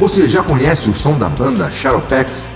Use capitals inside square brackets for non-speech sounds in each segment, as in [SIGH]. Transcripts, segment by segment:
Você já conhece o som da banda Shadowpex?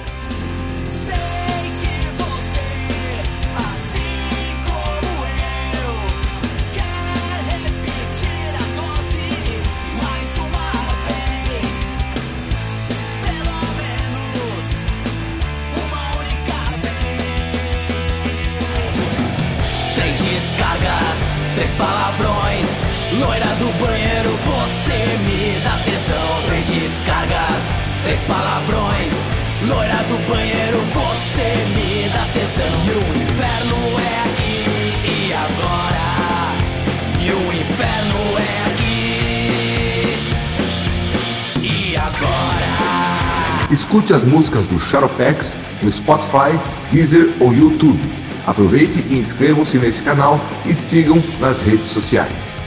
Músicas do Shadowpex no Spotify, Deezer ou YouTube. Aproveite e inscrevam-se nesse canal e sigam nas redes sociais.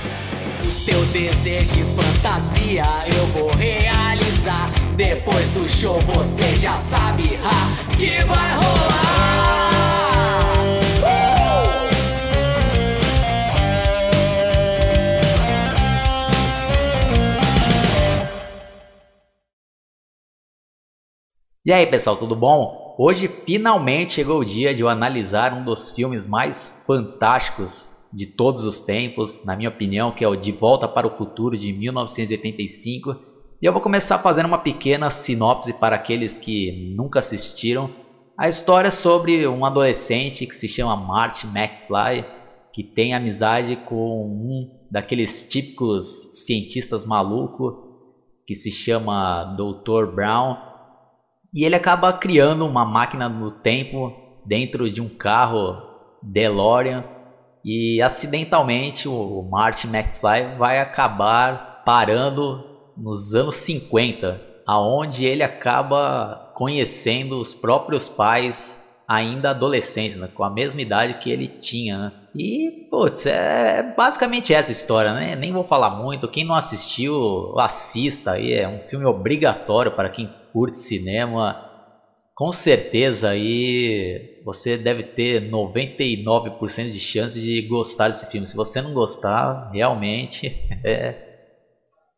Teu desejo de fantasia eu vou realizar. Depois do show você já sabe ha, que vai rolar. E aí pessoal, tudo bom? Hoje finalmente chegou o dia de eu analisar um dos filmes mais fantásticos de todos os tempos, na minha opinião, que é o De Volta para o Futuro de 1985. E eu vou começar fazendo uma pequena sinopse para aqueles que nunca assistiram. A história é sobre um adolescente que se chama Marty McFly, que tem amizade com um daqueles típicos cientistas malucos que se chama Dr. Brown. E ele acaba criando uma máquina do tempo dentro de um carro DeLorean e acidentalmente o Martin McFly vai acabar parando nos anos 50, aonde ele acaba conhecendo os próprios pais ainda adolescentes, né, com a mesma idade que ele tinha. Né? E, putz, é basicamente essa história, né? Nem vou falar muito. Quem não assistiu, assista aí. É um filme obrigatório para quem curte cinema. Com certeza aí você deve ter 99% de chance de gostar desse filme. Se você não gostar, realmente [LAUGHS] é,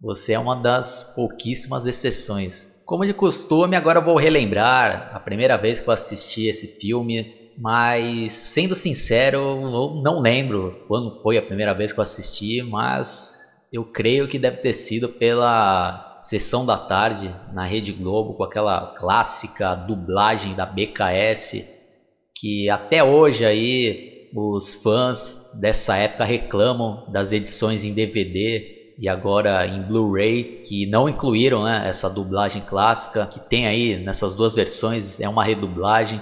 você é uma das pouquíssimas exceções. Como de costume, agora eu vou relembrar a primeira vez que eu assisti esse filme, mas sendo sincero, eu não lembro quando foi a primeira vez que eu assisti, mas eu creio que deve ter sido pela sessão da tarde na Rede Globo com aquela clássica dublagem da BKS que até hoje aí os fãs dessa época reclamam das edições em DVD e agora em Blu-ray que não incluíram né, essa dublagem clássica que tem aí nessas duas versões é uma redublagem.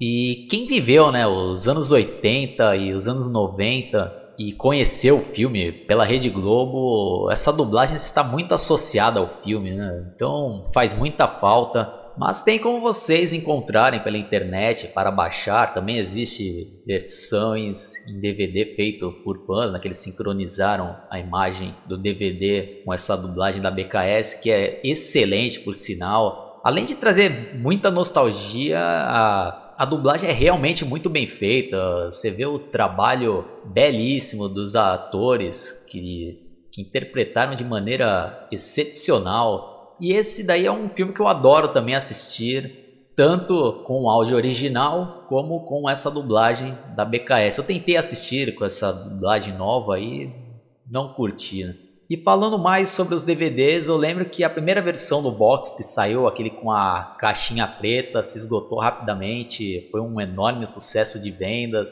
E quem viveu né, os anos 80 e os anos 90 e conheceu o filme pela Rede Globo, essa dublagem está muito associada ao filme, né? então faz muita falta. Mas tem como vocês encontrarem pela internet para baixar. Também existe versões em DVD feito por fãs, né, que eles sincronizaram a imagem do DVD com essa dublagem da BKS, que é excelente por sinal. Além de trazer muita nostalgia, a a dublagem é realmente muito bem feita. Você vê o trabalho belíssimo dos atores que, que interpretaram de maneira excepcional. E esse daí é um filme que eu adoro também assistir, tanto com o áudio original como com essa dublagem da BKS. Eu tentei assistir com essa dublagem nova e não curti. E falando mais sobre os DVDs, eu lembro que a primeira versão do box que saiu, aquele com a caixinha preta, se esgotou rapidamente, foi um enorme sucesso de vendas.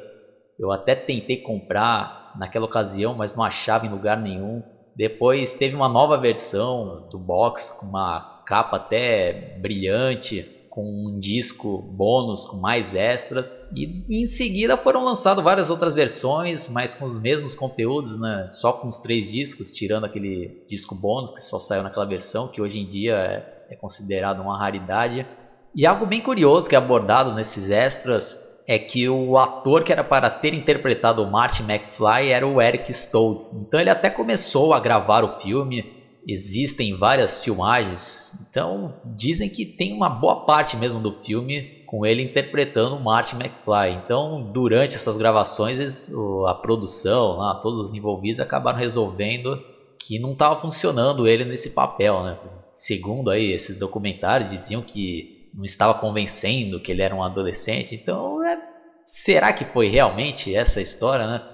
Eu até tentei comprar naquela ocasião, mas não achava em lugar nenhum. Depois teve uma nova versão do box com uma capa até brilhante, com um disco bônus com mais extras e, em seguida foram lançadas várias outras versões, mas com os mesmos conteúdos, né? Só com os três discos, tirando aquele disco bônus que só saiu naquela versão, que hoje em dia é, é considerado uma raridade. E algo bem curioso que é abordado nesses extras é que o ator que era para ter interpretado o Martin McFly era o Eric Stoltz. Então ele até começou a gravar o filme existem várias filmagens, então dizem que tem uma boa parte mesmo do filme com ele interpretando o Martin McFly. Então, durante essas gravações, a produção, todos os envolvidos acabaram resolvendo que não estava funcionando ele nesse papel, né? Segundo aí esses documentários diziam que não estava convencendo que ele era um adolescente. Então, é, será que foi realmente essa história, né?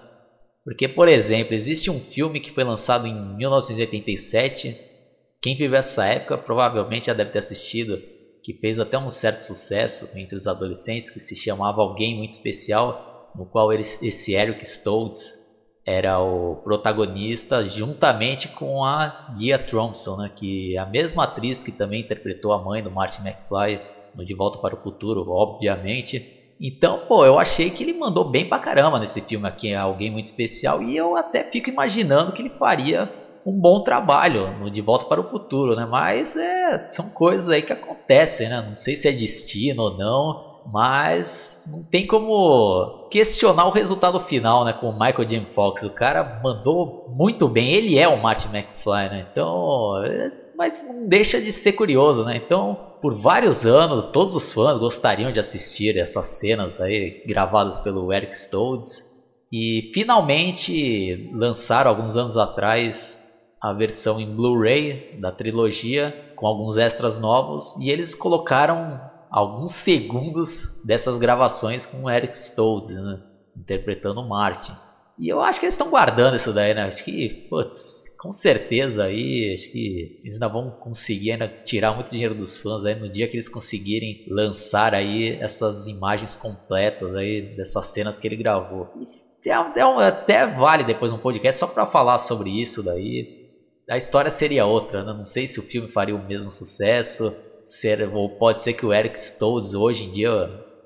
Porque, por exemplo, existe um filme que foi lançado em 1987. Quem viveu essa época provavelmente já deve ter assistido, que fez até um certo sucesso entre os adolescentes, que se chamava Alguém Muito Especial, no qual esse Eric Stoltz era o protagonista juntamente com a Leah Thompson, né, que é a mesma atriz que também interpretou a mãe do Martin McFly no De Volta para o Futuro, obviamente. Então, pô, eu achei que ele mandou bem pra caramba nesse filme aqui, é alguém muito especial, e eu até fico imaginando que ele faria um bom trabalho no De Volta para o Futuro, né? Mas é, são coisas aí que acontecem, né? Não sei se é destino ou não, mas não tem como questionar o resultado final, né? Com o Michael J. Fox. O cara mandou muito bem. Ele é o Martin McFly, né? Então, é, mas não deixa de ser curioso, né? Então, por vários anos, todos os fãs gostariam de assistir essas cenas aí gravadas pelo Eric Stoltz. E finalmente lançaram alguns anos atrás a versão em Blu-ray da trilogia com alguns extras novos e eles colocaram alguns segundos dessas gravações com o Eric Stoltz, né? interpretando o Martin. E eu acho que eles estão guardando isso daí, né? Acho que, putz, com certeza aí, acho que eles ainda vão conseguir ainda tirar muito dinheiro dos fãs aí no dia que eles conseguirem lançar aí essas imagens completas aí dessas cenas que ele gravou. Até, até vale depois um podcast só para falar sobre isso daí. A história seria outra, né? Não sei se o filme faria o mesmo sucesso ser, ou pode ser que o Eric Stoltz hoje em dia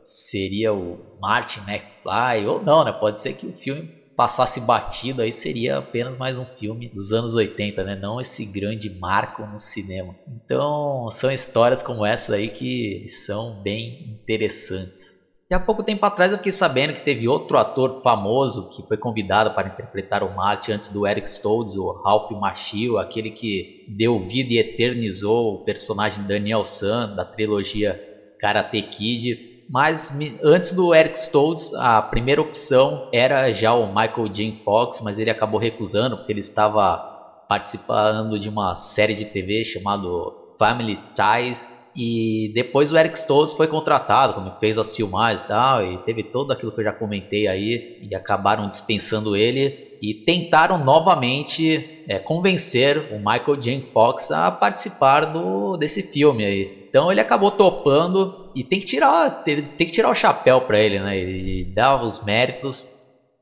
seria o Martin McFly, ou não, né? Pode ser que o filme passasse batido, aí seria apenas mais um filme dos anos 80, né? Não esse grande marco no cinema. Então, são histórias como essa aí que são bem interessantes. E há pouco tempo atrás eu fiquei sabendo que teve outro ator famoso que foi convidado para interpretar o Marty antes do Eric Stoltz, o Ralph Macchio, aquele que deu vida e eternizou o personagem Daniel San da trilogia Karate Kid. Mas antes do Eric Stoltz, a primeira opção era já o Michael J. Fox, mas ele acabou recusando porque ele estava participando de uma série de TV chamado Family Ties e depois o Eric Stoltz foi contratado, como fez as filmagens e tal, e teve tudo aquilo que eu já comentei aí, e acabaram dispensando ele e tentaram novamente é, convencer o Michael J. Fox a participar do, desse filme aí. Então ele acabou topando e tem que tirar, tem, tem que tirar o chapéu para ele, né? E dar os méritos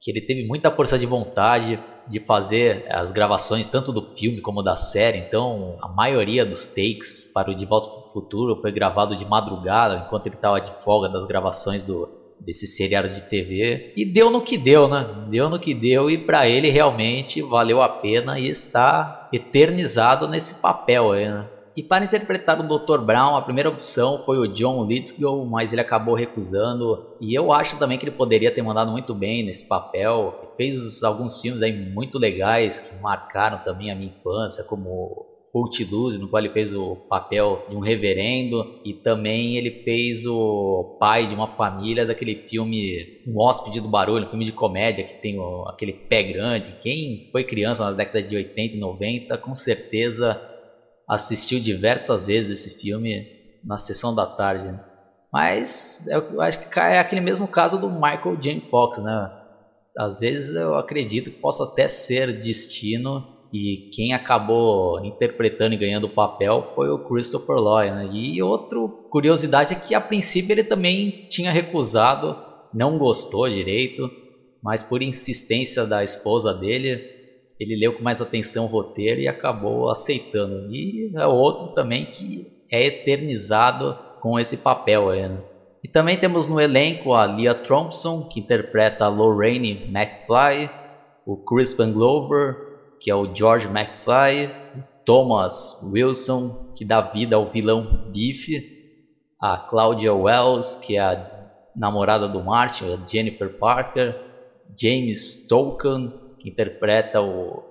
que ele teve muita força de vontade, de fazer as gravações tanto do filme como da série. Então, a maioria dos takes para o De Volta para o Futuro foi gravado de madrugada, enquanto ele estava de folga das gravações do desse seriado de TV. E deu no que deu, né? Deu no que deu e para ele realmente valeu a pena e está eternizado nesse papel aí, né? E para interpretar o Dr. Brown, a primeira opção foi o John Lithgow, mas ele acabou recusando. E eu acho também que ele poderia ter mandado muito bem nesse papel. Fez alguns filmes aí muito legais que marcaram também a minha infância, como Footloose, no qual ele fez o papel de um reverendo, e também ele fez o pai de uma família daquele filme Um Hóspede do Barulho, um filme de comédia que tem aquele pé grande. Quem foi criança na década de 80 e 90, com certeza assistiu diversas vezes esse filme na sessão da tarde. Né? Mas eu acho que é aquele mesmo caso do Michael J. Fox, né? Às vezes eu acredito que possa até ser destino e quem acabou interpretando e ganhando o papel foi o Christopher Lloyd, né? E outra curiosidade é que a princípio ele também tinha recusado, não gostou direito, mas por insistência da esposa dele, ele leu com mais atenção o roteiro e acabou aceitando. E é outro também que é eternizado com esse papel aí, né? E também temos no elenco a Leah Thompson, que interpreta a Lorraine McFly, o Crispin Glover, que é o George McFly, Thomas Wilson, que dá vida ao vilão Biff, a Claudia Wells, que é a namorada do Martin, a Jennifer Parker, James Tolkien, que interpreta o,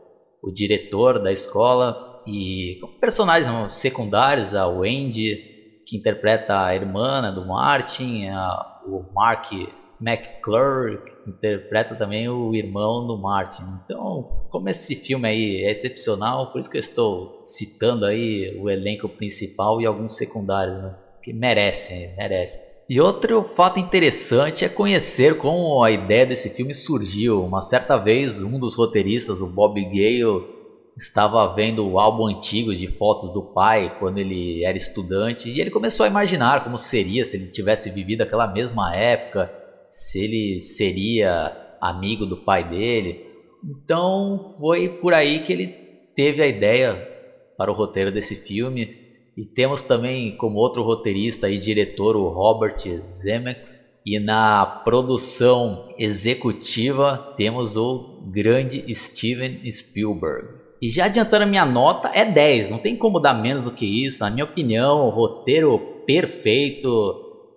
o diretor da escola, e personagens secundários, a Wendy, que interpreta a irmã do Martin, a, o Mark McClure, que interpreta também o irmão do Martin. Então, como esse filme aí é excepcional, por isso que eu estou citando aí o elenco principal e alguns secundários, né? Que merecem, merece. E outro fato interessante é conhecer como a ideia desse filme surgiu. Uma certa vez, um dos roteiristas, o Bob Gale, estava vendo o álbum antigo de fotos do pai quando ele era estudante e ele começou a imaginar como seria se ele tivesse vivido aquela mesma época, se ele seria amigo do pai dele. Então foi por aí que ele teve a ideia para o roteiro desse filme. E temos também como outro roteirista e diretor o Robert Zemeckis. E na produção executiva temos o grande Steven Spielberg. E já adiantando a minha nota, é 10, não tem como dar menos do que isso. Na minha opinião, roteiro perfeito,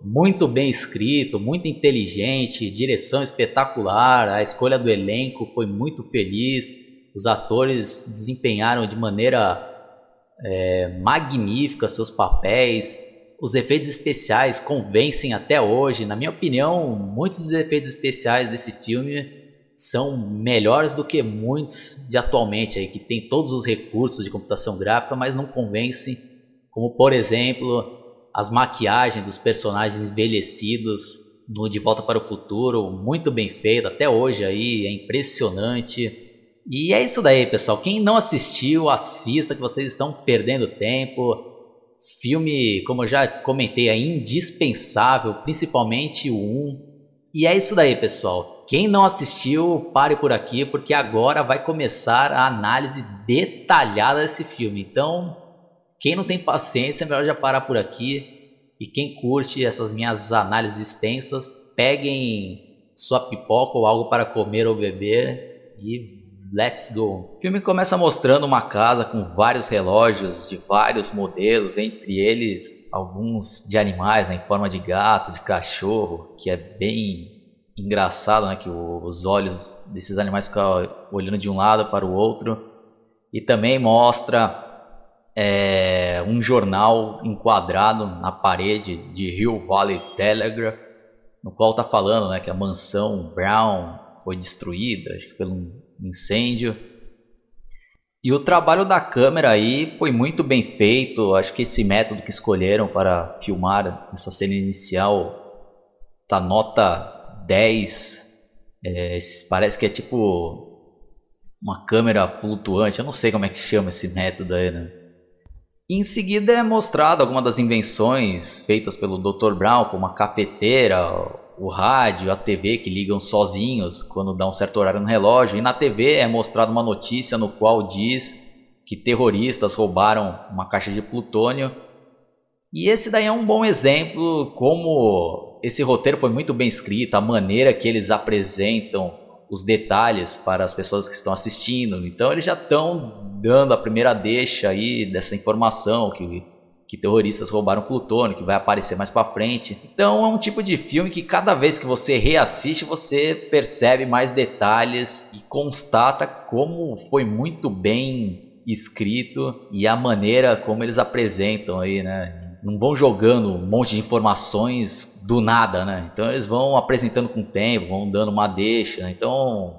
muito bem escrito, muito inteligente, direção espetacular, a escolha do elenco foi muito feliz, os atores desempenharam de maneira é, magnífica seus papéis, os efeitos especiais convencem até hoje. Na minha opinião, muitos dos efeitos especiais desse filme são melhores do que muitos de atualmente aí que tem todos os recursos de computação gráfica, mas não convencem, como por exemplo, as maquiagens dos personagens envelhecidos no De Volta para o Futuro, muito bem feito até hoje aí, é impressionante. E é isso daí, pessoal. Quem não assistiu, assista que vocês estão perdendo tempo. Filme, como eu já comentei, é indispensável, principalmente o 1 e é isso daí, pessoal. Quem não assistiu, pare por aqui, porque agora vai começar a análise detalhada desse filme. Então, quem não tem paciência, é melhor já parar por aqui. E quem curte essas minhas análises extensas, peguem sua pipoca ou algo para comer ou beber e let's go. O filme começa mostrando uma casa com vários relógios de vários modelos, entre eles alguns de animais né, em forma de gato, de cachorro, que é bem engraçado, né, que os olhos desses animais ficam olhando de um lado para o outro. E também mostra é, um jornal enquadrado na parede de Hill Valley Telegraph, no qual está falando né, que a mansão Brown foi destruída, acho que pelo incêndio. E o trabalho da câmera aí foi muito bem feito. Acho que esse método que escolheram para filmar essa cena inicial tá nota 10. É, parece que é tipo uma câmera flutuante. Eu não sei como é que chama esse método aí, né? em seguida é mostrado algumas das invenções feitas pelo Dr. Brown, como a cafeteira, o rádio, a TV que ligam sozinhos quando dá um certo horário no relógio. E na TV é mostrada uma notícia no qual diz que terroristas roubaram uma caixa de plutônio. E esse daí é um bom exemplo como esse roteiro foi muito bem escrito, a maneira que eles apresentam os detalhes para as pessoas que estão assistindo. Então eles já estão dando a primeira deixa aí dessa informação que que terroristas roubaram plutônio, que vai aparecer mais para frente. Então é um tipo de filme que cada vez que você reassiste, você percebe mais detalhes e constata como foi muito bem escrito e a maneira como eles apresentam aí, né? Não vão jogando um monte de informações do nada, né? Então eles vão apresentando com o tempo, vão dando uma deixa. Então,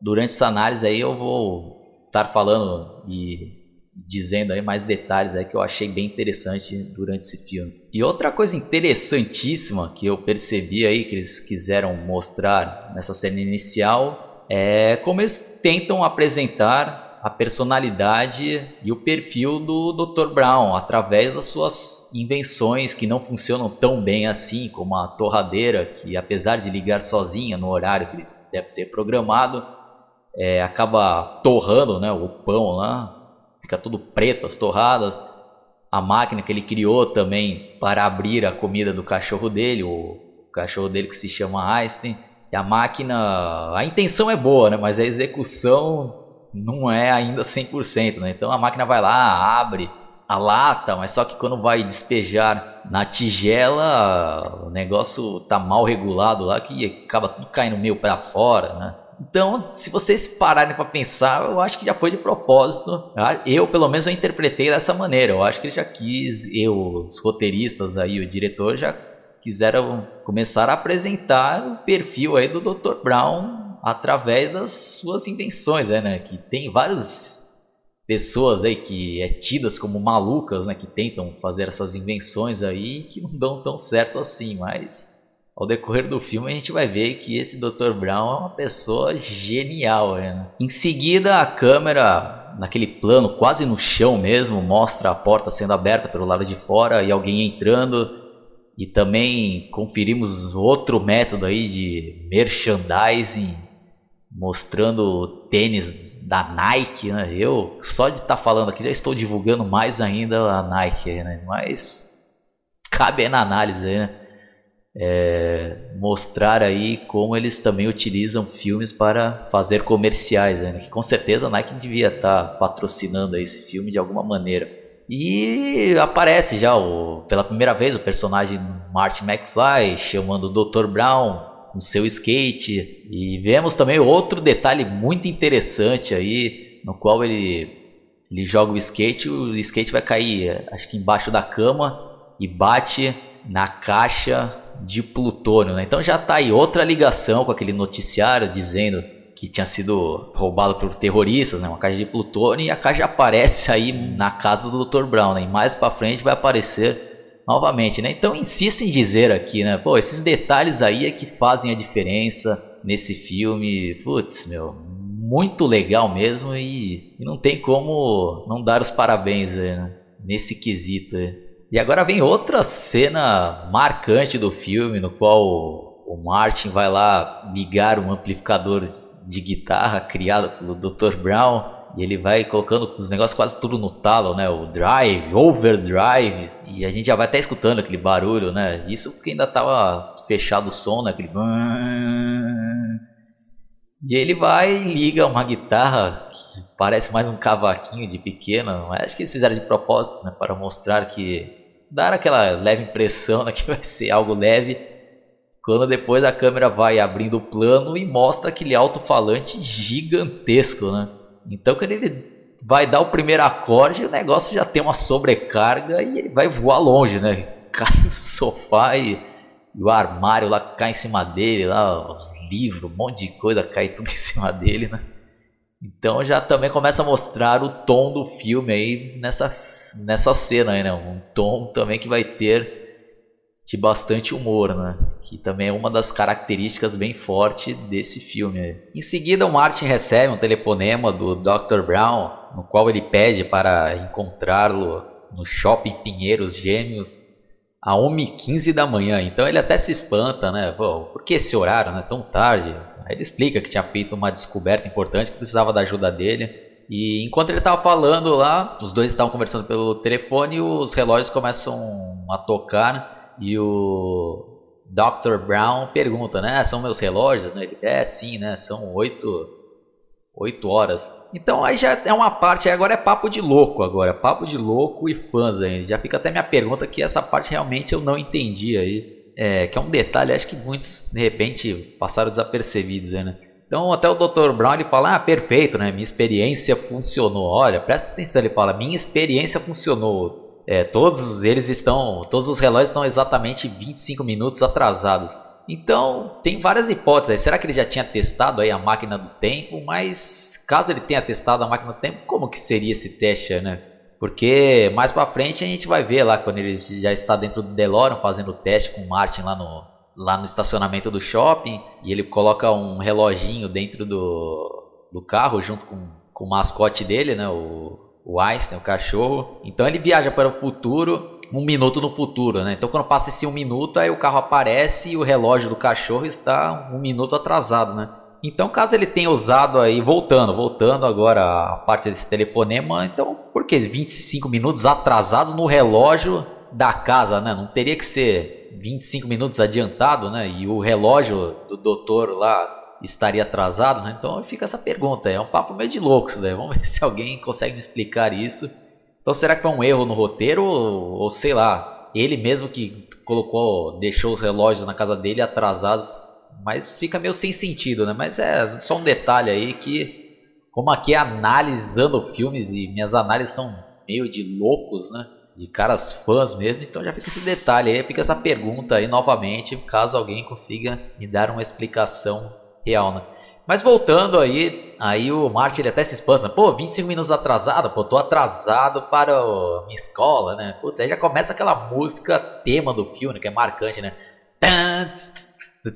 durante essa análise aí eu vou estar falando e dizendo aí mais detalhes aí que eu achei bem interessante durante esse filme. E outra coisa interessantíssima que eu percebi aí que eles quiseram mostrar nessa cena inicial é como eles tentam apresentar a personalidade e o perfil do Dr. Brown através das suas invenções que não funcionam tão bem assim, como a torradeira, que apesar de ligar sozinha no horário que ele deve ter programado, é, acaba torrando né, o pão lá fica tudo preto, as torradas. A máquina que ele criou também para abrir a comida do cachorro dele, o cachorro dele que se chama Einstein. E a máquina, a intenção é boa, né? mas a execução não é ainda 100%. Né? Então a máquina vai lá, abre a lata, mas só que quando vai despejar na tigela, o negócio tá mal regulado lá que acaba tudo caindo meio para fora, né? Então, se vocês pararem para pensar, eu acho que já foi de propósito. Eu, pelo menos, eu interpretei dessa maneira. Eu acho que ele já quis, eu, os roteiristas aí, o diretor já quiseram começar a apresentar o perfil aí do Dr. Brown através das suas invenções, né, né? Que tem várias pessoas aí que é tidas como malucas, né, que tentam fazer essas invenções aí que não dão tão certo assim, mas ao decorrer do filme a gente vai ver que esse Dr. Brown é uma pessoa genial, né? Em seguida a câmera naquele plano quase no chão mesmo mostra a porta sendo aberta pelo lado de fora e alguém entrando e também conferimos outro método aí de merchandising mostrando tênis da Nike, né? Eu só de estar tá falando aqui já estou divulgando mais ainda a Nike, né? Mas cabe na análise, né? É, mostrar aí como eles também utilizam filmes para fazer comerciais, né? Que com certeza a Nike devia estar tá patrocinando esse filme de alguma maneira. E aparece já o, pela primeira vez o personagem Martin McFly chamando o Dr. Brown com seu skate. E vemos também outro detalhe muito interessante aí, no qual ele, ele joga o skate, o skate vai cair, acho que embaixo da cama e bate na caixa de plutônio. Né? Então já está aí outra ligação com aquele noticiário dizendo que tinha sido roubado por terroristas, né? uma caixa de plutônio, e a caixa aparece aí na casa do Dr. Brown. Né? E mais para frente vai aparecer novamente, né? Então insisto em dizer aqui, né? Pô, esses detalhes aí é que fazem a diferença nesse filme. Putz, meu, muito legal mesmo e, não tem como não dar os parabéns né? nesse quesito. Aí. E agora vem outra cena marcante do filme, no qual o Martin vai lá ligar um amplificador de guitarra criado pelo Dr. Brown e ele vai colocando os negócios quase tudo no talo, né? O drive, overdrive. E a gente já vai até escutando aquele barulho, né? Isso porque ainda tava fechado o som, né? Aquele... E ele vai e liga uma guitarra parece mais um cavaquinho de pequena. Mas acho que eles fizeram de propósito, né? Para mostrar que... Dar aquela leve impressão né, [LAUGHS] que vai ser algo leve. Quando depois a câmera vai abrindo o plano e mostra aquele alto-falante gigantesco, né? Então, quando ele vai dar o primeiro acorde, o negócio já tem uma sobrecarga e ele vai voar longe, né? [LAUGHS] Cai no sofá e, e o armário lá cai em cima dele, lá os livros, um monte de coisa cai tudo [LAUGHS] em cima dele, né? Então já também começa a mostrar o tom do filme aí nessa, nessa cena aí, né? Um tom também que vai ter de bastante humor, né? Que também é uma das características bem fortes desse filme. Em seguida, o Martin recebe um telefonema do Dr. Brown, no qual ele pede para encontrá-lo no shopping Pinheiros Gêmeos a 1h15 da manhã. Então ele até se espanta, né? Pô, por que esse horário, né? Tão tarde. Ele explica que tinha feito uma descoberta importante que precisava da ajuda dele. E enquanto ele estava falando lá, os dois estavam conversando pelo telefone e os relógios começam a tocar e o Dr. Brown pergunta, né? Ah, são meus relógios? Né? Ele, é, sim, né? São oito, oito horas. Então aí já é uma parte, agora é papo de louco agora, papo de louco e fãs aí. Já fica até minha pergunta que essa parte realmente eu não entendi aí. É, que é um detalhe, acho que muitos de repente passaram desapercebidos né? Então até o Dr. Brown ele fala, ah, perfeito, né? Minha experiência funcionou. Olha, presta atenção, ele fala, minha experiência funcionou. É, todos eles estão, todos os relógios estão exatamente 25 minutos atrasados. Então, tem várias hipóteses. Será que ele já tinha testado aí a máquina do tempo? Mas caso ele tenha testado a máquina do tempo, como que seria esse teste, né? Porque mais para frente a gente vai ver lá quando ele já está dentro do DeLorean fazendo o teste com o Martin lá no, lá no estacionamento do shopping e ele coloca um reloginho dentro do, do carro junto com, com o mascote dele, né? O, o Einstein, o cachorro. Então ele viaja para o futuro, um minuto no futuro, né? Então quando passa esse um minuto, aí o carro aparece e o relógio do cachorro está um minuto atrasado, né? Então caso ele tenha usado aí, voltando, voltando agora a parte desse telefonema, então por que 25 minutos atrasados no relógio da casa, né? Não teria que ser 25 minutos adiantado, né? E o relógio do doutor lá estaria atrasado, né? Então fica essa pergunta, é um papo meio de louco isso daí. Vamos [LAUGHS] ver se alguém consegue me explicar isso. Então será que foi um erro no roteiro ou, ou sei lá, ele mesmo que colocou, deixou os relógios na casa dele atrasados, mas fica meio sem sentido, né? Mas é só um detalhe aí que como aqui é analisando filmes e minhas análises são meio de loucos, né? de caras fãs mesmo, então já fica esse detalhe aí, fica essa pergunta aí novamente, caso alguém consiga me dar uma explicação real, né? Mas voltando aí, aí o Martin ele até se espanta, pô, 25 minutos atrasado, pô, tô atrasado para a minha escola, né? Putz, aí já começa aquela música tema do filme, que é marcante, né? The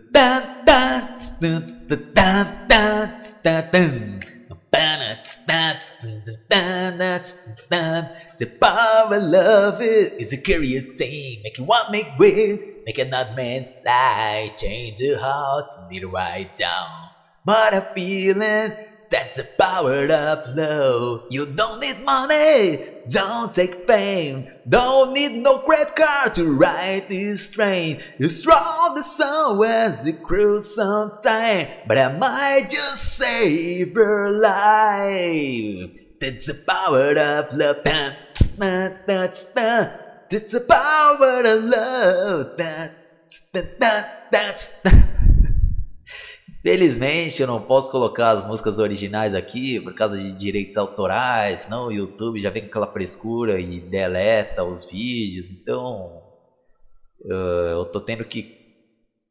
power of love is a curious thing. Make one make way, make another man sigh. Change the heart, need to write down. But I'm feeling that's the power of love. You don't need money, don't take fame, don't need no credit card to ride this train. You stroll the sun as you cruise sometime, but I might just save your life. That's the power of love. That's the power of love. That's, that, that's, Felizmente eu não posso colocar as músicas originais aqui por causa de direitos autorais, senão o YouTube já vem com aquela frescura e deleta os vídeos, então eu tô tendo que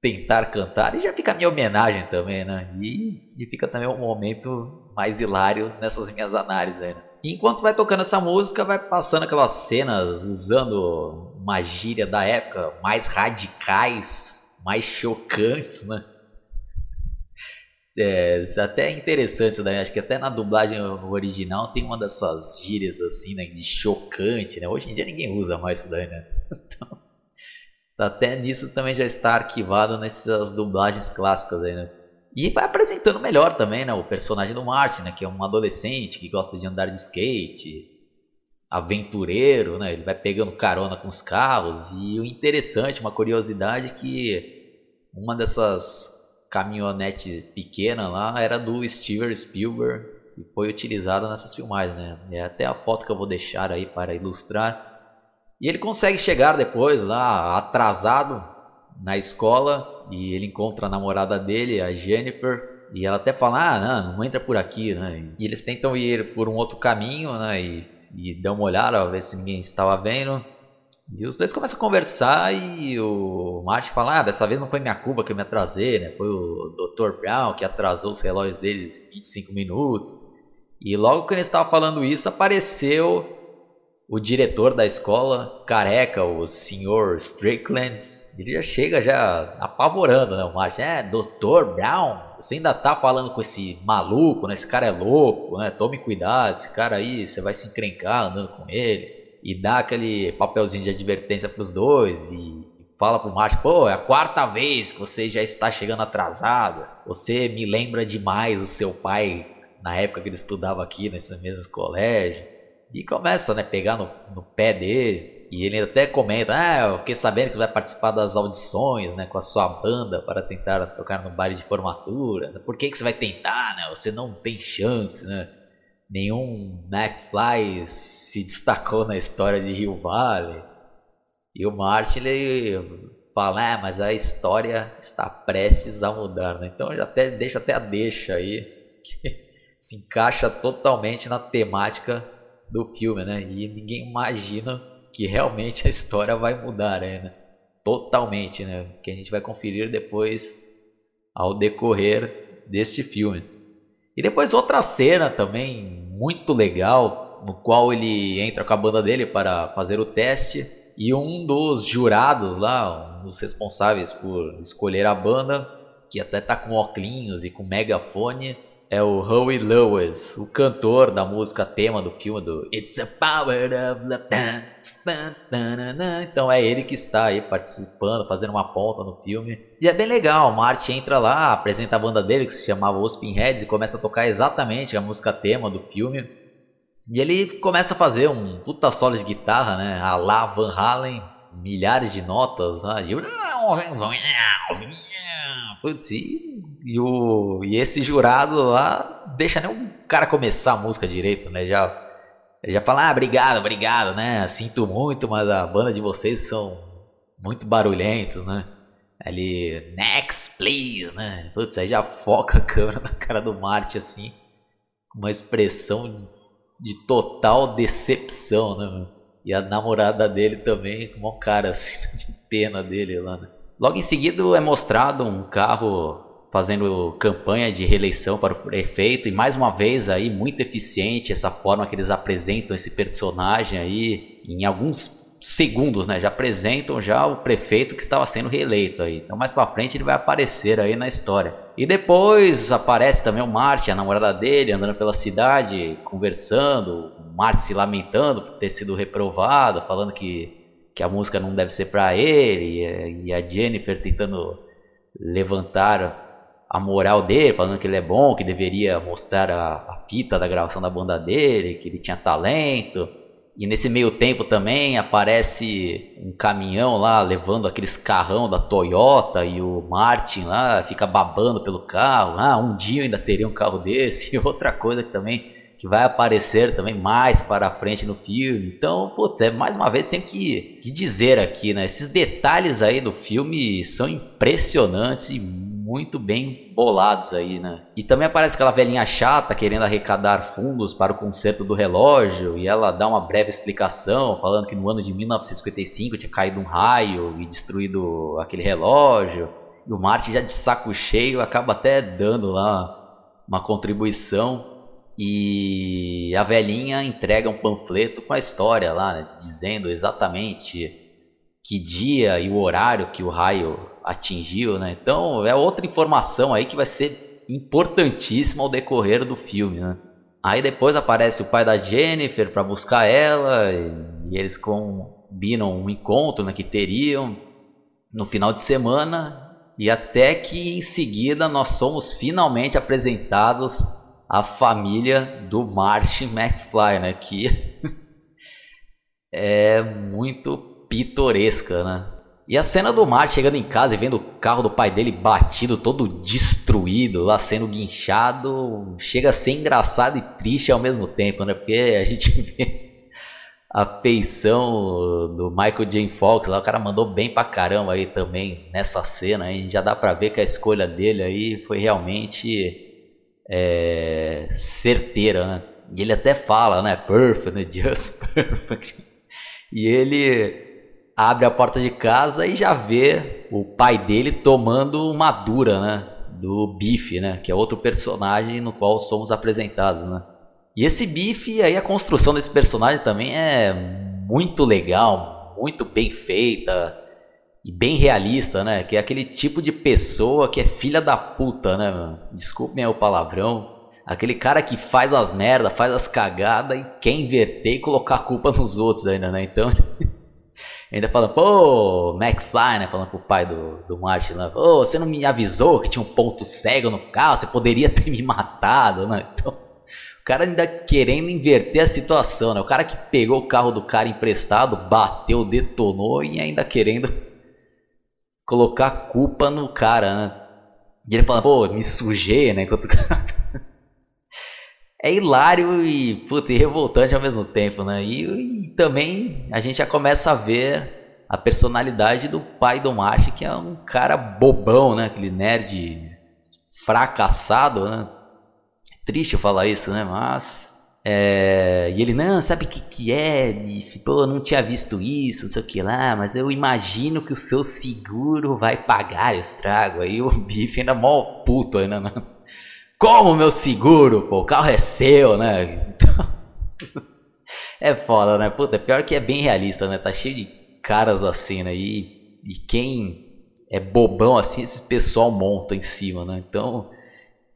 tentar cantar e já fica a minha homenagem também, né? E, e fica também um momento mais hilário nessas minhas análises aí, né? Enquanto vai tocando essa música, vai passando aquelas cenas usando uma gíria da época mais radicais, mais chocantes, né? É, até interessante né? Acho que até na dublagem original tem uma dessas gírias assim, né? De chocante, né? Hoje em dia ninguém usa mais isso daí, né? [LAUGHS] Então, até nisso também já está arquivado nessas dublagens clássicas aí, né? E vai apresentando melhor também, né? O personagem do Martin, né? Que é um adolescente que gosta de andar de skate, aventureiro, né? Ele vai pegando carona com os carros. E o interessante, uma curiosidade, que uma dessas caminhonete pequena lá era do Steven Spielberg, que foi utilizada nessas filmagens, né? É até a foto que eu vou deixar aí para ilustrar. E ele consegue chegar depois lá atrasado na escola e ele encontra a namorada dele, a Jennifer, e ela até fala: "Ah, não, não entra por aqui", né? E eles tentam ir por um outro caminho, né? E, e dão uma olhada, ver se ninguém estava vendo. E os dois começam a conversar e o Martin fala: Ah, dessa vez não foi minha culpa que eu me atrasei, né? Foi o Dr. Brown que atrasou os relógios deles 25 minutos. E logo que ele estava falando isso, apareceu o diretor da escola, careca, o Sr. Strickland. Ele já chega já apavorando, né? O Martin, é, Dr. Brown, você ainda tá falando com esse maluco, né? Esse cara é louco, né? Tome cuidado, esse cara aí, você vai se encrencar andando com ele e dá aquele papelzinho de advertência para os dois e fala pro Márcio, pô, é a quarta vez que você já está chegando atrasado. Você me lembra demais o seu pai na época que ele estudava aqui nesse mesmo colégio. E começa, né, pegar no, no pé dele. E ele até comenta, ah, eu fiquei sabendo que você vai participar das audições, né, com a sua banda para tentar tocar no baile de formatura. Por que, que você vai tentar, né? Você não tem chance, né? Nenhum McFly se destacou na história de Rio Valley. E o Martin ele fala, ah, mas a história está prestes a mudar, né? Então já até deixa até a deixa aí [LAUGHS] que se encaixa totalmente na temática do filme, né? E ninguém imagina que realmente a história vai mudar, né? Totalmente, né? Que a gente vai conferir depois ao decorrer deste filme. E depois outra cena também muito legal, no qual ele entra com a banda dele para fazer o teste e um dos jurados lá, um dos responsáveis por escolher a banda, que até tá com óculos e com megafone, é o Howie Lewis, o cantor da música tema do filme do It's a Power of Love. Então é ele que está aí participando, fazendo uma ponta no filme. E é bem legal, o Marty entra lá, apresenta a banda dele que se chamava Os Pinheads e começa a tocar exatamente a música tema do filme. E ele começa a fazer um puta solo de guitarra, né? A lá Van Halen, milhares de notas lá. De... Putz, e, e, o, e esse jurado lá deixa nem o cara começar a música direito, né? Já, já fala, ah, obrigado, obrigado, né? Sinto muito, mas a banda de vocês são muito barulhentos, né? Ali, next, please, né? Putz, aí já foca a câmera [LAUGHS] na cara do Marte assim, com uma expressão de, de total decepção, né? E a namorada dele também, com uma cara assim, [LAUGHS] de pena dele lá, né? Logo em seguida é mostrado um carro fazendo campanha de reeleição para o prefeito e mais uma vez aí muito eficiente essa forma que eles apresentam esse personagem aí em alguns segundos, né? Já apresentam já o prefeito que estava sendo reeleito aí. Então mais para frente ele vai aparecer aí na história. E depois aparece também o Marty, a namorada dele, andando pela cidade, conversando, o Marty se lamentando por ter sido reprovado, falando que que a música não deve ser para ele e a Jennifer tentando levantar a moral dele, falando que ele é bom, que deveria mostrar a, a, fita da gravação da banda dele, que ele tinha talento. E nesse meio tempo também aparece um caminhão lá levando aqueles carrão da Toyota e o Martin lá fica babando pelo carro. Ah, um dia eu ainda teria um carro desse. [LAUGHS] E outra coisa que também que vai aparecer também mais para frente no filme. Então, putz, é, mais uma vez tem que, que dizer aqui, né? Esses detalhes aí do filme são impressionantes e muito bem bolados aí, né? E também aparece aquela velhinha chata querendo arrecadar fundos para o conserto do relógio e ela dá uma breve explicação falando que no ano de 1955 tinha caído um raio e destruído aquele relógio. E o Martin já de saco cheio acaba até dando lá uma contribuição e a velhinha entrega um panfleto com a história lá, né, dizendo exatamente que dia e o horário que o raio atingiu, né? Então é outra informação aí que vai ser importantíssima ao decorrer do filme, né? Aí depois aparece o pai da Jennifer para buscar ela e, eles combinam um encontro né, que teriam no final de semana e até que em seguida nós somos finalmente apresentados à família do Martin McFly, né? Que [LAUGHS] é muito pitoresca, né? E a cena do Mar chegando em casa e vendo o carro do pai dele batido, todo destruído, lá sendo guinchado, chega a ser engraçado e triste ao mesmo tempo, né? Porque a gente [LAUGHS] vê a feição do Michael J. Fox lá, o cara mandou bem pra caramba aí também nessa cena, aí já dá pra ver que a escolha dele aí foi realmente é, certeira, né? E ele até fala, né? Perfect, né? [LAUGHS] just perfect. E ele abre a porta de casa e já vê o pai dele tomando uma dura, né? Do Bife, né? Que é outro personagem no qual somos apresentados, né? E esse Bife, aí a construção desse personagem também é muito legal, muito bem feita e bem realista, né? Que é aquele tipo de pessoa que é filha da puta, né? Desculpem o palavrão. Aquele cara que faz as merdas, faz as cagadas e quer inverter e colocar a culpa nos outros ainda, né? Então [LAUGHS] Ainda fala, pô, McFly, né? Falando pro pai do, do Martin lá, pô, você não me avisou que tinha um ponto cego no carro, você poderia ter me matado, né? [LAUGHS] Então, o cara ainda querendo inverter a situação, né? O cara que pegou o carro do cara emprestado, bateu, detonou e ainda querendo colocar culpa no cara, né? E ele fala, pô, me sujei, né? [LAUGHS] Enquanto o cara é hilário e, puta, e revoltante ao mesmo tempo, né? E, e, também a gente já começa a ver a personalidade do pai do Marty, que é um cara bobão, né? Aquele nerd fracassado, né? Triste falar isso, né? Mas. É... E ele, não, sabe o que, que é, bife? Pô, eu não tinha visto isso, não sei o que lá, mas eu imagino que o seu seguro vai pagar o estrago. Aí o bife ainda mó puto ainda, né? Como meu seguro, pô, o carro é seu, né? [LAUGHS] É foda, né? Puta, é pior que é bem realista, né? Tá cheio de caras assim, né? E, e quem é bobão assim, esse pessoal monta em cima, né? Então,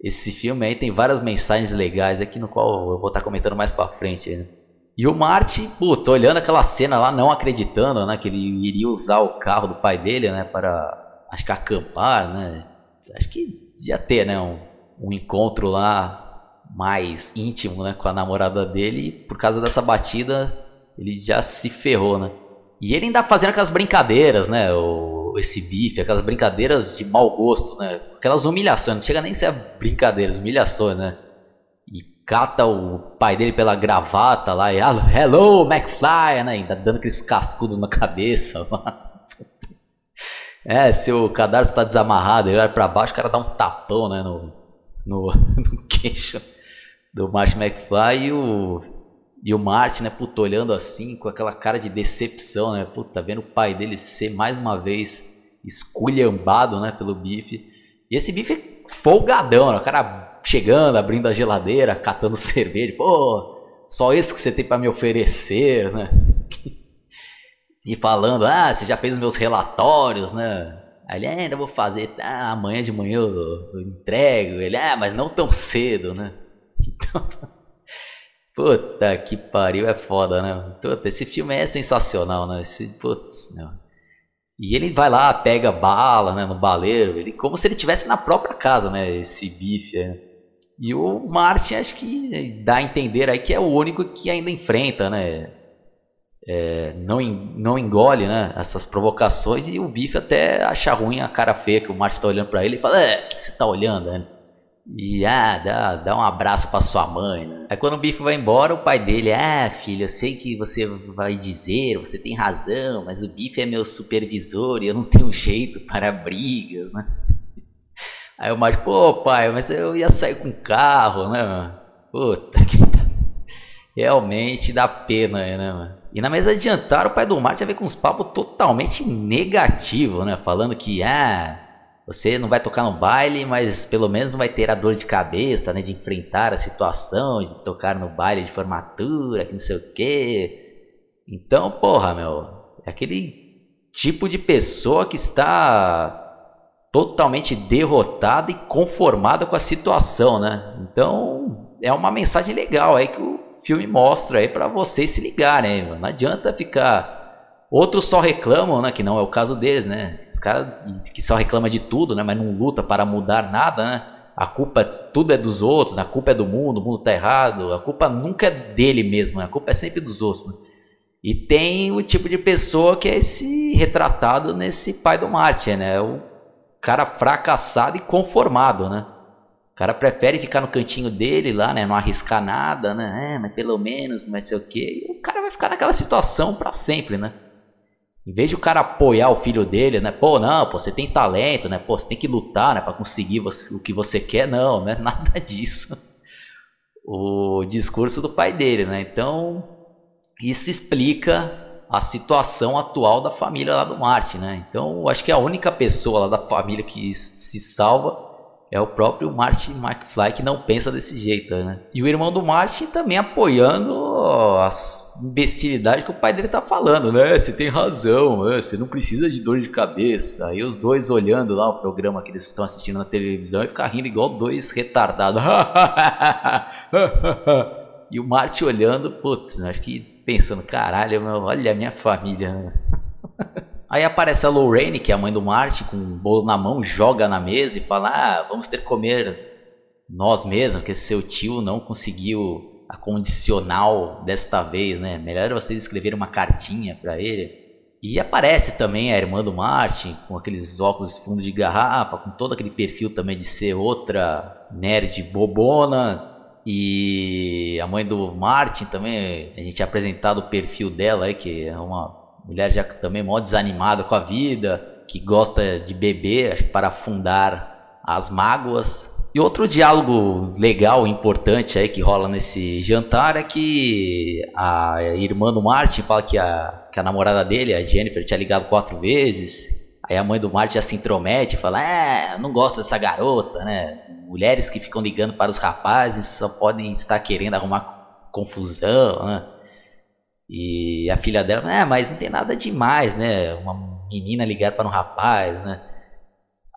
esse filme aí tem várias mensagens legais aqui no qual eu vou estar tá comentando mais pra frente, né? E o Marty, puta, olhando aquela cena lá, não acreditando, né? Que ele iria usar o carro do pai dele, né? Para, acho que acampar, né? Acho que ia ter, né? Um, um encontro lá mais íntimo né, com a namorada dele. E por causa dessa batida, ele já se ferrou, né? E ele ainda fazendo aquelas brincadeiras, né? O, esse bife, aquelas brincadeiras de mau gosto, né? Aquelas humilhações, não chega nem a ser brincadeiras, humilhações, né? E cata o pai dele pela gravata lá e Hello, McFly, né? Ainda dando aqueles cascudos na cabeça. [LAUGHS] É, se o cadarço está desamarrado, ele olha para baixo, o cara dá um tapão, né? No, no, [LAUGHS] no queixo do Martin McFly e o, E o Martin, né, puta, olhando assim, com aquela cara de decepção, né? Puta, vendo o pai dele ser mais uma vez esculhambado, né, pelo bife. E esse bife folgadão, né? O cara chegando, abrindo a geladeira, catando [LAUGHS] cerveja. Pô, só isso que você tem para me oferecer, né? [LAUGHS] E falando, ah, você já fez meus relatórios, né? Aí ele, é, ainda vou fazer, ah, amanhã de manhã eu, eu entrego. Ele, ah, mas não tão cedo, né? [LAUGHS] Então, puta que pariu, é foda, né? Puta, esse filme é sensacional, né? Esse, putz, né? E ele vai lá, pega bala, né, no baleiro, ele, como se ele tivesse na própria casa, né, esse bife. É. E o Martin acho que dá a entender aí que é o único que ainda enfrenta, né? É, não, não engole né, essas provocações e o Bife até acha ruim a cara feia que o Martin está olhando para ele e fala: É, o que você está olhando? Né? E ah, dá, dá um abraço para sua mãe. Né? Aí quando o Bife vai embora, o pai dele: Ah, filho, eu sei que você vai dizer, você tem razão, mas o Bife é meu supervisor e eu não tenho jeito para brigas. Né? [LAUGHS] Aí o Martin: Pô, pai, mas eu ia sair com carro, né? Puta que. [LAUGHS] Realmente dá pena, né, mano? E na mesa de jantar, o pai do Martin já veio com uns papos totalmente negativos, né? Falando que, ah, você não vai tocar no baile, mas pelo menos não vai ter a dor de cabeça, né? De enfrentar a situação, de tocar no baile de formatura, que não sei o quê. Então, porra, meu, é aquele tipo de pessoa que está totalmente derrotada e conformada com a situação, né? Então, é uma mensagem legal aí que o filme mostra aí para vocês se ligarem. Né? Não adianta ficar. Outros só reclamam, né? Que não é o caso deles, né? Os caras que só reclamam de tudo, né? Mas não luta para mudar nada, né? A culpa tudo é dos outros, a culpa é do mundo, o mundo tá errado. A culpa nunca é dele mesmo, né? a culpa é sempre dos outros. Né? E tem o tipo de pessoa que é esse retratado nesse pai do Martin, né? O cara fracassado e conformado, né? O cara prefere ficar no cantinho dele lá, né? Não arriscar nada, né? É, mas pelo menos, não ser o quê. E o cara vai ficar naquela situação para sempre, né? Em vez de o cara apoiar o filho dele, né? Pô, não, pô, você tem talento, né? Pô, você tem que lutar, né? Para conseguir você, o que você quer. Não, né? [LAUGHS] Nada disso. O discurso do pai dele, né? Então, isso explica a situação atual da família lá do Martin, né? Então, acho que a única pessoa lá da família que se salva é o próprio Martin McFly que não pensa desse jeito, né? E o irmão do Martin também apoiando as imbecilidades que o pai dele tá falando, né? Você tem razão, né? você não precisa de dor de cabeça. Aí os dois olhando lá o programa que eles estão assistindo na televisão e ficar rindo igual dois retardados. [LAUGHS] e o Martin olhando, putz, acho que pensando, caralho, meu, olha a minha família. [LAUGHS] Aí aparece a Lorraine, que é a mãe do Martin, com um bolo na mão, joga na mesa e fala: Ah, vamos ter que comer nós mesmos, porque seu tio não conseguiu a condicional desta vez, né? Melhor vocês escreverem uma cartinha para ele. E aparece também a irmã do Martin, com aqueles óculos de fundo de garrafa, com todo aquele perfil também de ser outra nerd bobona. E a mãe do Martin também, a gente é apresentado o perfil dela aí, que é uma mulher já também mó desanimada com a vida, que gosta de beber, acho que para afundar as mágoas. E outro diálogo legal, importante aí que rola nesse jantar é que a irmã do Martin fala que a, que a namorada dele, a Jennifer, tinha ligado quatro vezes. Aí a mãe do Martin já se intromete e fala: É, não gosto dessa garota, né? Mulheres que ficam ligando para os rapazes só podem estar querendo arrumar confusão, né? E a filha dela, é, mas não tem nada demais, né? Uma menina ligada para um rapaz, né?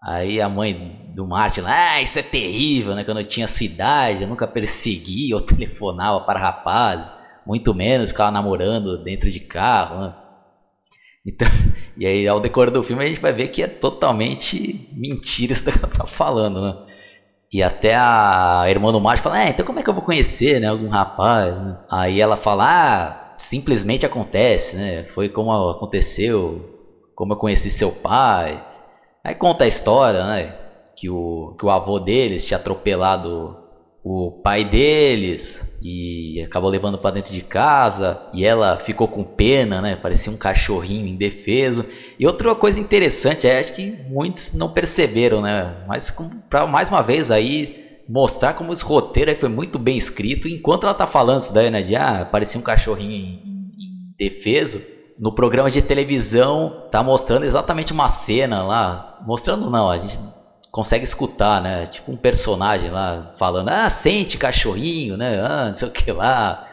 Aí a mãe do Martin, ah, isso é terrível, né? Quando eu tinha sua idade, eu nunca perseguia ou telefonava para rapazes, muito menos ficava namorando dentro de carro, né? Então, [LAUGHS] e aí ao decorrer do filme a gente vai ver que é totalmente mentira isso que ela tá falando, né? E até a irmã do Martin fala, é, então como é que eu vou conhecer, né, algum rapaz? Né? Aí ela fala, ah, simplesmente acontece, né? Foi como aconteceu, como eu conheci seu pai. Aí conta a história, né? Que o, que o avô deles tinha atropelado o pai deles e acabou levando para dentro de casa e ela ficou com pena, né? Parecia um cachorrinho indefeso. E outra coisa interessante, é, acho que muitos não perceberam, né? Mas para mais uma vez aí mostrar como esse roteiro aí foi muito bem escrito. Enquanto ela tá falando isso daí, né? De ah, parecia um cachorrinho indefeso. No programa de televisão tá mostrando exatamente uma cena lá. Mostrando não, a gente consegue escutar, né? Tipo um personagem lá falando, ah, sente cachorrinho, né? Ah, não sei o que lá.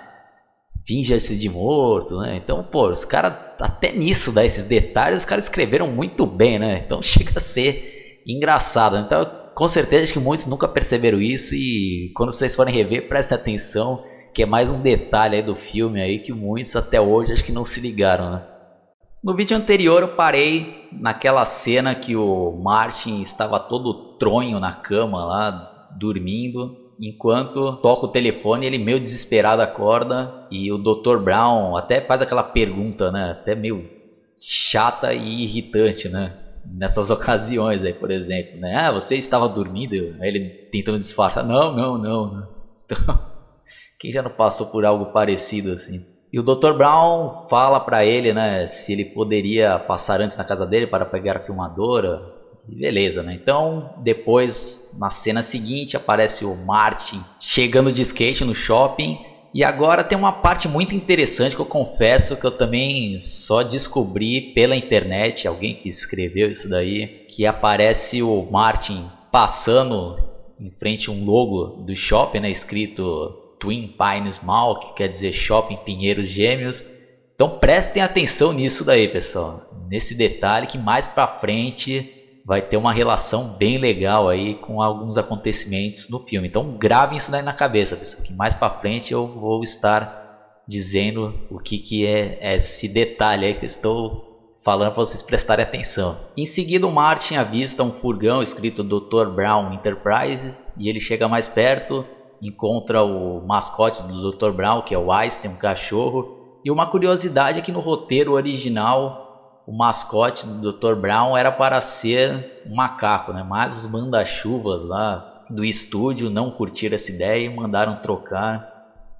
Finja-se de morto, né? Então, pô, os caras, até nisso, né, esses detalhes, os caras escreveram muito bem, né? Então [LAUGHS] chega a ser engraçado. Então, com certeza que muitos nunca perceberam isso e quando vocês forem rever, prestem atenção, que é mais um detalhe aí do filme aí que muitos até hoje acho que não se ligaram, né? No vídeo anterior eu parei naquela cena que o Martin estava todo tronho na cama lá, dormindo, enquanto toca o telefone, ele meio desesperado acorda e o Dr. Brown até faz aquela pergunta, né, até meio chata e irritante, né? Nessas ocasiões aí, por exemplo, né? Ah, você estava dormindo? Aí ele tentando disfarçar, não, não, não. Então, [LAUGHS] quem já não passou por algo parecido assim? E o Dr. Brown fala para ele, né, se ele poderia passar antes na casa dele para pegar a filmadora. Beleza, né? Então, depois, na cena seguinte, aparece o Martin chegando de skate no shopping. E agora tem uma parte muito interessante que eu confesso que eu também só descobri pela internet, alguém que escreveu isso daí, que aparece o Martin passando em frente a um logo do shopping, né, escrito Twin Pines Mall, que quer dizer Shopping Pinheiros Gêmeos. Então prestem atenção nisso daí, pessoal. Nesse detalhe que mais para frente vai ter uma relação bem legal aí com alguns acontecimentos no filme. Então gravem isso daí na cabeça, pessoal, que mais para frente eu vou estar dizendo o que, que é esse detalhe aí que eu estou falando para vocês prestarem atenção. Em seguida, o Martin avista um furgão escrito Dr. Brown Enterprises e ele chega mais perto encontra o mascote do Dr. Brown, que é o Einstein, um cachorro. E uma curiosidade é que no roteiro original, o mascote do Dr. Brown era para ser um macaco, né? Mas os manda-chuvas lá do estúdio não curtiram essa ideia e mandaram trocar.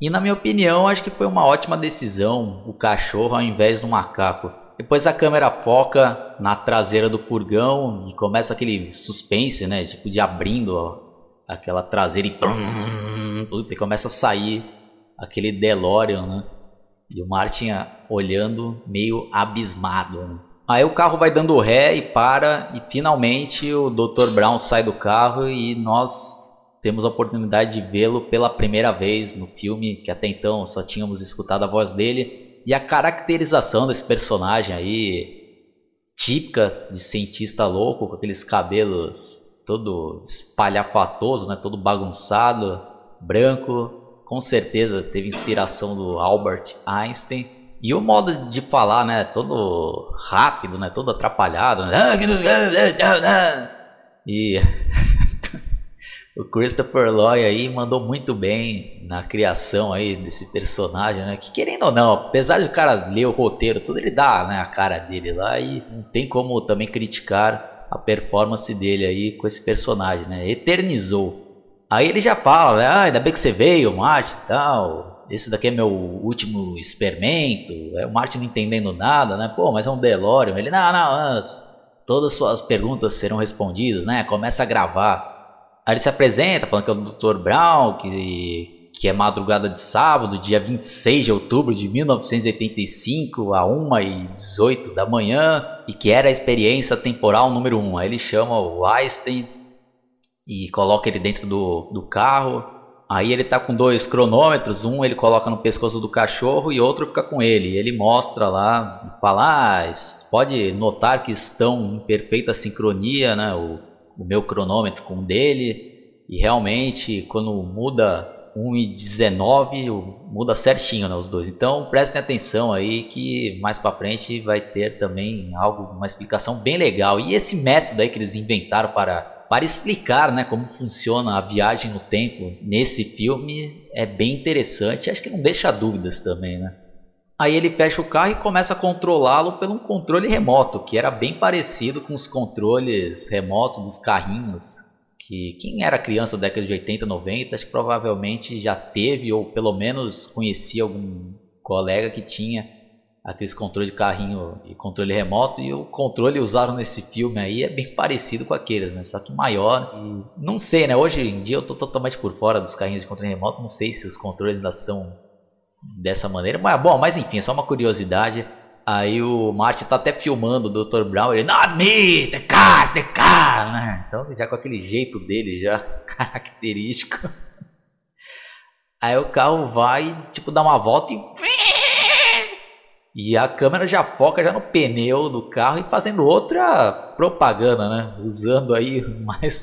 E na minha opinião, acho que foi uma ótima decisão o cachorro ao invés do macaco. Depois a câmera foca na traseira do furgão e começa aquele suspense, né? Tipo de abrindo ó, aquela traseira e putz, e começa a sair aquele DeLorean, né? E o Martin olhando meio abismado. Né? Aí o carro vai dando ré e para e finalmente o Dr. Brown sai do carro e nós temos a oportunidade de vê-lo pela primeira vez no filme, que até então só tínhamos escutado a voz dele. E a caracterização desse personagem aí, típica de cientista louco, com aqueles cabelos todo espalhafatoso, né? todo bagunçado, branco. Com certeza teve inspiração do Albert Einstein. E o modo de falar, né? Todo rápido, né? Todo atrapalhado. Né? E [LAUGHS] o Christopher Lloyd aí mandou muito bem na criação aí desse personagem, né? Que querendo ou não, apesar de o cara ler o roteiro, tudo ele dá, né? A cara dele lá e não tem como também criticar a performance dele aí com esse personagem, né? Eternizou. Aí ele já fala, né? Ah, ainda bem que você veio, Martin e tal. Esse daqui é meu último experimento. É o Martin não entendendo nada, né? Pô, mas é um DeLorean. Ele, não, não, todas as suas perguntas serão respondidas, né? Começa a gravar. Aí ele se apresenta, falando que é o Dr. Brown, que que é madrugada de sábado, dia 26 de outubro de 1985, a 1h18 da manhã, e que era a experiência temporal número 1. Aí ele chama o Einstein e coloca ele dentro do, do carro. Aí ele tá com dois cronômetros, um ele coloca no pescoço do cachorro e outro fica com ele. Ele mostra lá, fala, ah, pode notar que estão em perfeita sincronia, né? O, o meu cronômetro com o dele. E realmente, quando muda 1 e 19 muda certinho né, os dois. Então prestem atenção aí que mais para frente vai ter também algo, uma explicação bem legal. E esse método aí que eles inventaram para para explicar né, como funciona a viagem no tempo nesse filme é bem interessante. Acho que não deixa dúvidas também, né? Aí ele fecha o carro e começa a controlá-lo pelo um controle remoto, que era bem parecido com os controles remotos dos carrinhos que quem era criança da década de 80, 90, acho que provavelmente já teve ou pelo menos conhecia algum colega que tinha aqueles controles de carrinho e controle remoto e o controle usado nesse filme aí é bem parecido com aqueles, né? Só que maior. E não sei, né? Hoje em dia eu tô totalmente por fora dos carrinhos de controle remoto, não sei se os controles ainda são dessa maneira, mas bom, mas enfim, é só uma curiosidade. Aí o Martin tá até filmando o Dr. Brown, ele, not me, the car, the né? Então já com aquele jeito dele já [LAUGHS] característico. Aí o carro vai, tipo, dar uma volta e e a câmera já foca já no pneu do carro e fazendo outra propaganda, né? Usando aí [LAUGHS] mais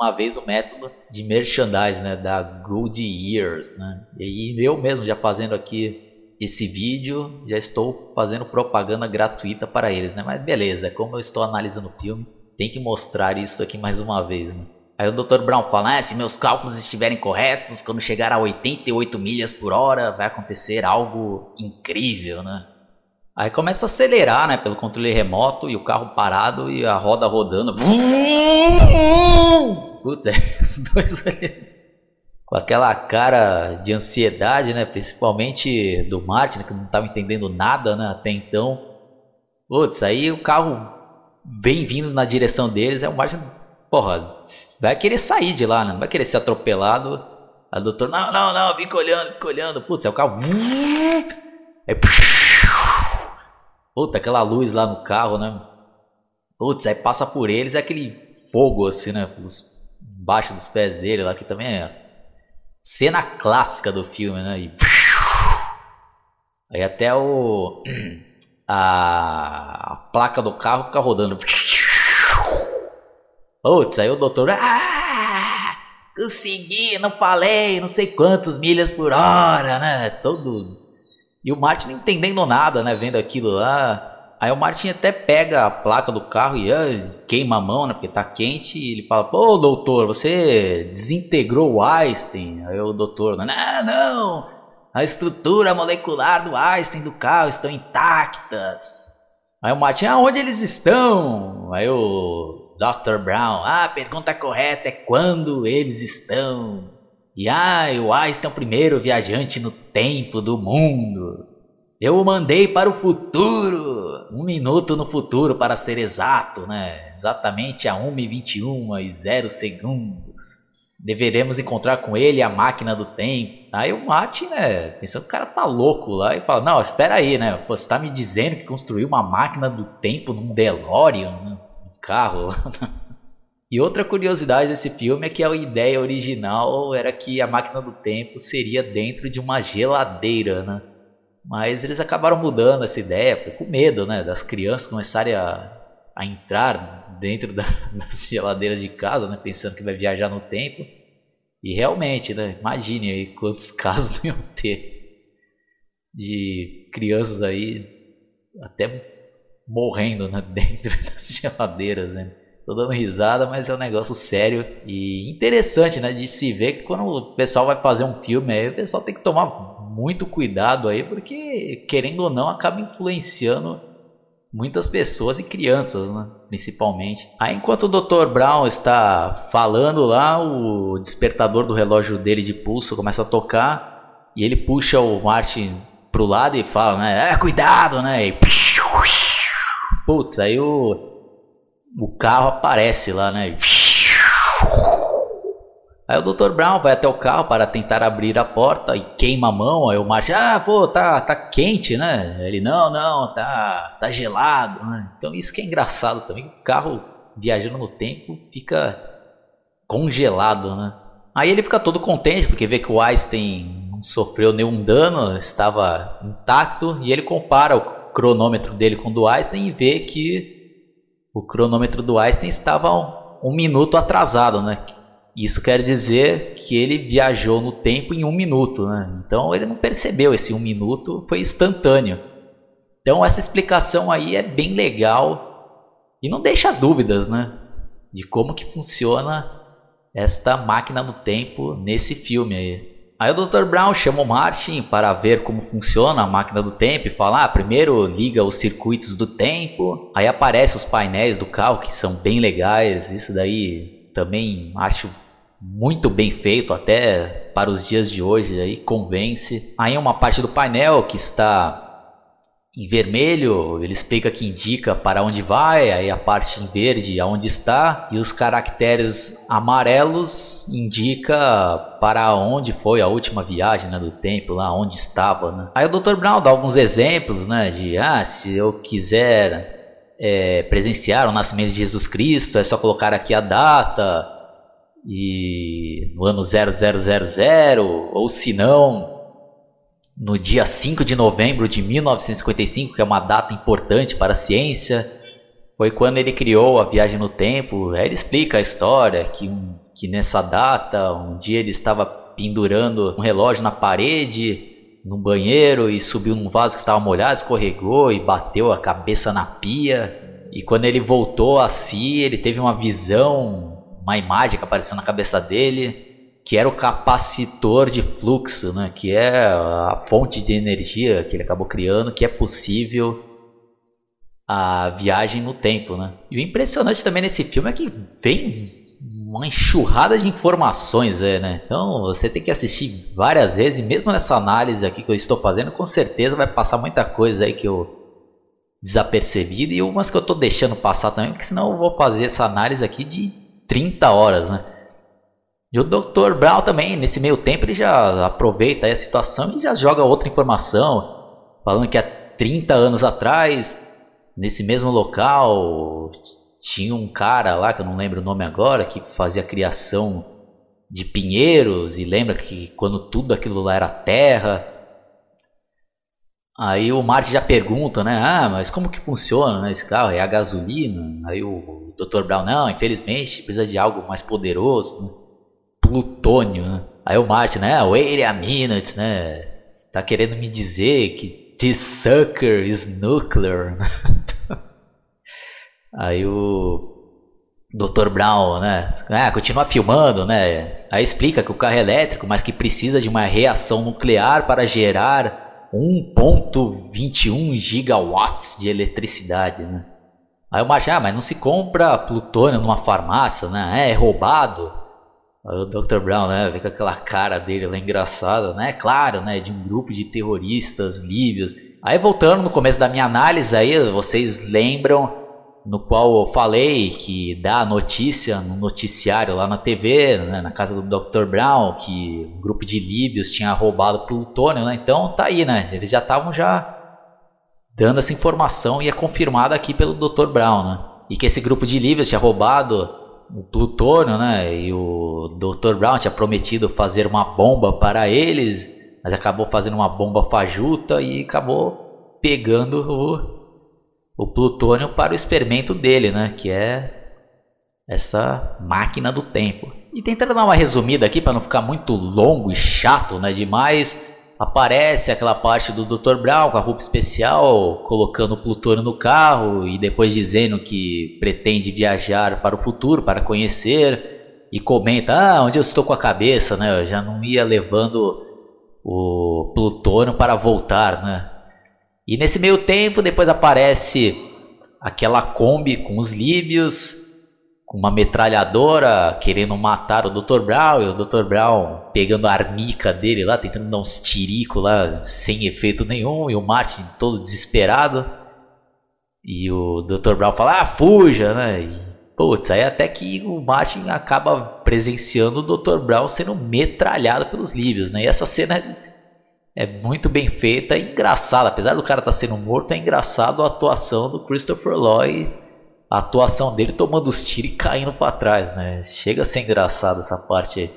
uma vez o método de merchandise, né? Da Good Years, né? E eu mesmo já fazendo aqui esse vídeo, já estou fazendo propaganda gratuita para eles, né? Mas beleza, como eu estou analisando o filme, tem que mostrar isso aqui mais uma vez, né? Aí o Dr. Brown fala: ah, se meus cálculos estiverem corretos, quando chegar a 88 milhas por hora, vai acontecer algo incrível, né? Aí começa a acelerar, né, pelo controle remoto e o carro parado e a roda rodando. Puta, [LAUGHS] os dois com aquela cara de ansiedade, né, principalmente do Martin, que não estava entendendo nada, né, até então. Putz, aí o carro vem vindo na direção deles, é o Martin, porra, vai querer sair de lá, né, não vai querer ser atropelado. A doutora, não, não, não, fica olhando, fica olhando. Putz, é o carro. Aí, Puta, aquela luz lá no carro, né? Putz, aí passa por eles, é aquele fogo assim, né? Embaixo dos pés dele lá, que também é cena clássica do filme, né? E... Aí até o. [CLEARS THROAT] A... a placa do carro fica rodando. Putz, aí o doutor. Ah! Consegui, não falei, não sei quantas milhas por hora, né? Todo e o Martin não entendendo nada, né? Vendo aquilo lá. Aí o Martin até pega a placa do carro e ah, queima a mão, né? Porque tá quente. E ele fala: Pô, doutor, você desintegrou o Einstein. Aí o doutor: Não, não. A estrutura molecular do Einstein do carro estão intactas. Aí o Martin: Aonde eles estão? Aí o Dr. Brown: Ah, a pergunta correta é quando eles estão. E ai, o Einstein é o primeiro viajante no tempo do mundo. Eu o mandei para o futuro. Um minuto no futuro, para ser exato, né? Exatamente a 1h21 e 0 segundos. Deveremos encontrar com ele a máquina do tempo. Aí o Martin, né? Pensando que o cara tá louco lá e fala: Não, espera aí, né? Pô, você tá me dizendo que construiu uma máquina do tempo num DeLorean, né? Um carro. E outra curiosidade desse filme é que a ideia original era que a máquina do tempo seria dentro de uma geladeira, né? Mas eles acabaram mudando essa ideia, com medo, né? Das crianças começarem a, a entrar dentro [LAUGHS] da, das geladeiras de casa, né? Pensando que vai viajar no tempo. E realmente, né? Imagine aí quantos [LAUGHS] casos não [LAUGHS] iam ter de crianças aí até morrendo né? dentro das geladeiras, né? Tô dando risada, mas é um negócio sério e interessante, né? De se ver que quando o pessoal vai fazer um filme aí, o pessoal tem que tomar muito cuidado aí, porque querendo ou não, acaba influenciando muitas pessoas e crianças, né? Principalmente. Aí enquanto o Dr. Brown está falando lá, o despertador do relógio dele de pulso começa a tocar e ele puxa o Martin pro lado e fala, né? É, cuidado, né? E... [LAUGHS] Putz, aí o o carro aparece lá, né? Aí o Dr. Brown vai até o carro para tentar abrir a porta e queima a mão. Aí o Martin, ah, pô, tá, tá quente, né? Ele, não, não, tá, tá gelado. Né? Então isso que é engraçado também. O carro viajando no tempo fica congelado, né? Aí ele fica todo contente porque vê que o Einstein não sofreu nenhum dano, estava intacto. E ele compara o cronômetro dele com o do Einstein e vê que o cronômetro do Einstein estava um, um minuto atrasado, né? Isso quer dizer que ele viajou no tempo em um minuto, né? Então ele não percebeu esse um minuto, foi instantâneo. Então essa explicação aí é bem legal e não deixa dúvidas, né? De como que funciona esta máquina do tempo nesse filme aí. Aí o Dr. Brown chama o Martin para ver como funciona a máquina do tempo e fala: ah, primeiro liga os circuitos do tempo, aí aparecem os painéis do carro que são bem legais. Isso daí também acho muito bem feito até para os dias de hoje aí convence. Aí uma parte do painel que está em vermelho ele explica que indica para onde vai, aí a parte em verde aonde está, e os caracteres amarelos indica para onde foi a última viagem né, do tempo, lá onde estava. Né? Aí o Dr. Brown dá alguns exemplos né, de ah, se eu quiser é, presenciar o nascimento de Jesus Cristo, é só colocar aqui a data e no ano 0000, ou se não, no dia 5 de novembro de 1955, que é uma data importante para a ciência, foi quando ele criou a viagem no tempo. Ele explica a história que, que nessa data, um dia ele estava pendurando um relógio na parede, no banheiro, e subiu num vaso que estava molhado, escorregou e bateu a cabeça na pia. E quando ele voltou a si, ele teve uma visão, uma imagem que apareceu na cabeça dele que era o capacitor de fluxo, né? que é a fonte de energia que ele acabou criando, que é possível a viagem no tempo. Né? E o impressionante também nesse filme é que vem uma enxurrada de informações, é, né? Então você tem que assistir várias vezes, e mesmo nessa análise aqui que eu estou fazendo, com certeza vai passar muita coisa aí que eu desapercebido e umas que eu estou deixando passar também, porque senão eu vou fazer essa análise aqui de 30 horas, né? E o Dr. Brown também, nesse meio tempo, ele já aproveita a situação e já joga outra informação, falando que há 30 anos atrás, nesse mesmo local, tinha um cara lá, que eu não lembro o nome agora, que fazia criação de pinheiros, e lembra que quando tudo aquilo lá era terra. Aí o Marty já pergunta, né? Ah, mas como que funciona né, esse carro? É a gasolina? Aí o Dr. Brown, não, infelizmente precisa de algo mais poderoso. Né? Plutônio, né? Aí o Martin, né? Wait a minute, né? Tá querendo me dizer que this sucker is nuclear. [LAUGHS] Aí o Dr. Brown, né? Ah, continua filmando, né? Aí explica que o carro é elétrico, mas que precisa de uma reação nuclear para gerar 1.21 gigawatts de eletricidade, né? Aí o Martin, ah, mas não se compra plutônio numa farmácia, né? É roubado. O Dr. Brown, né? Vê com aquela cara dele lá engraçada, né? Claro, né? De um grupo de terroristas líbios. Aí voltando no começo da minha análise aí, vocês lembram no qual eu falei que dá a notícia no noticiário lá na TV, né, na casa do Dr. Brown, que um grupo de líbios tinha roubado plutônio, né? Então tá aí, né? Eles já estavam já dando essa informação e é confirmada aqui pelo Dr. Brown, né? E que esse grupo de líbios tinha roubado o plutônio, né? E o Dr. Brown tinha prometido fazer uma bomba para eles, mas acabou fazendo uma bomba fajuta e acabou pegando o, o plutônio para o experimento dele, né? Que é essa máquina do tempo. E tentando dar uma resumida aqui para não ficar muito longo e chato, né? Demais aparece aquela parte do Dr. Brown com a roupa especial, colocando o plutônio no carro e depois dizendo que pretende viajar para o futuro para conhecer e comenta: "Ah, onde eu estou com a cabeça, né? Eu já não ia levando o plutônio para voltar, né?" E nesse meio tempo, depois aparece aquela Kombi com os líbios uma metralhadora querendo matar o Dr. Brown e o Dr. Brown pegando a armica dele lá, tentando dar uns tirico lá sem efeito nenhum e o Martin todo desesperado. E o Dr. Brown fala: "Ah, fuja", né? E, putz, aí até que o Martin acaba presenciando o Dr. Brown sendo metralhado pelos líbios, né? E essa cena é muito bem feita e engraçada, apesar do cara estar tá sendo morto, é engraçado a atuação do Christopher Lloyd a atuação dele tomando os tiros e caindo para trás, né? Chega a ser engraçado essa parte aí.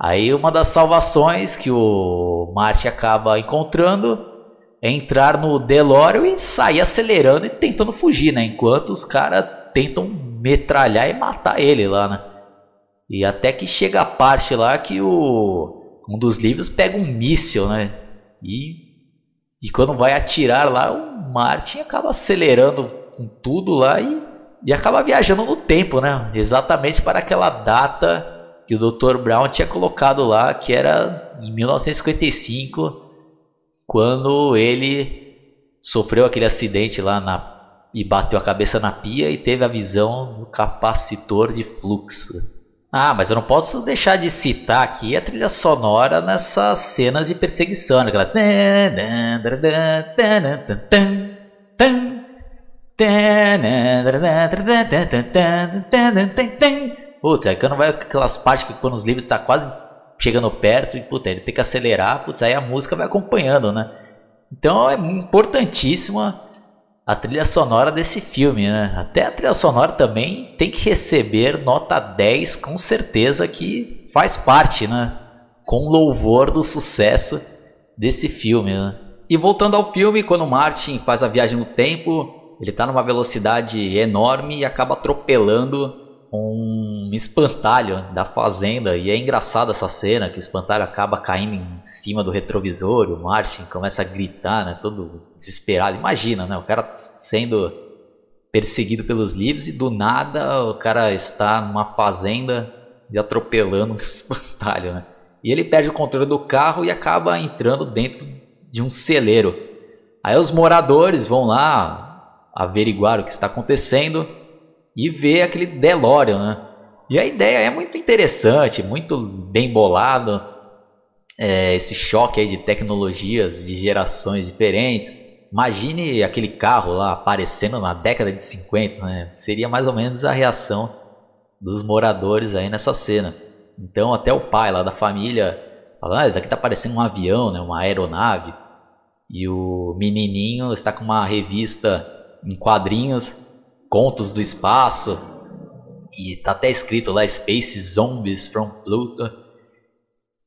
Aí uma das salvações que o Marty acaba encontrando é entrar no DeLorean e sair acelerando e tentando fugir, né? Enquanto os caras tentam metralhar e matar ele lá, né? E até que chega a parte lá que o um dos livros pega um míssil, né? E, e quando vai atirar lá, o Martin acaba acelerando com tudo lá e, e acaba viajando no tempo, né? Exatamente para aquela data que o Dr. Brown tinha colocado lá, que era em 1955, quando ele sofreu aquele acidente lá na, e bateu a cabeça na pia e teve a visão do capacitor de fluxo. Ah, mas eu não posso deixar de citar aqui a trilha sonora nessas cenas de perseguição, né? aquela. Putz, é quando vai aquelas partes que quando os livros tá quase chegando perto e puta, ele tem que acelerar, putz, aí a música vai acompanhando, né? Então é importantíssima a trilha sonora desse filme, né? Até a trilha sonora também tem que receber nota 10, com certeza que faz parte, né? Com louvor do sucesso desse filme, né? E voltando ao filme, quando Martin faz a viagem no tempo, ele está numa velocidade enorme e acaba atropelando um espantalho da fazenda. E é engraçado essa cena que o espantalho acaba caindo em cima do retrovisor. O Martin começa a gritar, né? Todo desesperado. Imagina, né? O cara sendo perseguido pelos livros e do nada o cara está numa fazenda e atropelando um [LAUGHS] espantalho, né? E ele perde o controle do carro e acaba entrando dentro de um celeiro. Aí os moradores vão lá averiguar o que está acontecendo e ver aquele DeLorean, né? E a ideia é muito interessante, muito bem bolado. É, esse choque aí de tecnologias, de gerações diferentes. Imagine aquele carro lá aparecendo na década de 50, né? Seria mais ou menos a reação dos moradores aí nessa cena. Então até o pai lá da família fala, ah, isso aqui tá parecendo um avião, né? Uma aeronave. E o menininho está com uma revista em quadrinhos contos do espaço. E tá até escrito lá Space Zombies from Pluto.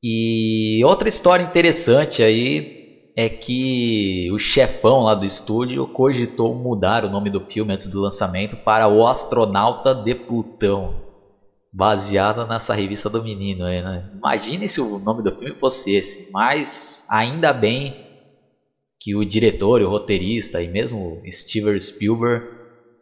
E outra história interessante aí é que o chefão lá do estúdio cogitou mudar o nome do filme antes do lançamento para O Astronauta de Plutão, baseado nessa revista do menino aí, né? Imagine se o nome do filme fosse esse, mas ainda bem que o diretor, o roteirista e mesmo Steven Spielberg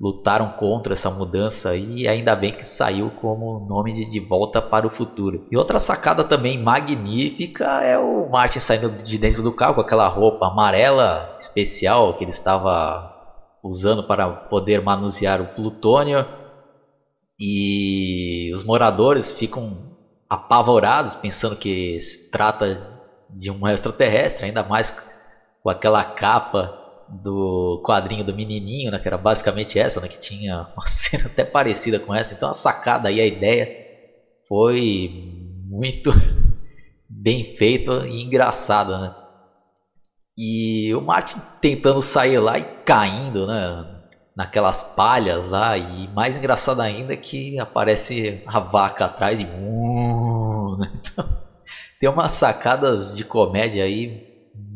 lutaram contra essa mudança e ainda bem que saiu como nome de De Volta para o Futuro. E outra sacada também magnífica é o Martin saindo de dentro do carro com aquela roupa amarela especial que ele estava usando para poder manusear o plutônio. E os moradores ficam apavorados pensando que se trata de um extraterrestre, ainda mais com aquela capa do quadrinho do menininho, né, que era basicamente essa, né, que tinha uma [LAUGHS] cena até parecida com essa. Então a sacada aí, a ideia foi muito [LAUGHS] bem feita e engraçada, né? E o Martin tentando sair lá e caindo, né? Naquelas palhas lá. E mais engraçado ainda é que aparece a vaca atrás e. [LAUGHS] Né? Então, tem umas sacadas de comédia aí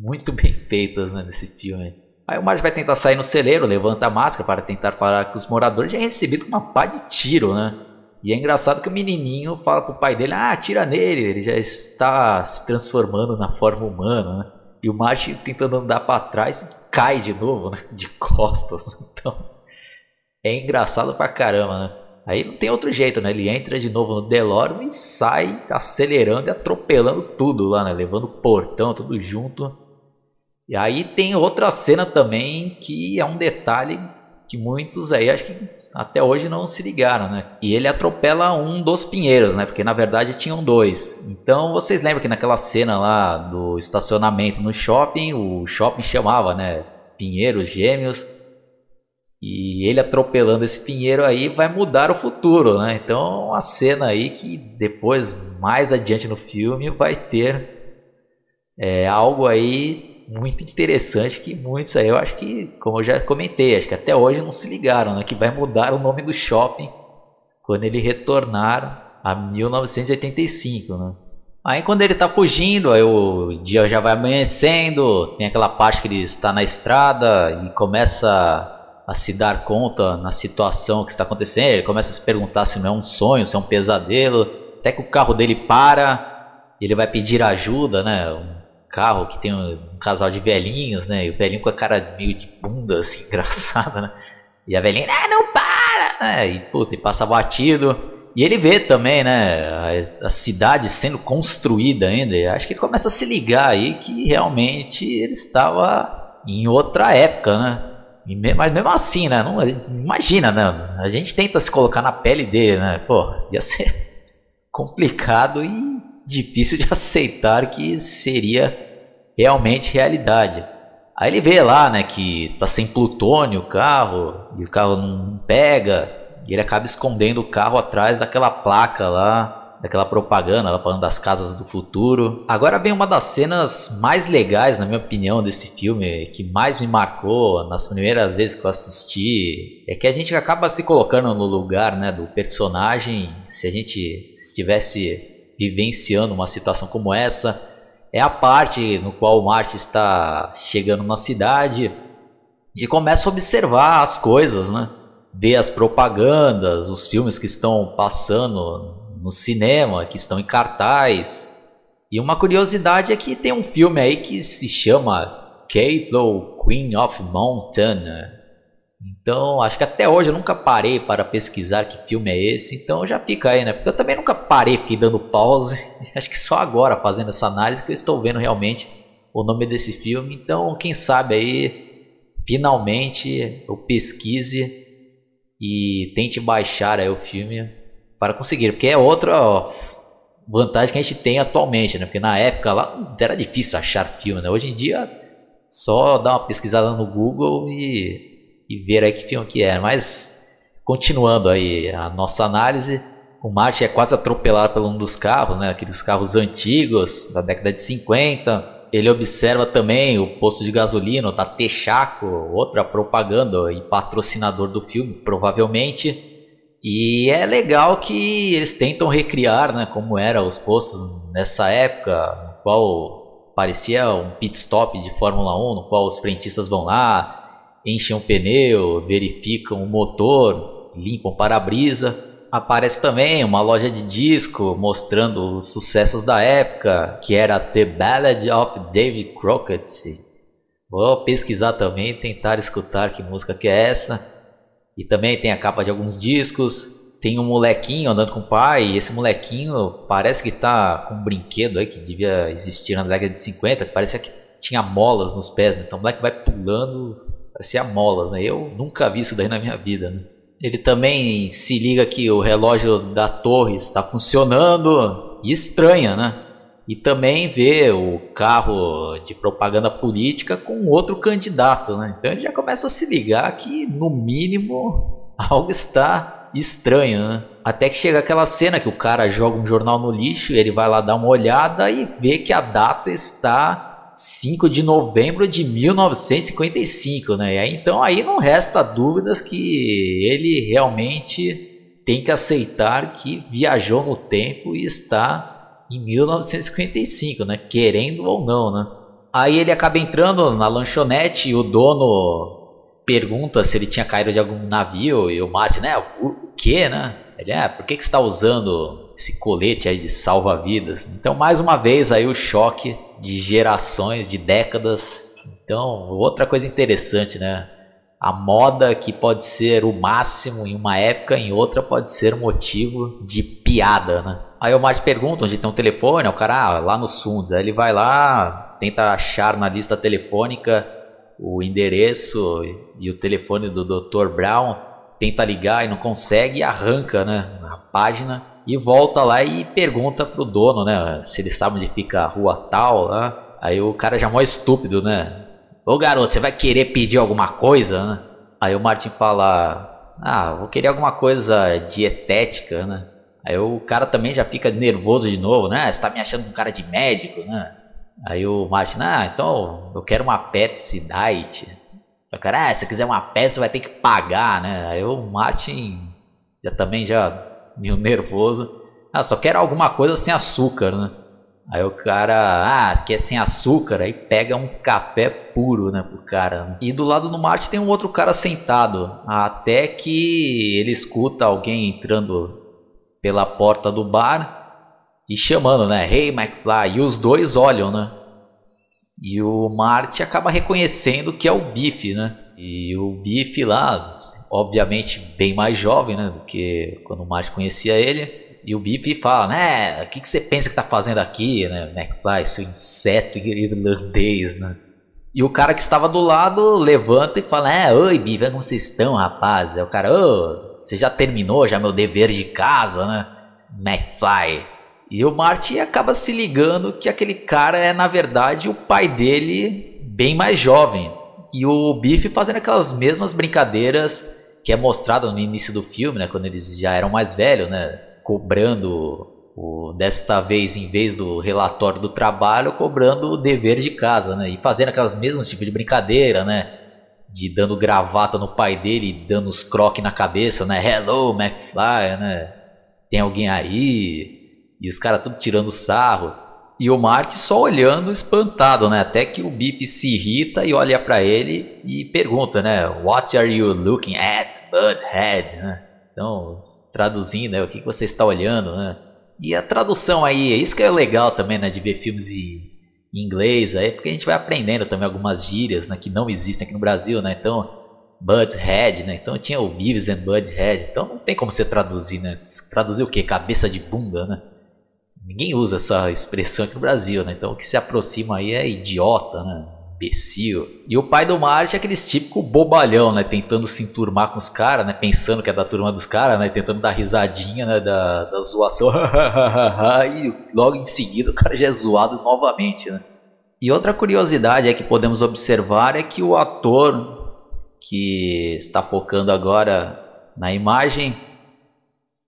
muito [LAUGHS] bem feitas né, nesse filme. Aí o Marge vai tentar sair no celeiro, levanta a máscara para tentar falar com os moradores e é recebido com uma pá de tiro, né? E é engraçado que o menininho fala pro pai dele, ah, tira nele, ele já está se transformando na forma humana, né? E o Marge tentando andar para trás cai de novo, né? De costas. [LAUGHS] Então, é engraçado pra caramba, né? Aí não tem outro jeito, né? Ele entra de novo no DeLorean e sai acelerando e atropelando tudo lá, né? Levando o portão, tudo junto. E aí tem outra cena também que é um detalhe que muitos aí acho que até hoje não se ligaram, né? E ele atropela um dos pinheiros, né? Porque na verdade tinham dois. Então vocês lembram que naquela cena lá do estacionamento no shopping, o shopping chamava, né? Pinheiros Gêmeos. E ele atropelando esse pinheiro aí vai mudar o futuro, né? Então uma cena aí que depois, mais adiante no filme, vai ter é, algo aí muito interessante que muitos aí eu acho que, como eu já comentei, acho que até hoje não se ligaram, né, que vai mudar o nome do shopping quando ele retornar a 1985, né? Aí quando ele está fugindo, aí o dia já vai amanhecendo, tem aquela parte que ele está na estrada e começa a se dar conta na situação que está acontecendo, ele começa a se perguntar se não é um sonho, se é um pesadelo, até que o carro dele para, ele vai pedir ajuda, né? Carro que tem um, um, casal de velhinhos, né? E o velhinho com a cara meio de bunda, assim, [LAUGHS] engraçada, né? E a velhinha, ah, não para! Né? E, puta, e passa batido. E ele vê também, né, a, a, cidade sendo construída ainda. E acho que ele começa a se ligar aí que realmente ele estava em outra época, né? E, mas mesmo assim, né? Não, imagina, né? A gente tenta se colocar na pele dele, né? Pô, ia ser [LAUGHS] complicado e difícil de [LAUGHS] aceitar que seria realmente realidade. Aí ele vê lá, né, que tá sem plutônio o carro, e o carro não pega, e ele acaba escondendo o carro atrás daquela placa lá, daquela propaganda lá falando das casas do futuro. Agora vem uma das cenas mais legais, na minha opinião, desse filme, que mais me marcou nas primeiras vezes que eu assisti, é que a gente acaba se colocando no lugar, né, do personagem, se a gente estivesse vivenciando uma situação como essa, é a parte no qual o Marty está chegando na cidade e começa a observar as coisas, né? Ver as propagandas, os filmes que estão passando no cinema, que estão em cartaz. E uma curiosidade é que tem um filme aí que se chama Caitlin Queen of Mountain, então, acho que até hoje eu nunca parei para pesquisar que filme é esse, então já fica aí, né? Porque eu também nunca parei, fiquei dando pause. [LAUGHS] Acho que só agora, fazendo essa análise, que eu estou vendo realmente o nome desse filme. Então, quem sabe aí, finalmente, eu pesquise e tente baixar aí o filme para conseguir. Porque é outra vantagem que a gente tem atualmente, né? Porque na época lá era difícil achar filme, né? Hoje em dia, só dá uma pesquisada no Google e e ver aí que filme que é. Mas continuando aí a nossa análise, o Marty é quase atropelado por um dos carros, né? Aqueles carros antigos da década de 50. Ele observa também o posto de gasolina da Texaco, outra propaganda e patrocinador do filme, provavelmente. E é legal que eles tentam recriar, né, como eram os postos nessa época, no qual parecia um pit stop de Fórmula 1, no qual os frentistas vão lá, enchem o pneu, verificam o motor, limpam o para-brisa. Aparece também uma loja de disco mostrando os sucessos da época, que era The Ballad of David Crockett. Vou pesquisar também, tentar escutar que música que é essa. E também tem a capa de alguns discos. Tem um molequinho andando com o pai, e esse molequinho parece que tá com um brinquedo aí que devia existir na década de 50, que parecia que tinha molas nos pés, né? Então o moleque vai pulando parecia molas, né? Eu nunca vi isso daí na minha vida, né? Ele também se liga que o relógio da torre está funcionando e estranha, né? E também vê o carro de propaganda política com outro candidato, né? Então ele já começa a se ligar que, no mínimo, [LAUGHS] algo está estranho, né? Até que chega aquela cena que o cara joga um jornal no lixo, ele vai lá dar uma olhada e vê que a data está 5 de novembro de 1955, né? Então aí não resta dúvidas que ele realmente tem que aceitar que viajou no tempo e está em 1955, né? Querendo ou não, né? Aí ele acaba entrando na lanchonete e o dono pergunta se ele tinha caído de algum navio e o Martin, né? O que, né? Ele, é, por que, que está usando esse colete aí de salva-vidas? Então, mais uma vez aí o choque de gerações, de décadas. Então, outra coisa interessante, né? A moda que pode ser o máximo em uma época, em outra pode ser motivo de piada, né? Aí o Martin pergunta onde tem um telefone, o cara, ah, lá nos fundos. Aí ele vai lá, tenta achar na lista telefônica o endereço e o telefone do Dr. Brown, tenta ligar e não consegue e arranca, né, a página e volta lá e pergunta pro dono, né, se ele sabe onde fica a rua tal, né? Aí o cara já é mó estúpido, né? Ô garoto, você vai querer pedir alguma coisa, né? Aí o Martin fala: "Ah, vou querer alguma coisa dietética, né?" Aí o cara também já fica nervoso de novo, né? Você tá me achando um cara de médico, né? Aí o Martin, ah, então eu quero uma Pepsi Diet. O cara, ah, se quiser uma Pepsi vai ter que pagar, né? Aí o Martin já também já meio nervoso. Ah, só quero alguma coisa sem açúcar, né? Aí o cara, ah, quer sem açúcar? Aí pega um café puro, né, pro cara. E do lado do Marte tem um outro cara sentado. Até que ele escuta alguém entrando pela porta do bar e chamando, né? Hey, McFly. E os dois olham, né? E o Marte acaba reconhecendo que é o Biff, né? E o Biff lá, obviamente bem mais jovem, né, do que quando o Marge conhecia ele. E o Biff fala, né, o que, que você pensa que tá fazendo aqui, né, McFly, seu inseto irlandês, né. E o cara que estava do lado levanta e fala, é, oi Biff, como vocês estão, rapaz? É o cara, ô, oh, você já terminou já meu dever de casa, né? McFly. E o Marty acaba se ligando que aquele cara é, na verdade, o pai dele bem mais jovem. E o Biff fazendo aquelas mesmas brincadeiras que é mostrado no início do filme, né? Quando eles já eram mais velhos, né? Cobrando o, desta vez, em vez do relatório do trabalho, cobrando o dever de casa, né? E fazendo aquelas mesmas tipos de brincadeira, né? De dando gravata no pai dele, dando os croques na cabeça, né? Hello, McFly, né? Tem alguém aí? E os caras tudo tirando sarro. E o Marty só olhando espantado, né? Até que o Biff se irrita e olha para ele e pergunta, né? What are you looking at, Butthead? Né? Então, traduzindo, né? O que você está olhando, né? E a tradução aí, é isso que é legal também, né? De ver filmes em inglês, aí, porque a gente vai aprendendo também algumas gírias, né? Que não existem aqui no Brasil, né? Então, Butthead, né? Então tinha o Beavis and Butthead. Então não tem como você traduzir, né? Traduzir o quê? Cabeça de bunda, né? Ninguém usa essa expressão aqui no Brasil, né? Então o que se aproxima aí é idiota, né? Imbecil. E o pai do Marty é aquele típico bobalhão, né? Tentando se enturmar com os caras, né? Pensando que é da turma dos caras, né? Tentando dar risadinha, né? Da, da zoação. [LAUGHS] e logo em seguida o cara já é zoado novamente, né? E outra curiosidade é que podemos observar é que o ator que está focando agora na imagem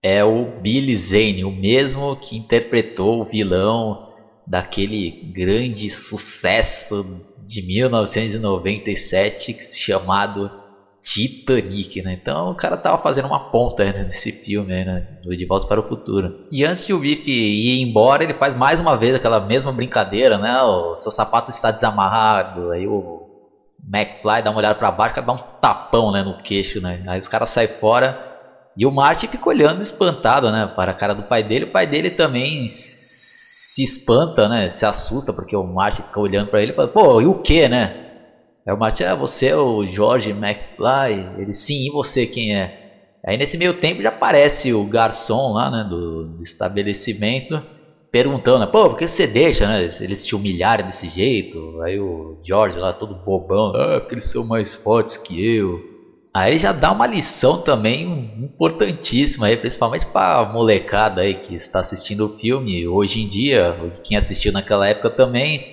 é o Billy Zane, o mesmo que interpretou o vilão daquele grande sucesso de 1997 chamado Titanic, né? Então o cara tava fazendo uma ponta né, nesse filme, né? Do De Volta para o Futuro. E antes de o Biff ir embora, ele faz mais uma vez aquela mesma brincadeira, né? O seu sapato está desamarrado, aí o McFly dá uma olhada para baixo, dá um tapão, né, no queixo, né? Aí os caras saem fora e o Marty fica olhando espantado, né, para a cara do pai dele. O pai dele também se espanta, né, se assusta porque o Marty fica olhando para ele e fala: "Pô, e o que, né?" Aí o Marty: "Ah, você é o George McFly?" Ele: "Sim, e você quem é?" Aí nesse meio tempo já aparece o garçom lá, né, do, do estabelecimento, perguntando, né, pô, por que você deixa, né, eles te humilharem desse jeito? Aí o George lá todo bobão, ah, porque eles são mais fortes que eu. Aí ele já dá uma lição também importantíssima aí, principalmente para molecada aí que está assistindo o filme hoje em dia, quem assistiu naquela época também,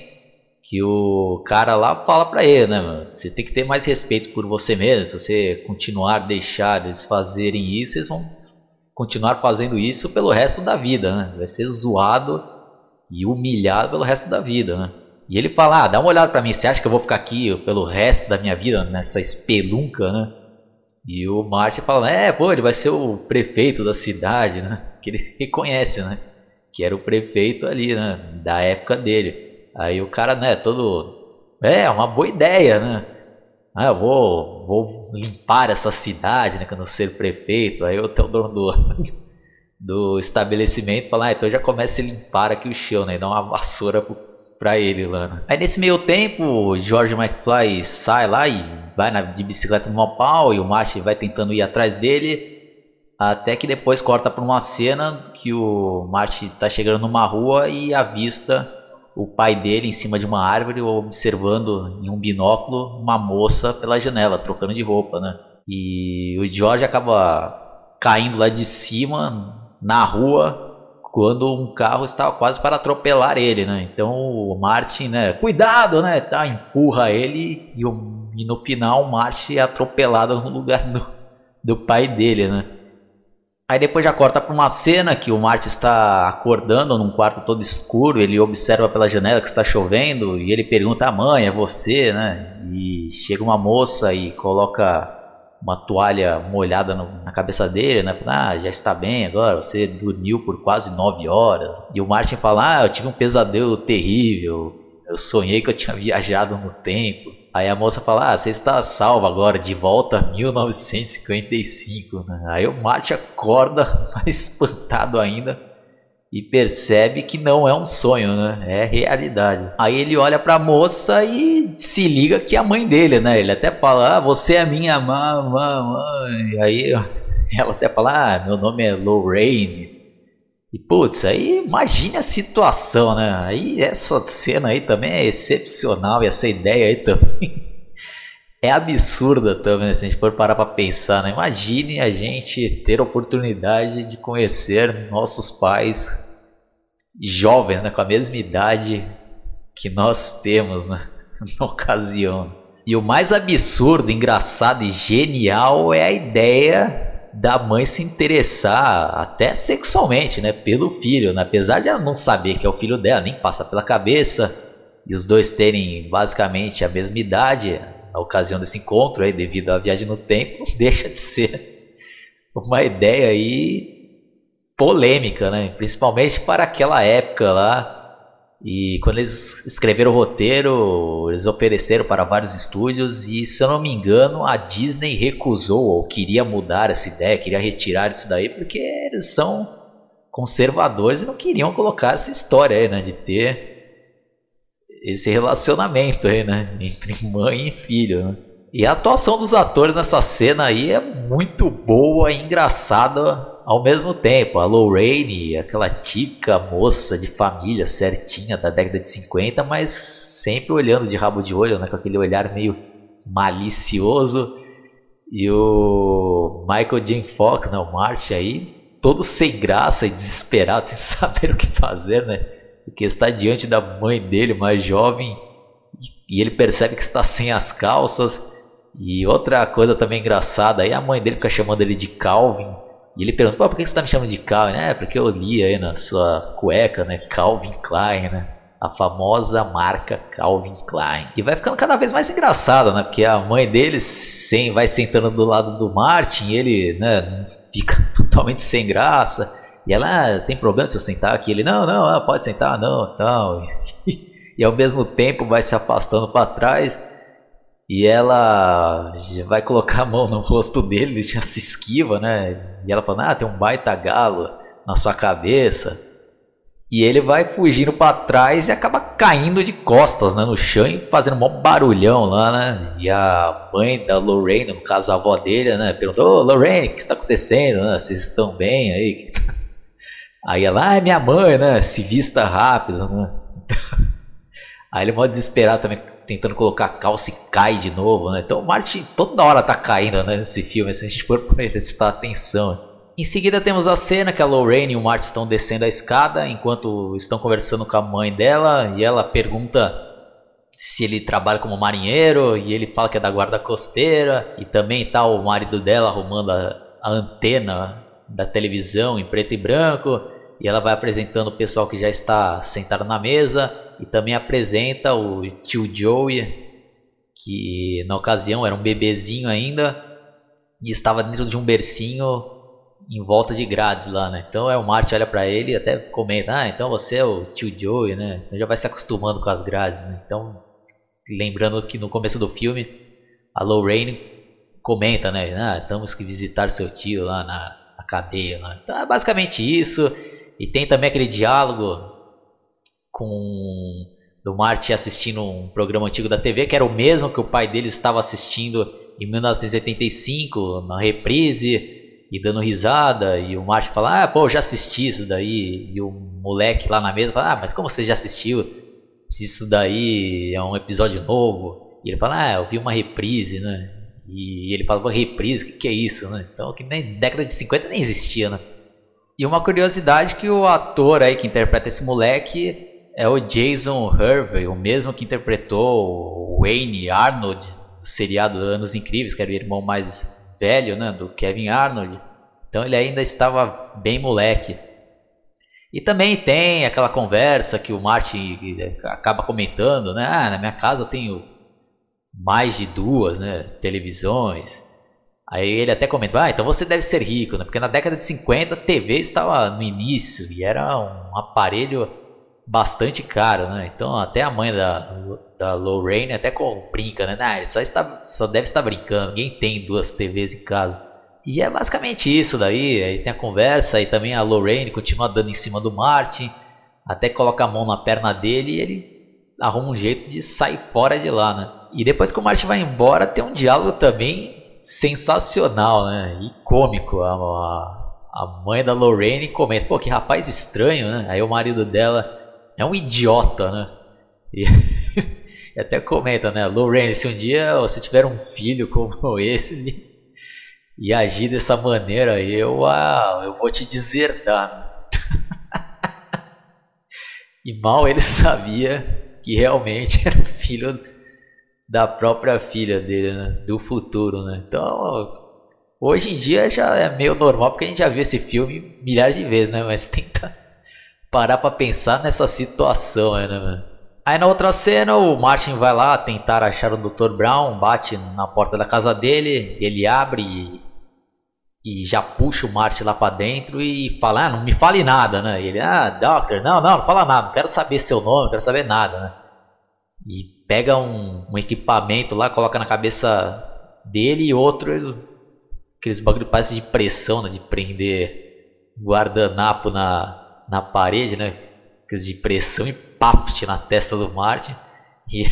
que o cara lá fala para ele, né, mano? Você tem que ter mais respeito por você mesmo. Se você continuar deixar eles fazerem isso, eles vão continuar fazendo isso pelo resto da vida, né? Vai ser zoado e humilhado pelo resto da vida, né? E ele fala: ah, dá uma olhada para mim, você acha que eu vou ficar aqui pelo resto da minha vida nessa espelunca, né? E o Martin fala, é, pô, ele vai ser o prefeito da cidade, né? Que ele [LAUGHS] reconhece, né? Que era o prefeito ali, né? Da época dele. Aí o cara, né, todo. É, uma boa ideia, né? Ah, eu vou, vou limpar essa cidade, né? Quando eu ser prefeito. Aí o dono do, [LAUGHS] do estabelecimento fala, ah, então já começa a limpar aqui o chão, né? E dá uma vassoura pro, pra ele lá? Aí nesse meio tempo, George McFly sai lá e vai na, de bicicleta no pau e o Marty vai tentando ir atrás dele. Até que depois corta para uma cena que o Marty está chegando numa rua e avista o pai dele em cima de uma árvore observando em um binóculo uma moça pela janela, trocando de roupa, né? E o George acaba caindo lá de cima na rua quando um carro estava quase para atropelar ele, né? Então o Martin, né, cuidado, né, tá, empurra ele e o e no final o Marty é atropelado no lugar do, do pai dele, né? Aí depois já corta para uma cena que o Marty está acordando num quarto todo escuro, ele observa pela janela que está chovendo e ele pergunta à mãe, é você, né? E chega uma moça e coloca uma toalha molhada no, na cabeça dele, né? Ah, já está bem agora, você dormiu por quase nove horas. E o Martin fala, ah, eu tive um pesadelo terrível, eu sonhei que eu tinha [LAUGHS] viajado no tempo. Aí a moça fala: Ah, você está salvo agora, de volta a 1955. Né? Aí o Mate acorda, [LAUGHS] mais espantado ainda, e percebe que não é um sonho, né? É realidade. Aí ele olha para a moça e se liga que é a mãe dele, né? Ele até fala: Ah, você é minha mãe. Aí [LAUGHS] ela até fala: Ah, meu nome é Lorraine. E putz, aí imagine a situação, né? Aí essa cena aí também é excepcional e essa ideia aí também [LAUGHS] é absurda também, né? se a gente for parar para pensar, né? Imagine a gente ter a oportunidade de conhecer nossos pais jovens, né? Com a mesma idade que nós temos, né? [LAUGHS] Na ocasião. E o mais absurdo, engraçado e genial é a ideia da mãe se interessar até sexualmente, né, pelo filho, né? apesar de ela não saber que é o filho dela, nem passa pela cabeça, e os dois terem basicamente a mesma idade, na ocasião desse encontro aí, devido à viagem no tempo, não [LAUGHS] deixa de ser uma ideia aí polêmica, né? Principalmente para aquela época lá. E quando eles escreveram o roteiro, eles ofereceram para vários estúdios e, se eu não me engano, a Disney recusou ou queria mudar essa ideia, queria retirar isso daí, porque eles são conservadores e não queriam colocar essa história aí, né? De ter esse relacionamento aí, né? Entre mãe e filho, né? E a atuação dos atores nessa cena aí é muito boa e engraçada ao mesmo tempo. A Lorraine, aquela típica moça de família certinha da década de 50, mas sempre olhando de rabo de olho, né? Com aquele olhar meio malicioso. E o Michael J. Fox, né? O Marty aí, todo sem graça e desesperado, [LAUGHS] sem saber o que fazer, né? Porque está diante da mãe dele, mais jovem, e ele percebe que está sem as calças. E outra coisa também engraçada, aí a mãe dele fica chamando ele de Calvin. E ele pergunta, por que você está me chamando de Calvin? É, porque eu li aí na sua cueca, né? Calvin Klein, né? A famosa marca Calvin Klein. E vai ficando cada vez mais engraçado, né? Porque a mãe dele sem, vai sentando do lado do Martin, ele né, fica [LAUGHS] totalmente sem graça. E ela, ah, tem problema se eu sentar aqui? Ele, não, não, ah, pode sentar, não, tal. E, [LAUGHS] e ao mesmo tempo vai se afastando para trás. E ela vai colocar a mão no rosto dele, ele já se esquiva, né? E ela fala, ah, tem um baita galo na sua cabeça. E ele vai fugindo para trás e acaba caindo de costas né, no chão e fazendo um barulhão lá, né? E a mãe da Lorraine, no caso a avó dele, né? Perguntou, ô oh, Lorraine, o que está acontecendo? Né? Vocês estão bem aí? [LAUGHS] Aí ela, ah, é minha mãe, né? Se vista rápido, né? [LAUGHS] Aí ele é mó desesperado também, tentando colocar a calça e cai de novo, né? Então o Martin toda hora tá caindo né, nesse filme, [LAUGHS] se a gente for prestar atenção. Em seguida temos a cena que a Lorraine e o Martin estão descendo a escada enquanto estão conversando com a mãe dela e ela pergunta se ele trabalha como marinheiro e ele fala que é da guarda costeira e também tá o marido dela arrumando a, a antena da televisão em preto e branco e ela vai apresentando o pessoal que já está sentado na mesa e também apresenta o tio Joey, que na ocasião era um bebezinho ainda e estava dentro de um bercinho em volta de grades lá, né? Então é o Marty olha para ele e até comenta: "Ah, então você é o tio Joey, né? Então já vai se acostumando com as grades, né? Então, lembrando que no começo do filme a Lorraine comenta, né? Ah, temos que visitar seu tio lá na, na cadeia, né? Então é basicamente isso. E tem também aquele diálogo com do Marty assistindo um programa antigo da TV, que era o mesmo que o pai dele estava assistindo em 1985, na reprise, e dando risada, e o Marty fala, ah, pô, já assisti isso daí, e o moleque lá na mesa fala, ah, mas como você já assistiu? Se isso daí é um episódio novo? E ele fala, ah, eu vi uma reprise, né? E ele fala, reprise, o que, que é isso, né? Então, que nem década de 50 nem existia, né? E uma curiosidade que o ator aí que interpreta esse moleque é o Jason Hervey, o mesmo que interpretou o Wayne Arnold do seriado Anos Incríveis, que era o irmão mais velho né, do Kevin Arnold. Então ele ainda estava bem moleque. E também tem aquela conversa que o Martin acaba comentando, né? Ah, na minha casa eu tenho mais de duas né, televisões. Aí ele até comenta, ah, então você deve ser rico, né? Porque na década de 50 a TV estava no início e era um aparelho bastante caro, né? Então até a mãe da, da Lorraine até brinca, né? Ah, ele só, está, só deve estar brincando, ninguém tem duas TVs em casa. E é basicamente isso daí, aí tem a conversa e também a Lorraine continua dando em cima do Martin, até coloca a mão na perna dele e ele arruma um jeito de sair fora de lá, né? E depois que o Martin vai embora, tem um diálogo também sensacional, né? E cômico. A, a, mãe da Lorraine comenta, pô, que rapaz estranho, né? Aí o marido dela é um idiota, né? E, [LAUGHS] até comenta, né? Lorraine, se um dia você tiver um filho como [LAUGHS] esse e agir dessa maneira, eu, eu vou te deserdar. [LAUGHS] e mal ele sabia que realmente [LAUGHS] era filho da própria filha dele, né? do futuro, né? Então, hoje em dia já é meio normal porque a gente já viu esse filme milhares de vezes, né? Mas [LAUGHS] tenta parar para pensar nessa situação, né? Aí na outra cena o Martin vai lá tentar achar o Dr. Brown, bate na porta da casa dele, ele abre e, e já puxa o Martin lá para dentro e fala, ah, não me fale nada, né? E ele, ah, Doctor, não, não, não fala nada, não quero saber seu nome, não quero saber nada, né? E pega um, um equipamento lá, coloca na cabeça dele e outro, aqueles bagulho parece de pressão, né? De prender guardanapo na, na parede, né? de pressão e paft na testa do Martin e,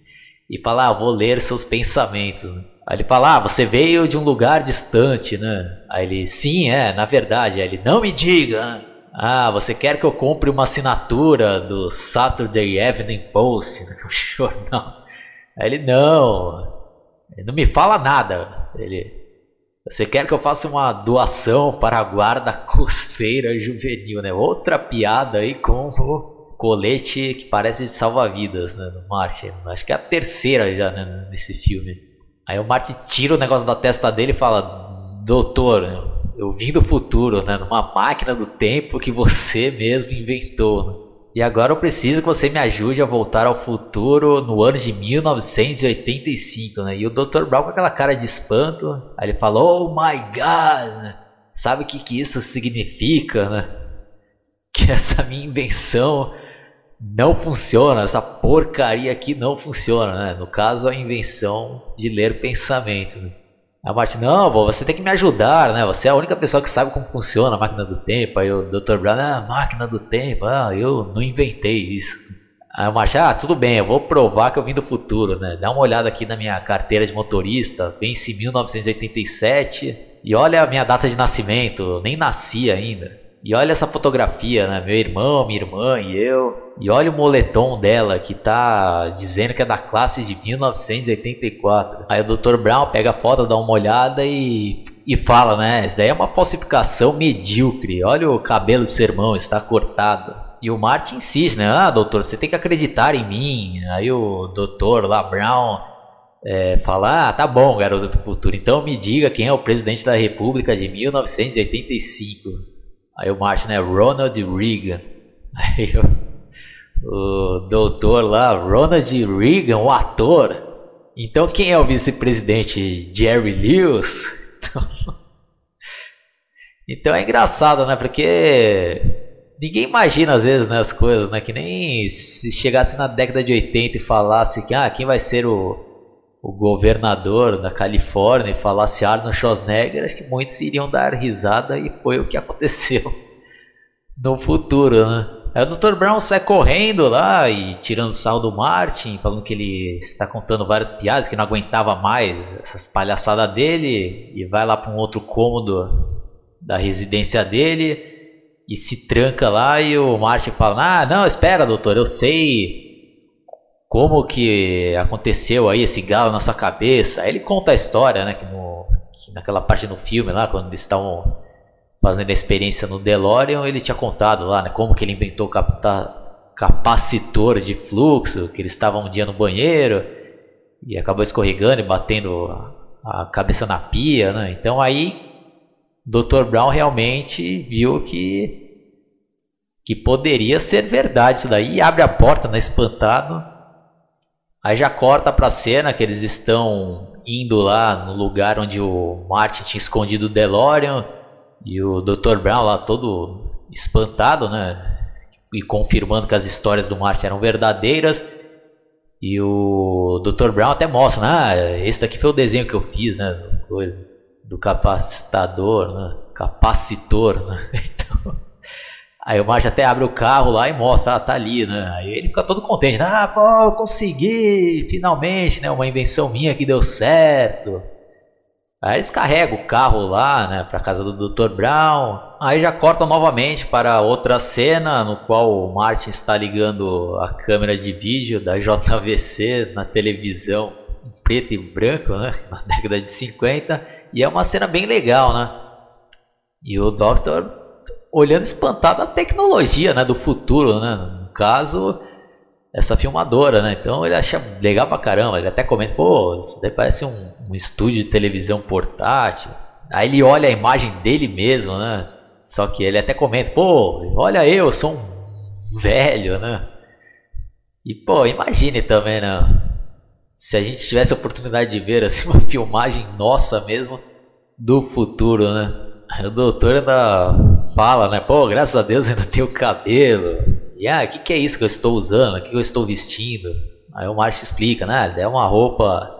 [LAUGHS] e fala, ah, vou ler seus pensamentos. Aí ele fala, ah, você veio de um lugar distante, né? Aí ele, sim, é, na verdade. Aí ele, não me diga. Ah, você quer que eu compre uma assinatura do Saturday Evening Post, [LAUGHS] o jornal? Aí ele, não, ele não me fala nada. Ele, você quer que eu faça uma doação para a guarda costeira juvenil, né? Outra piada aí com o colete que parece de salva-vidas, né? No Martin. Acho que é a terceira já né? nesse filme. Aí o Martin tira o negócio da testa dele e fala: Doutor, eu vim do futuro, né? Numa máquina do tempo que você mesmo inventou. Né? E agora eu preciso que você me ajude a voltar ao futuro no ano de 1985, né? E o Dr. Brown com aquela cara de espanto, aí ele falou: Oh my God! Sabe o que, que isso significa, né? Que essa minha invenção não funciona, essa porcaria aqui não funciona, né? No caso, a invenção de ler pensamento. Né? A Martin, não, vô, você tem que me ajudar, né? Você é a única pessoa que sabe como funciona a máquina do tempo. Aí o Dr. Brown, ah, máquina do tempo, ah, eu não inventei isso. Aí o Martin, ah, tudo bem, eu vou provar que eu vim do futuro, né? Dá uma olhada aqui na minha carteira de motorista, vence 1987, e olha a minha data de nascimento, nem nasci ainda. E olha essa fotografia, né? Meu irmão, minha irmã e eu. E olha o moletom dela que tá dizendo que é da classe de 1984. Aí o Dr. Brown pega a foto, dá uma olhada e, e fala, né? Isso daí é uma falsificação medíocre. Olha o cabelo do seu irmão, está cortado. E o Martin insiste, né? Ah, doutor, você tem que acreditar em mim. Aí o doutor lá, Brown, é, fala: Ah, tá bom, garoto do futuro. Então me diga quem é o presidente da República de 1985. Aí o Martin é Ronald Reagan. [LAUGHS] Aí o, o doutor lá, Ronald Reagan, o ator. Então quem é o vice-presidente? Jerry Lewis? [LAUGHS] Então, é engraçado, né? Porque ninguém imagina às vezes né, as coisas, né? Que nem se chegasse na década de 80 e falasse que ah, quem vai ser o, o governador da Califórnia e falasse Arnold Schwarzenegger, acho que muitos iriam dar risada e foi o que [LAUGHS] aconteceu no futuro, né? Aí o Dr. Brown sai correndo lá e tirando sal do Martin, falando que ele está contando várias piadas, que não aguentava mais essas palhaçadas dele, e vai lá para um outro cômodo da residência dele e se tranca lá e o Martin fala: "Ah, não, espera, doutor, eu sei como que aconteceu aí esse galo na sua cabeça. Aí ele conta a história, né? Que, no, que naquela parte do filme lá, quando eles estavam fazendo a experiência no DeLorean, ele tinha contado lá, né? Como que ele inventou o capacitor de fluxo, que eles estavam um dia no banheiro e acabou escorregando e batendo a, a cabeça na pia, né? Então aí Dr. Brown realmente viu que que poderia ser verdade isso daí e abre a porta, né, espantado Aí já corta pra cena que eles estão indo lá no lugar onde o Martin tinha escondido o DeLorean e o Dr. Brown lá todo espantado, né? E confirmando que as histórias do Martin eram verdadeiras. E o Dr. Brown até mostra, né? Ah, esse daqui foi o desenho que eu fiz, né? Do capacitador, né? Capacitor, né? [LAUGHS] Então, Aí o Marge até abre o carro lá e mostra, ah, tá ali, né? Aí ele fica todo contente, ah, pô, consegui, finalmente, né? Uma invenção minha que deu certo. Aí eles carregam o carro lá, né, pra casa do Dr. Brown. Aí já corta novamente para outra cena no qual o Martin está ligando a câmera de vídeo da [LAUGHS] JVC na televisão em preto e branco, né, [LAUGHS] na década de 50. E é uma cena bem legal, né? E o Dr. olhando espantado a tecnologia, né, do futuro, né? No caso, essa filmadora, né? Então ele acha legal pra caramba. Ele até comenta, pô, isso daí parece um, um estúdio de televisão portátil. Aí ele olha a imagem dele mesmo, né? Só que ele até comenta, pô, olha eu, sou um velho, né? E pô, imagine também, né? Se a gente tivesse a oportunidade de ver assim [LAUGHS] uma filmagem nossa mesmo do futuro, né? O doutor ainda fala, né? Pô, graças a Deus ainda tenho cabelo. E ah, o que, que é isso que eu estou usando? O que eu estou vestindo? Aí o Márcio explica, né? É uma roupa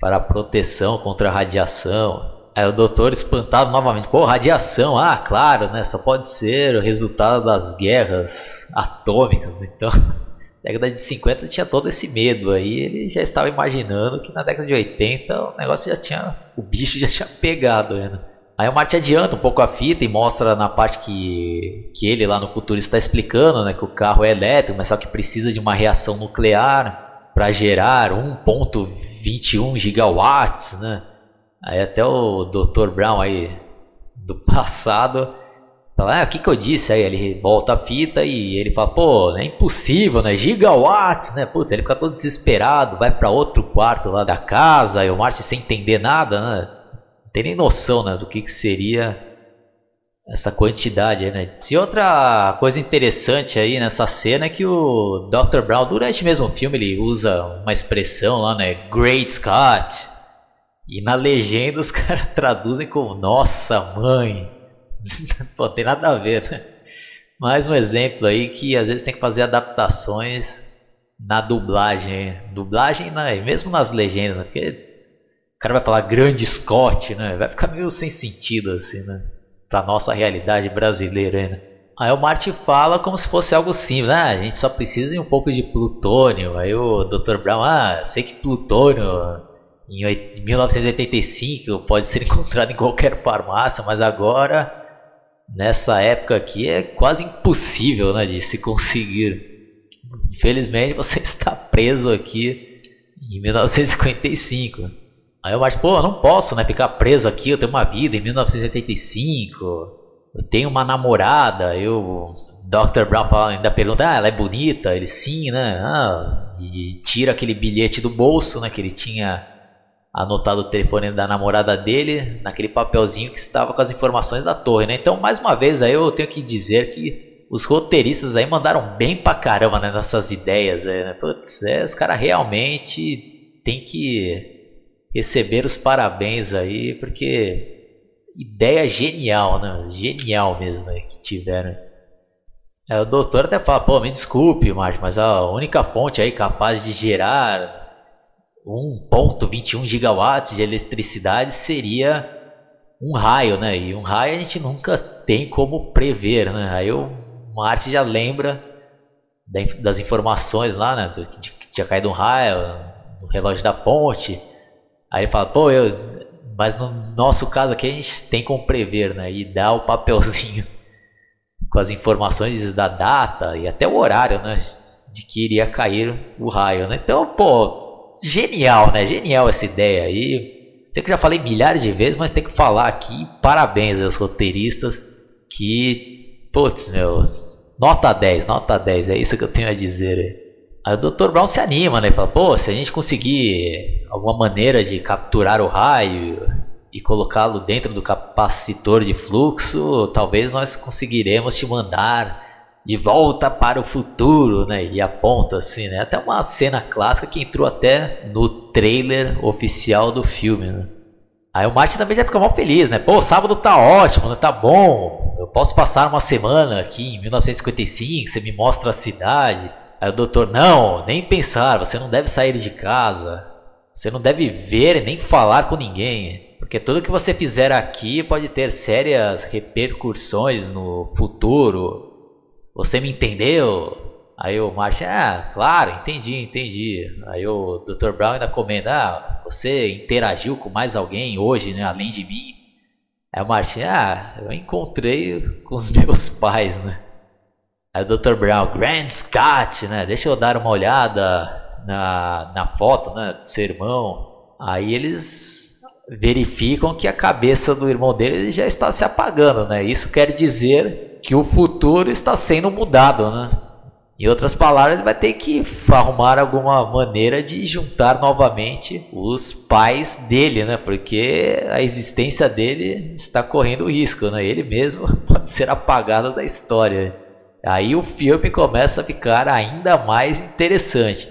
para proteção contra a radiação. Aí o doutor espantado novamente, pô, radiação, ah, claro, né? Só pode ser o resultado das guerras atômicas. Então, na [LAUGHS] década de 50 tinha todo esse medo aí. Ele já estava imaginando que na década de 80 o negócio já tinha. O bicho já tinha pegado ainda. Aí o Marte adianta um pouco a fita e mostra na parte que, que ele lá no futuro está explicando né, que o carro é elétrico, mas só que precisa de uma reação nuclear para gerar 1.21 gigawatts, né? Aí até o Dr. Brown aí do [LAUGHS] passado fala, ah, o que que eu disse? Aí ele volta a fita e ele fala, pô, é impossível, né? Gigawatts, né? Putz, ele fica todo desesperado, vai para outro quarto lá da casa, e o Marte sem entender nada, né? Tem nem noção né, do que, que seria essa quantidade, né? Se outra coisa interessante aí nessa cena é que o Dr. Brown, durante mesmo o filme, ele usa uma expressão lá, né? Great Scott. E na legenda os [LAUGHS] caras traduzem como Nossa Mãe. [LAUGHS] Pô, tem nada a ver, né? Mais um exemplo aí que às vezes tem que fazer adaptações na dublagem. Dublagem, né? mesmo nas legendas, né? porque o cara vai falar grande Scott, né? Vai ficar meio sem sentido assim, né? Pra nossa realidade brasileira, né? Aí o Martin fala como se fosse algo simples, ah, a gente só precisa de um pouco de plutônio. Aí o Dr. Brown, ah, sei que plutônio em 1985 pode ser [LAUGHS] encontrado em qualquer farmácia, mas agora nessa época aqui é quase impossível, né, de se conseguir. Infelizmente você [LAUGHS] está preso aqui em 1955. Aí o Martin, pô, eu não posso, né, ficar preso aqui, eu tenho uma vida em 1985, eu tenho uma namorada, eu... Dr. Brown ainda pergunta, ah, ela é bonita? Ele, sim, né, ah, e tira aquele bilhete do bolso, né, que ele tinha anotado o telefone da namorada dele, naquele papelzinho que estava com as informações da torre, né, então, mais uma vez, aí eu tenho que dizer que os roteiristas aí mandaram bem pra caramba, né, nessas ideias, né, Putz, é, os caras realmente tem que receber os parabéns aí, porque ideia genial, né? Genial mesmo que tiveram. É, o doutor até fala, pô, me desculpe, Márcio, mas a única fonte aí capaz de gerar 1.21 gigawatts de eletricidade seria um raio, né? E um raio a gente nunca tem como prever, né? Aí o Marte já lembra das informações lá, né? De que tinha caído um raio no relógio da ponte, Aí ele fala, pô, eu. Mas no nosso caso aqui a gente tem como prever, né? E dá o papelzinho [LAUGHS] com as informações da data e até o horário, né? De que iria cair o raio, né? Então, pô, genial, né? Genial essa ideia aí. Sei que já falei milhares de vezes, mas tem que falar aqui. Parabéns aos roteiristas que, putz, meu, nota 10, nota 10, é isso que eu tenho a dizer. Aí o Dr. Brown se anima, né? Fala, pô, se a gente conseguir alguma maneira de capturar o raio e colocá-lo dentro do capacitor de fluxo, talvez nós conseguiremos te mandar de volta para o futuro, né? E aponta assim, né? Até uma cena clássica que entrou até no trailer oficial do filme, né? Aí o Martin também já fica mal feliz, né? Pô, sábado tá ótimo, né? Tá bom. Eu posso passar uma semana aqui em 1955, você me mostra a cidade. Aí o doutor, não, nem pensar, você não deve sair de casa. Você não deve ver nem falar com ninguém. Porque tudo que você fizer aqui pode ter sérias repercussões no futuro. Você me entendeu? Aí o Martin, ah, claro, entendi, entendi. Aí o Dr. Brown ainda comenta, ah, você interagiu com mais alguém hoje, né, além de mim? Aí o Martin, ah, eu encontrei com os [LAUGHS] meus pais, né? Aí o Dr. Brown, Grand Scott, né? Deixa eu dar uma olhada na, na foto, né, do seu irmão. Aí eles verificam que a cabeça do irmão dele já está se apagando, né? Isso quer dizer que o futuro está sendo mudado, né? Em outras palavras, ele vai ter que arrumar alguma maneira de juntar novamente os pais dele, né? Porque a existência dele está correndo risco, né? Ele mesmo [LAUGHS] pode ser apagado da história. Aí o filme começa a ficar ainda mais interessante.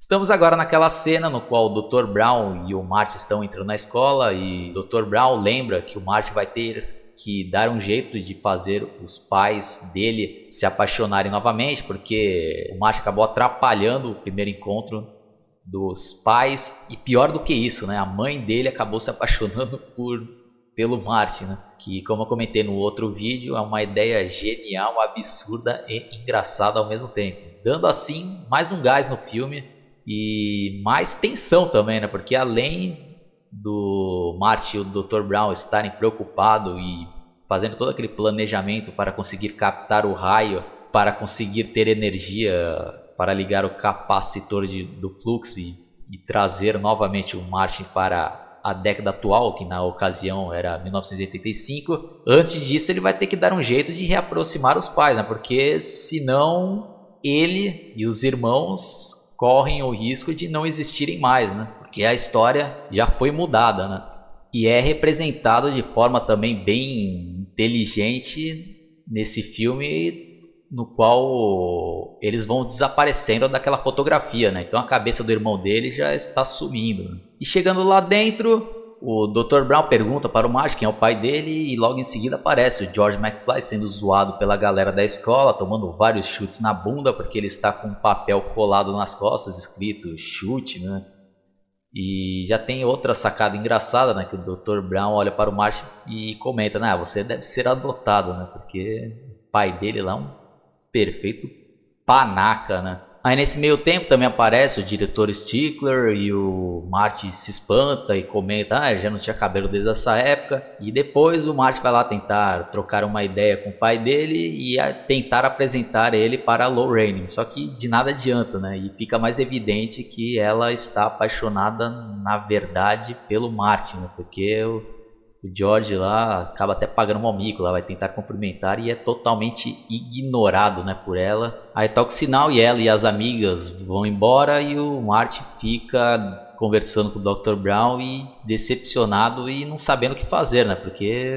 Estamos agora naquela cena no qual o Dr. Brown e o Marty estão entrando na escola e o Dr. Brown lembra que o Marty vai ter que dar um jeito de fazer os pais dele se apaixonarem novamente, porque o Martin acabou atrapalhando o primeiro encontro dos pais e pior do que isso, né? A mãe dele acabou se apaixonando [LAUGHS] por pelo Martin, né? Que como eu comentei no outro vídeo, é uma ideia genial, absurda e engraçada ao mesmo tempo, dando assim mais um gás no filme e mais tensão também, né? Porque além do Marty e o Dr. Brown estarem preocupados e fazendo todo aquele planejamento para conseguir captar o raio, para conseguir ter energia para ligar o capacitor de, do fluxo e, e trazer novamente o Martin para a década atual, que na ocasião era 1985. Antes disso, ele vai ter que dar um jeito de reaproximar os pais, né? porque senão ele e os irmãos correm o risco de não existirem mais, né? Porque a história já foi mudada, né? E é representado de forma também bem inteligente nesse filme no qual eles vão desaparecendo daquela fotografia, né? Então a cabeça do irmão dele já está sumindo. E chegando lá dentro, o Dr. Brown pergunta para o Marge quem é o pai dele e logo em seguida aparece o George McFly sendo zoado pela galera da escola, tomando vários chutes na bunda porque ele está com um papel colado nas costas escrito chute, né? E já tem outra sacada engraçada, né? Que o Dr. Brown olha para o Marge e comenta, né? Ah, você deve ser adotado, né? Porque o pai dele lá é um perfeito panaca, né? Aí nesse meio tempo também aparece o diretor Stickler e o Marty se espanta e comenta, ah, já não tinha cabelo desde essa época. E depois o Marty vai lá tentar trocar uma ideia com o pai dele e tentar apresentar ele para a Lorraine. Só que de nada adianta, né? E fica mais evidente que ela está apaixonada, na verdade, pelo Marty, né? Porque o o George lá acaba até pagando um mico lá, vai tentar cumprimentar e é totalmente ignorado né, por ela. Aí toca o sinal e ela e as amigas vão embora e o Marty fica conversando com o Dr. Brown e decepcionado e não sabendo o que fazer, né? Porque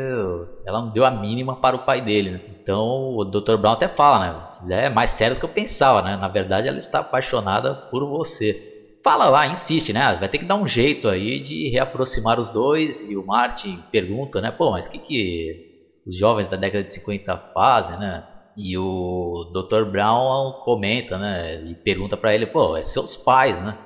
ela não deu a mínima para o pai dele, né? Então o Dr. Brown até fala, né? É mais sério do que eu pensava, né? Na verdade ela está apaixonada por você fala lá, insiste, né? Vai ter que dar um jeito aí de reaproximar os dois. E o Martin pergunta, né? Pô, mas o que, que os jovens da década de 50 fazem, né? E o Dr. Brown comenta, né? E pergunta para ele, pô, é seus pais, né?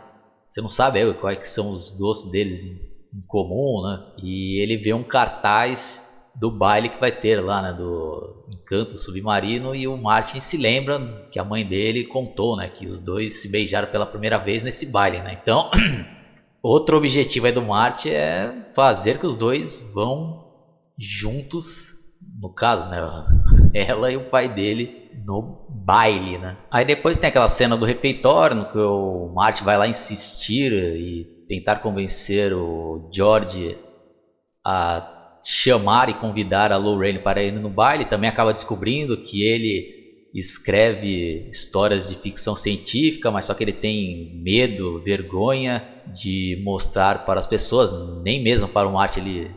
Você não sabe aí, quais são os gostos deles em, em comum, né? E ele vê um cartaz do baile que vai ter lá, né, do Encanto Submarino e o Martin se lembra que a mãe dele contou, né, que os dois se beijaram pela primeira vez nesse baile, né? Então, [CLEARS THROAT] outro objetivo aí do Martin é fazer que os dois vão juntos, no caso, né, [LAUGHS] ela e o pai dele no baile, né? Aí depois tem aquela cena do refeitório no que o Martin vai lá insistir e tentar convencer o George a chamar e convidar a Lorraine para ir no baile, também acaba descobrindo que ele escreve histórias de ficção científica, mas só que ele tem medo, vergonha de mostrar para as pessoas, nem mesmo para o Marte ele,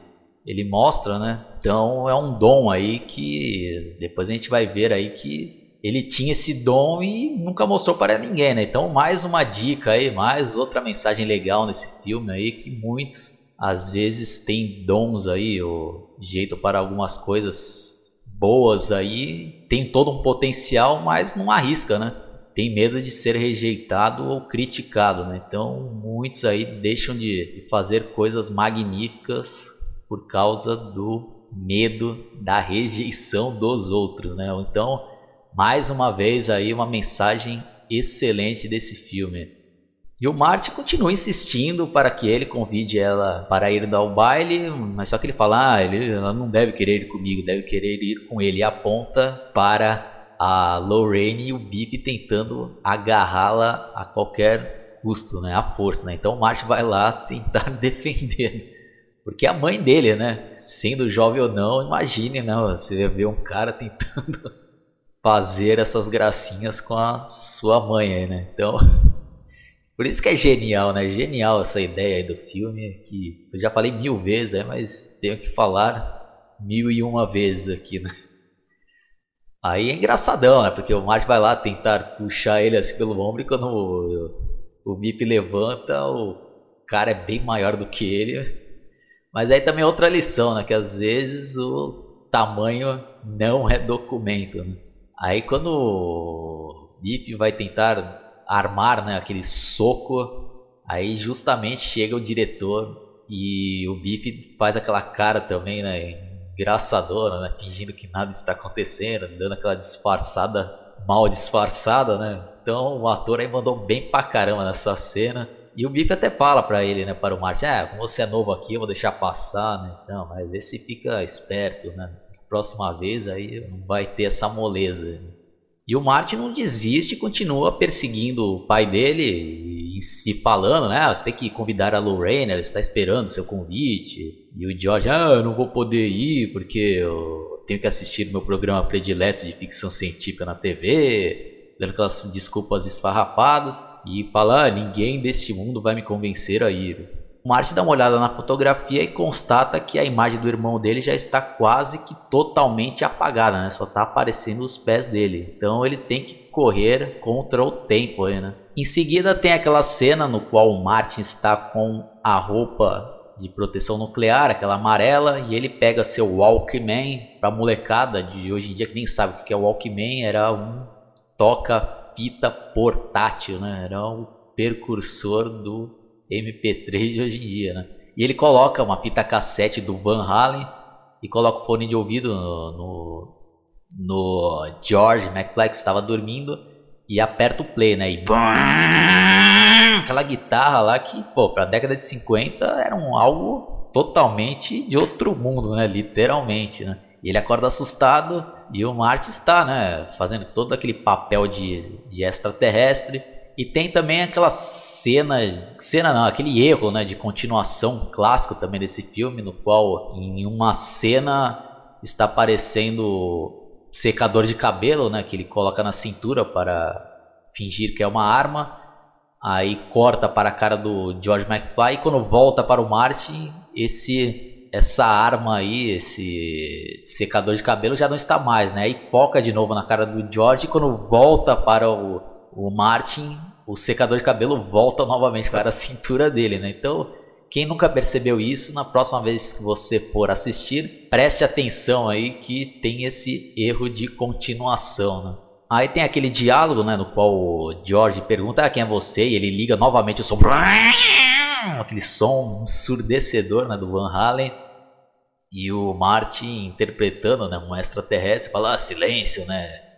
ele mostra, né? Então é um dom aí que depois a gente vai ver aí que ele tinha esse dom e nunca mostrou para ninguém, né? Então mais uma dica aí, mais outra mensagem legal nesse filme aí que muitos às vezes tem dons aí, ou jeito para algumas coisas boas aí, tem todo um potencial, mas não arrisca, né? Tem medo de ser rejeitado ou criticado, né? Então muitos aí deixam de fazer coisas magníficas por causa do medo da rejeição dos outros, né? Então mais uma vez aí uma mensagem excelente desse filme. E o Marty continua insistindo para que ele convide ela para ir ao baile, mas só que ele fala, ah, ele, ela não deve querer ir comigo, deve querer ir com ele. E aponta para a Lorraine e o Biff tentando agarrá-la a qualquer custo, né, à força. Né? Então o Marty vai lá tentar [LAUGHS] defender. Porque a mãe dele, né? Sendo jovem ou não, imagine, né? Você ver um cara tentando [LAUGHS] fazer essas gracinhas com a sua mãe né? Então, [LAUGHS] por isso que é genial, né? Genial essa ideia aí do filme, que eu já falei mil vezes, é, mas tenho que falar mil e uma vezes aqui, né? Aí é engraçadão, né? Porque o Marty vai lá tentar puxar ele assim pelo ombro e quando o, o Mip levanta, o cara é bem maior do que ele. Mas aí também é outra lição, né? Que às vezes o tamanho não é documento, né? Aí quando o Biff vai tentar armar né, aquele soco, aí justamente chega o diretor e o Biff faz aquela cara também, né, engraçadora, né, fingindo que nada está acontecendo, dando aquela disfarçada, mal disfarçada, né. Então o ator aí mandou bem pra caramba nessa cena. E o Biff até fala para ele, né, para o Martin, ah, como você é novo aqui, eu vou deixar passar, né. Então, mas vê se fica esperto, né próxima vez aí não vai ter essa moleza. E o Martin não desiste, continua perseguindo o pai dele e se falando, né? Ah, você tem que convidar a Lorraine, ela está esperando seu convite. E o George, ah, eu não vou poder ir porque eu tenho que assistir meu programa predileto de ficção científica na TV, dando aquelas desculpas esfarrapadas e fala, ah, ninguém deste mundo vai me convencer a ir. Marty dá uma olhada na fotografia e constata que a imagem do irmão dele já está quase que totalmente apagada, né? Só está aparecendo os pés dele. Então ele tem que correr contra o tempo aí, né? Em seguida tem aquela cena no qual o Martin está com a roupa de proteção nuclear, aquela amarela, e ele pega seu Walkman para molecada de hoje em dia que nem sabe o que é o Walkman, era um toca-fita portátil, né? Era o um do MP3 de hoje em dia, né? E ele coloca uma fita cassete do Van Halen e coloca o fone de ouvido no, no, no George McFly que estava dormindo e aperta o play, né? E aquela guitarra lá que, pô, pra década de 50 era um algo totalmente de outro mundo, né? Literalmente, né? E ele acorda assustado e o Marty está, né? Fazendo todo aquele papel de, de extraterrestre e tem também aquela cena, cena não, aquele erro, né, de continuação clássico também desse filme, no qual em uma cena está aparecendo secador de cabelo, né, que ele coloca na cintura para fingir que é uma arma. Aí corta para a cara do George McFly e quando volta para o Martin, esse essa arma aí, esse secador de cabelo já não está mais, né? Aí foca de novo na cara do George e quando volta para o o Martin, o secador de cabelo volta novamente para a cintura dele, né? Então, quem nunca percebeu isso, na próxima vez que você for assistir, preste atenção aí que tem esse erro de continuação, né? Aí tem aquele diálogo, né, no qual o George pergunta ah, quem é você e ele liga novamente o som, aquele som ensurdecedor, né, do Van Halen. E o Martin interpretando, né, um extraterrestre, fala ah, silêncio, né?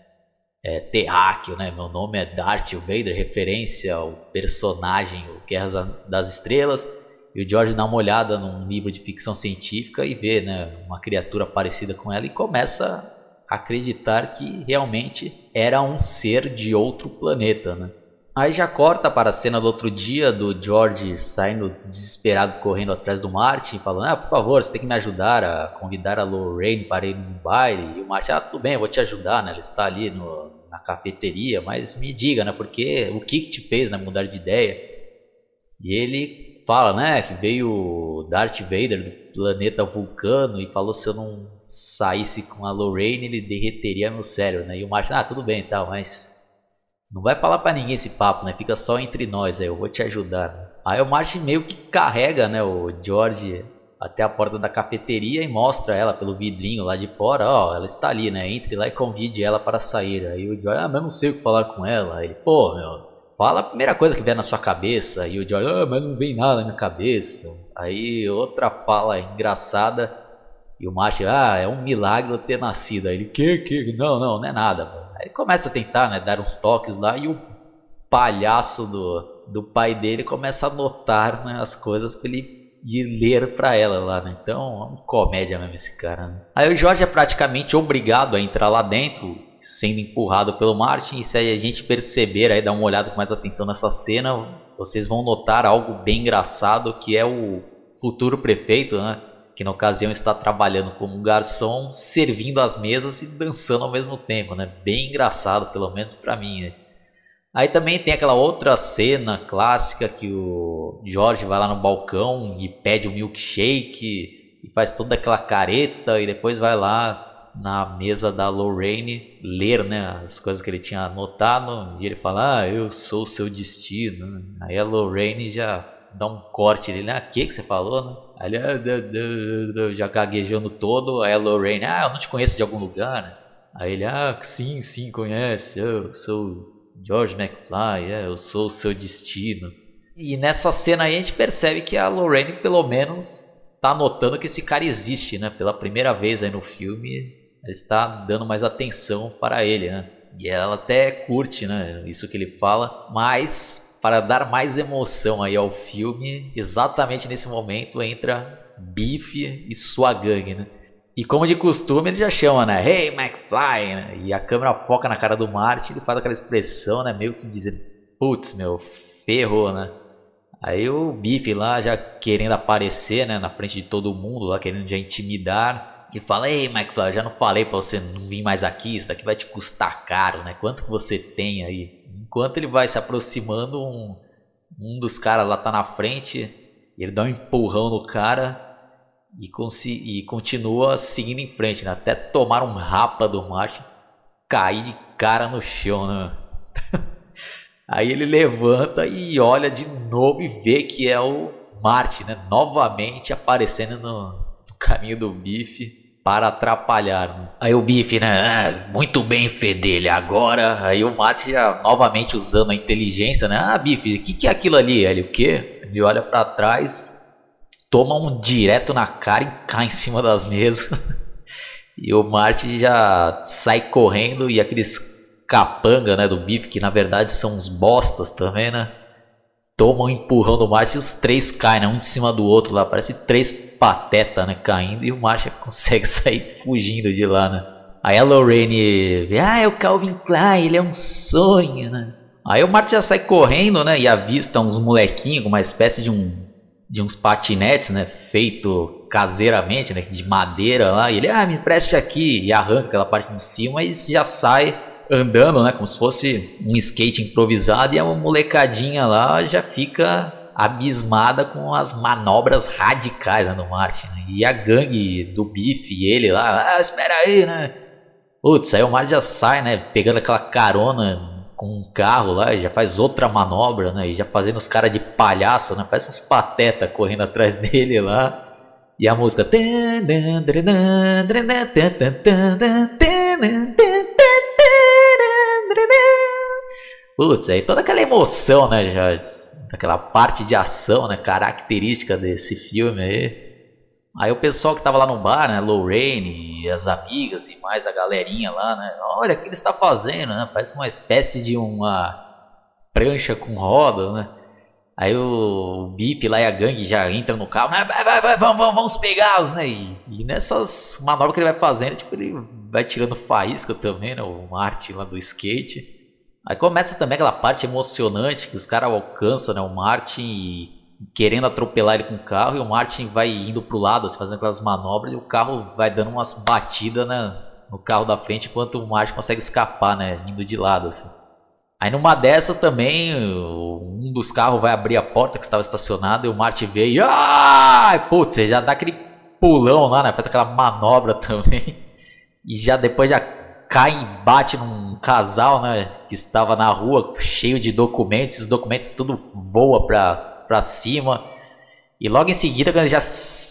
É, terráqueo, né? Meu nome é Darth Vader, referência ao personagem o Guerras das Estrelas. E o George dá uma olhada num livro de ficção científica e vê, né, uma criatura parecida com ela e começa a acreditar que realmente era um ser de outro planeta, né? Aí já corta para a cena do outro dia do George saindo desesperado correndo atrás do Martin, falando: "Ah, por favor, você tem que me ajudar a convidar a Lorraine para ir num baile". E o Martin: "Ah, tudo bem, eu vou te ajudar, né? Ele está ali no, na cafeteria, mas me diga, né, porque o que que te fez, né, mudar de ideia?". E ele fala, né, que veio Darth Vader do planeta Vulcano e falou se eu não saísse com a Lorraine, ele derreteria meu cérebro, né? E o Martin: "Ah, tudo bem, tal, mas não vai falar para ninguém esse papo, né? Fica só entre nós aí, eu vou te ajudar. Aí o Martin meio que carrega, né, o George até a porta da cafeteria e mostra ela pelo vidrinho lá de fora, ó, ela está ali, né? Entre lá e convide ela para sair. Aí o George, ah, mas não sei o que falar com ela. Aí ele, pô, meu, fala a primeira coisa que vier na sua cabeça. E o George, ah, mas não vem nada na minha cabeça. Aí outra fala engraçada e o Martin, ah, é um milagre eu ter nascido. Aí ele, que, que? Não, não, não é nada, mano. Aí ele começa a tentar, né, dar uns toques lá e o palhaço do, do pai dele começa a notar né, as coisas pra ele ir ler para ela lá, né? Então, é uma comédia mesmo esse cara. Né? Aí o Jorge é praticamente obrigado a entrar lá dentro, sendo empurrado pelo Martin. E se a gente perceber aí, dar uma olhada com mais atenção nessa cena, vocês vão notar algo bem engraçado que é o futuro prefeito, né? Que na ocasião está trabalhando como garçom, servindo as mesas e dançando ao mesmo tempo, né? Bem engraçado, pelo menos para mim. Né? Aí também tem aquela outra cena clássica que o Jorge vai lá no balcão e pede um milkshake e faz toda aquela careta e depois vai lá na mesa da Lorraine ler né, as coisas que ele tinha anotado e ele fala, ah, eu sou o seu destino. Aí a Lorraine já dá um corte nele, ah, que que você falou, né? Aí ele ah, já gaguejando todo, aí a Lorraine, ah, eu não te conheço de algum lugar. Aí ele, ah, sim, sim, conhece, eu sou George McFly, é, eu sou o seu destino. E nessa cena aí a gente percebe que a Lorraine pelo menos tá notando que esse cara existe, né? Pela primeira vez aí no filme, ela está dando mais atenção para ele, né? E ela até curte, né? Isso que ele fala, mas para dar mais emoção aí ao filme, exatamente nesse momento entra Biff e sua gangue, né? E como de costume, ele já chama, né? Hey, McFly! Né? E a câmera foca na cara do Marty, ele faz aquela expressão, né? Meio que dizendo, putz, meu, ferrou, né? Aí o Biff lá já querendo aparecer, né? Na frente de todo mundo, lá querendo já intimidar. E fala, ei, McFly, já não falei pra você não vir mais aqui, isso daqui vai te custar caro, né? Quanto que você tem aí? Enquanto ele vai se aproximando, um, um dos caras lá tá na frente, ele dá um empurrão no cara e, e continua seguindo em frente, né? até tomar um rapa do Martin, cair de cara no chão. Né? [LAUGHS] Aí ele levanta e olha de novo e vê que é o Martin, né? novamente aparecendo no, no caminho do bife para atrapalhar. Aí o bife, né? Ah, muito bem, Fedelha. Agora, aí o Martin já novamente usando a inteligência, né? Ah, bife, o que, que é aquilo ali? Ele o quê? Ele olha para trás, toma um direto na cara e cai em cima das mesas. [LAUGHS] e o Marty já sai correndo e aqueles capanga né, do Bip, que na verdade são uns bostas também, né? Tomam um empurrão do Marty e os três caem, né, um em cima do outro lá. Parece três patetas né, caindo e o Marty [LAUGHS] consegue sair fugindo de lá, né? Aí a Lorraine vê, ah, é o Calvin Klein, ele é um sonho, né? Aí o Marty já sai correndo, né? E avista uns molequinhos com uma espécie de um de uns patinetes, né, feito caseiramente, né, de madeira lá, e ele, ah, me preste aqui, e arranca aquela parte de cima e já sai andando, né, como se fosse um skate improvisado, e a molecadinha lá já fica abismada com as manobras radicais né, do Martin, né, e a gangue do Biff e ele lá, ah, espera aí, né, putz, aí o Martin já sai, né, pegando aquela carona com um carro lá e já faz outra manobra, né? E já fazendo os caras de palhaço, né? Parece uns pateta correndo atrás dele lá. E a música. Putz, aí toda aquela emoção, né? Já, aquela parte de ação, né? Característica desse filme aí. Aí o pessoal que tava lá no bar, né, Lorraine e as amigas e mais a galerinha lá, né, olha o que ele está fazendo, né, parece uma espécie de uma prancha com roda, né. Aí o Bip lá e a gangue já entra no carro, vai, vai, vai, vamos, vamos, vamos pegá-los, né, e, e, nessas manobras que ele vai fazendo, tipo, ele vai tirando faísca também, né, o Martin lá do skate. Aí começa também aquela parte emocionante que os caras alcançam, né, o Martin e querendo atropelar ele com o carro e o Martin vai indo pro lado, assim, fazendo aquelas manobras e o carro vai dando umas batidas né, no carro da frente enquanto o Martin consegue escapar, né, indo de lado assim. Aí numa dessas também, um dos carros vai abrir a porta que estava estacionado e o Martin vê e ah, putz, já dá aquele pulão lá, né, faz aquela manobra [LAUGHS] também. E já depois já cai e bate num casal, né, que estava na rua cheio de documentos, esses documentos tudo voa para para cima. E logo em seguida, quando ele já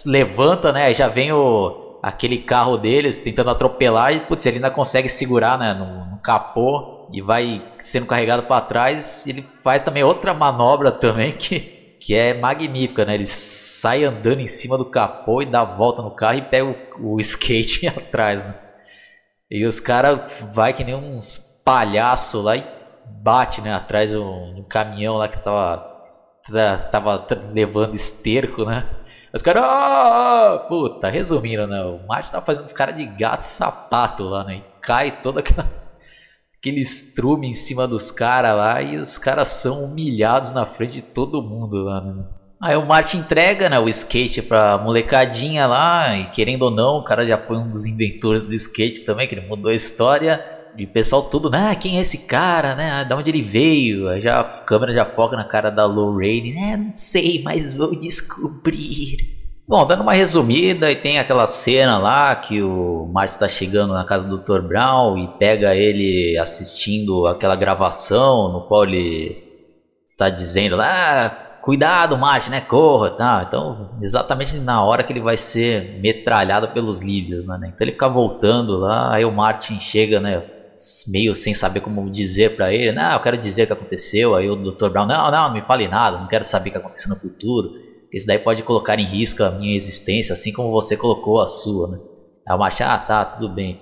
levanta, né? Já vem o, aquele carro deles tentando atropelar e putz, ele ainda consegue segurar né, no, no capô e vai sendo carregado para trás. Ele faz também outra manobra também [LAUGHS] que, que é magnífica, né? Ele sai andando em cima do capô e dá a volta no carro e pega o, o [LAUGHS] skate atrás, né? E os caras vai que nem uns palhaços lá e bate, né, atrás de um, um caminhão lá que tava, tava levando esterco, né? Os caras, oh! puta, resumindo, né? O Márcio tava fazendo os caras de gato e sapato lá, né? E cai toda aquela, aquele estrume em cima dos caras lá e os caras são humilhados na frente de todo mundo lá, né? Aí o Martin entrega né, o skate pra molecadinha lá, e querendo ou não, o cara já foi um dos inventores do skate também, que ele mudou a história. E o pessoal tudo, né? Quem é esse cara, né? Ah, da onde ele veio? Aí já, a câmera já foca na cara da Lorraine, né? Não sei, mas vou descobrir. Bom, dando uma resumida, e tem aquela cena lá que o Martin está chegando na casa do Dr. Brown e pega ele assistindo aquela gravação no qual ele está dizendo lá, ah, cuidado, Marte, né? Corra, tá? Então, exatamente na hora que ele vai ser metralhado pelos líbios, né? Então ele fica voltando lá, aí o Martin chega, né? Meio sem saber como dizer para ele, não, eu quero dizer o que aconteceu. Aí o Dr. Brown, não, não, não me fale nada, não quero saber o que aconteceu no futuro. Isso daí pode colocar em risco a minha existência, assim como você colocou a sua, né? Aí o Martin, ah, tá, tudo bem.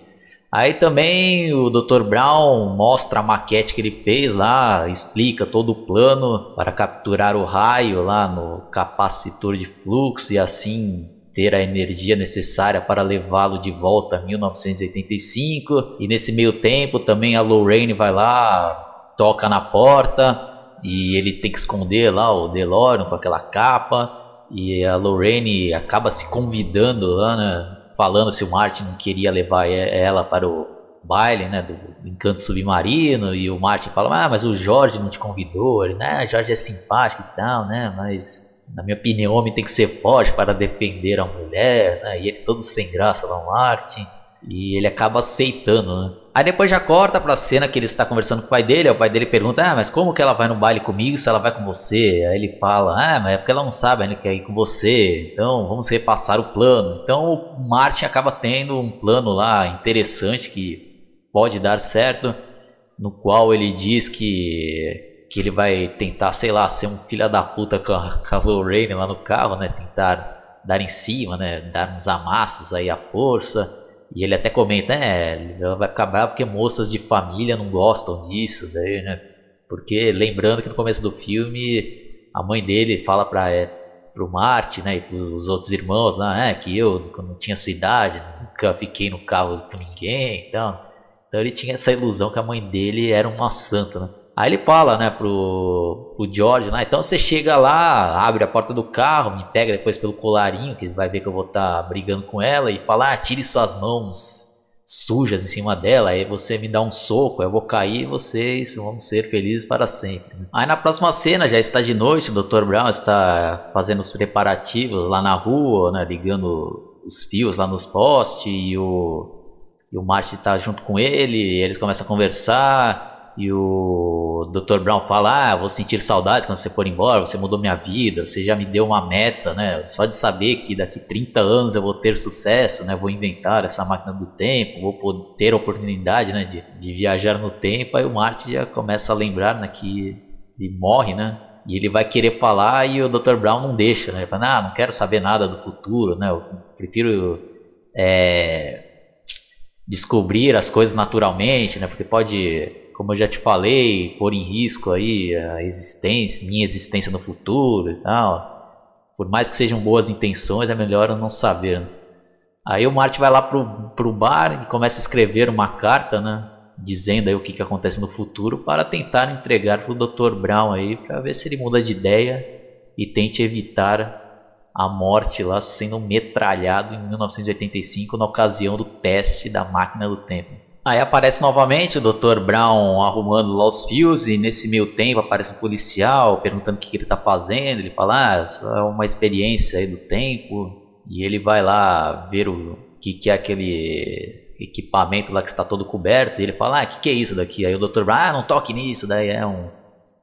Aí também o Dr. Brown mostra a maquete que ele fez lá, explica todo o plano para capturar o raio lá no capacitor de fluxo e assim ter a energia necessária para levá-lo de volta a 1985. E nesse meio tempo também a Lorraine vai lá, toca na porta e ele tem que esconder lá o DeLorean com aquela capa. E a Lorraine acaba se convidando lá, né? Falando se o Martin não queria levar ela para o baile, né, do encanto submarino, e o Martin fala, ah, mas o Jorge não te convidou, ele, né, Jorge é simpático e tal, né, mas na minha opinião, o homem tem que ser forte para defender a mulher, né, e ele todo sem graça lá, o Martin, e ele acaba aceitando, né. Aí depois já corta pra cena que ele está conversando com o pai dele, o pai dele pergunta, ah, mas como que ela vai no baile comigo se ela vai com você? Aí ele fala, ah, mas é porque ela não sabe, ele quer ir com você, então vamos repassar o plano. Então o Martin acaba tendo um plano lá interessante que pode dar certo, no qual ele diz que, que ele vai tentar, sei lá, ser um filho da puta com a, [LAUGHS] a Lorraine lá no carro, né, tentar dar em cima, né, dar uns amassos aí à força e ele até comenta, é, ela vai ficar brava porque moças de família não gostam disso, daí, né? Porque lembrando que no começo do filme a mãe dele fala para é, pro Marte, né, e pros outros irmãos lá, é, que eu quando tinha sua idade nunca fiquei no carro com ninguém, então, então ele tinha essa ilusão que a mãe dele era uma santa, né? Aí ele fala, né, pro, pro George, né, então você chega lá, abre a porta do carro, me pega depois pelo colarinho, que vai ver que eu vou estar tá brigando com ela, e fala, ah, tire suas mãos sujas em cima dela, aí você me dá um soco, eu vou cair e vocês vão ser felizes para sempre. Aí na próxima cena, já está de noite, o Dr. Brown está fazendo os preparativos lá na rua, né, ligando os fios lá nos postes, e o, e o Marty está junto com ele, eles começam a conversar, e o Dr. Brown fala: Ah, vou sentir saudades quando você for embora, você mudou minha vida, você já me deu uma meta, né? Só de saber que daqui 30 anos eu vou ter sucesso, né? Vou inventar essa máquina do tempo, vou ter a oportunidade né? de, de viajar no tempo. Aí o Marty já começa a lembrar né? que ele morre, né? E ele vai querer falar e o Dr. Brown não deixa, né? Ele fala: Ah, não quero saber nada do futuro, né? Eu prefiro. É, descobrir as coisas naturalmente, né? Porque pode como eu já te falei, pôr em risco aí a existência, minha existência no futuro e tal. Por mais que sejam boas intenções, é melhor eu não saber. Né? Aí o Marty vai lá pro, pro bar e começa a escrever uma carta, né? Dizendo aí o que, que acontece no futuro para tentar entregar pro Dr. Brown aí para ver se ele muda de ideia e tente evitar a morte lá sendo metralhado em 1985 na ocasião do teste da máquina do tempo. Aí aparece novamente o Dr. Brown arrumando lá os fios e nesse meio tempo aparece um policial perguntando o que, ele está fazendo. Ele fala, ah, é uma experiência aí do tempo. E ele vai lá ver o que, que é aquele equipamento lá que está todo coberto. E ele fala, ah, o que, que é isso daqui? Aí o Dr. Brown, ah, não toque nisso. Daí é um...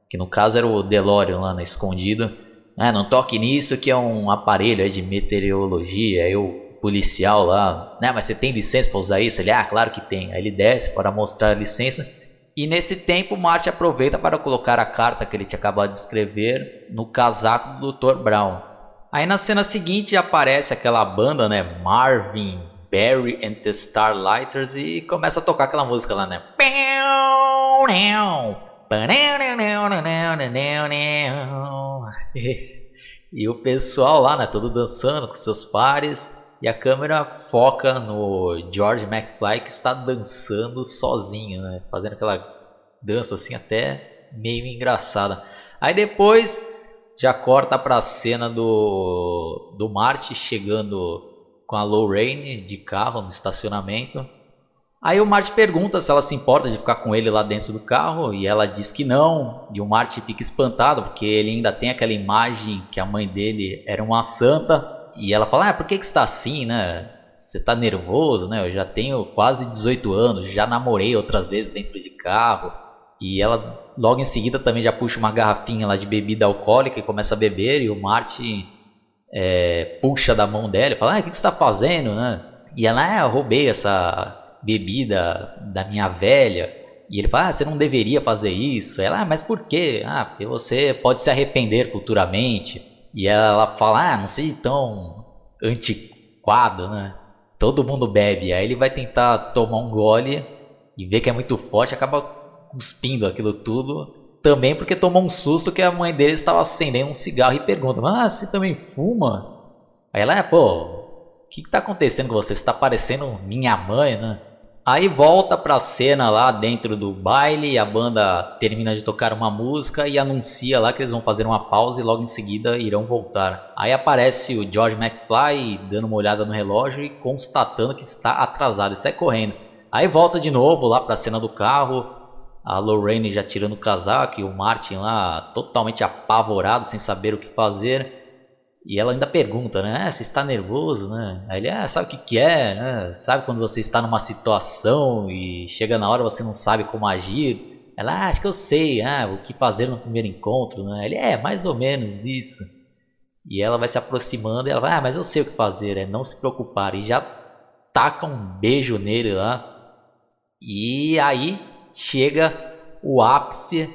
Que no caso era o DeLorean lá na escondido. Ah, não toque nisso que é um aparelho de meteorologia. Aí o policial lá, né? Mas você tem licença para usar isso? Ele, ah, claro que tem. Aí ele desce para mostrar a licença. E nesse tempo, Marty aproveita para colocar a carta que ele tinha acabado de escrever no casaco do Dr. Brown. Aí na cena seguinte aparece aquela banda, né? Marvin, Barry and the Starlighters e começa a tocar aquela música lá, né? E o pessoal lá, né, todo dançando com seus pares, e a câmera foca no George McFly que está dançando sozinho, né, fazendo aquela dança assim até meio engraçada. Aí depois já corta para a cena do do Marty chegando com a Lorraine de carro no estacionamento. Aí o Marty pergunta se ela se importa de ficar com ele lá dentro do carro e ela diz que não. E o Marty fica espantado porque ele ainda tem aquela imagem que a mãe dele era uma santa. E ela fala: ah, por que, que você está assim, né? Você está nervoso, né? Eu já tenho quase 18 anos, já namorei outras vezes dentro de carro. E ela logo em seguida também já puxa uma garrafinha lá de bebida alcoólica e começa a beber. E o Marty é, puxa da mão dela e fala: ah, o que, que você está fazendo, né? E ela: ah, eu roubei essa bebida da minha velha. E ele fala, ah, você não deveria fazer isso. Ela, ah, mas por quê? Ah, porque você pode se arrepender futuramente. E ela fala, ah, não sei tão antiquado, né? Todo mundo bebe. Aí ele vai tentar tomar um gole e vê que é muito forte, acaba cuspindo aquilo tudo. Também porque tomou um susto que a mãe dele estava acendendo um cigarro e pergunta, ah, você também fuma? Aí ela, é, pô, o que está acontecendo com você? Você está parecendo minha mãe, né? Aí volta pra cena lá dentro do baile, a banda termina de tocar uma música e anuncia lá que eles vão fazer uma pausa e logo em seguida irão voltar. Aí aparece o George McFly dando uma olhada no relógio e constatando que está atrasado e sai correndo. Aí volta de novo lá pra cena do carro, a Lorraine já tirando o casaco e o Martin lá totalmente apavorado, sem saber o que fazer. E ela ainda pergunta, né? Ah, você está nervoso, né? Aí ele, ah, sabe o que, que é, né? Sabe quando você está numa situação e chega na hora você não sabe como agir? Ela, ah, acho que eu sei, ah, o que fazer no primeiro encontro, né? Ele, é, mais ou menos isso. E ela vai se aproximando e ela vai, ah, mas eu sei o que fazer, é não se preocupar. E já taca um beijo nele lá. E aí chega o ápice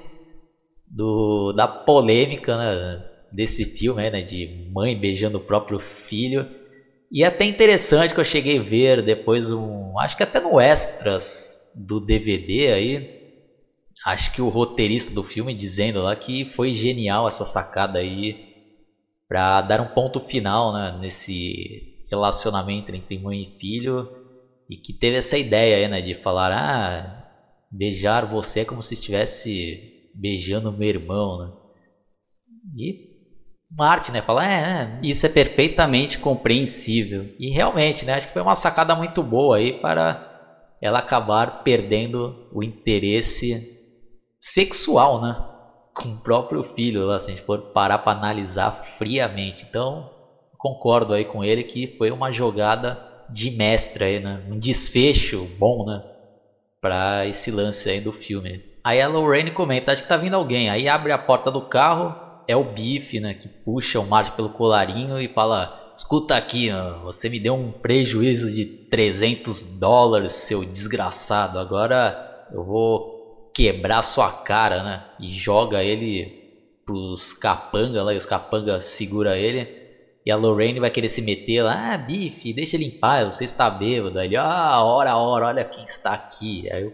do, da polêmica, né? Desse filme, né, de mãe beijando o próprio filho. E é até interessante que eu cheguei a ver depois um, acho que até no extras do DVD aí, acho que o roteirista do filme dizendo lá que foi genial essa sacada aí para dar um ponto final, né, nesse relacionamento entre mãe e filho e que teve essa ideia aí, né, de falar, ah, beijar você é como se estivesse beijando meu irmão, né? E Marte, né? Fala, é, é, isso é perfeitamente compreensível. E realmente, né? Acho que foi uma sacada muito boa aí para ela acabar perdendo o interesse sexual, né? Com o próprio filho, se a gente for parar para analisar friamente. Então, concordo aí com ele que foi uma jogada de mestre aí, né? Um desfecho bom, né? Para esse lance aí do filme. Aí a Lorraine comenta, acho que tá vindo alguém. Aí abre a porta do carro, é o Bife, né, que puxa o Marge pelo colarinho e fala: Escuta aqui, você me deu um prejuízo de 300 dólares, seu desgraçado. Agora eu vou quebrar sua cara, né? E joga ele pros capanga lá, e os capanga segura ele. E a Lorraine vai querer se meter lá, ah, Bife, deixa ele em paz, você está bêbado. Aí ele, ah, ora, ora, olha quem está aqui. Aí o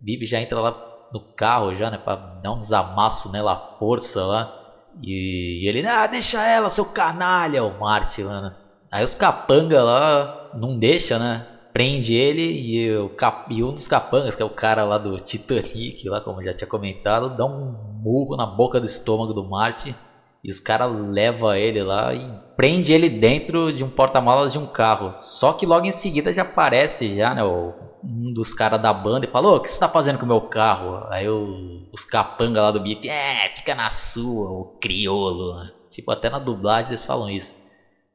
Bife já entra lá no carro já, né, pra dar um desamasso nela, força lá. E, ele, ah, deixa ela, seu canalha, o Marty lá, né? Aí os capanga lá não deixa, né? Prende ele e, o cap... e um dos capangas, que é o cara lá do Titanic, lá como já tinha comentado, dá um murro na boca do estômago do Marty. E os caras levam ele lá e prende ele dentro de um porta-malas de um carro. Só que logo em seguida já aparece já, né, o, um dos caras da banda e falou: O que você tá fazendo com o meu carro? Aí o, os capanga lá do beat, é, fica na sua, o criolo. Tipo, até na dublagem eles falam isso.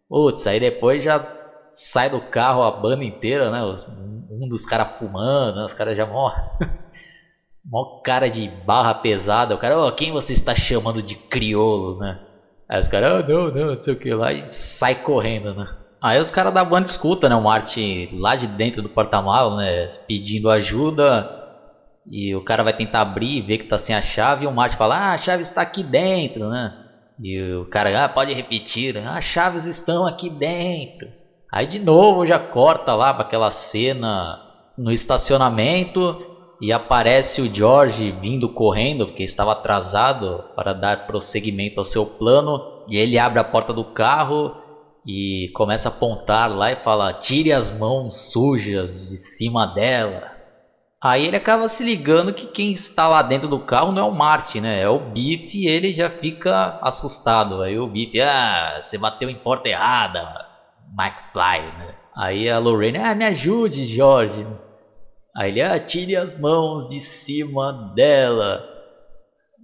Putz, aí depois já sai do carro a banda inteira, né? Um dos caras fumando, né? os caras já morrem. [LAUGHS] Mó cara de barra pesada. O cara, oh, quem você está chamando de criolo, né? Aí os caras, oh, não, não, não sei o que lá, e sai correndo, né? Aí os caras da banda escutam, né? O Martin lá de dentro do porta-malas, né? Pedindo ajuda. E o cara vai tentar abrir, ver que tá sem a chave. E o Martin fala: Ah, a chave está aqui dentro, né? E o cara, ah, pode repetir: Ah, as chaves estão aqui dentro. Aí de novo já corta lá para aquela cena no estacionamento. e aparece o George vindo correndo, porque estava atrasado para dar prosseguimento ao seu plano. E ele abre a porta do carro e começa a apontar lá e fala: Tire as mãos sujas de cima dela. Aí ele acaba se ligando que quem está lá dentro do carro não é o Martin, né? É o Biff e ele já fica assustado. Aí o Biff, ah, você bateu em porta errada, McFly, né? Aí a Lorraine, ah, me ajude, George. Aí ele, ah, tire as mãos de cima dela.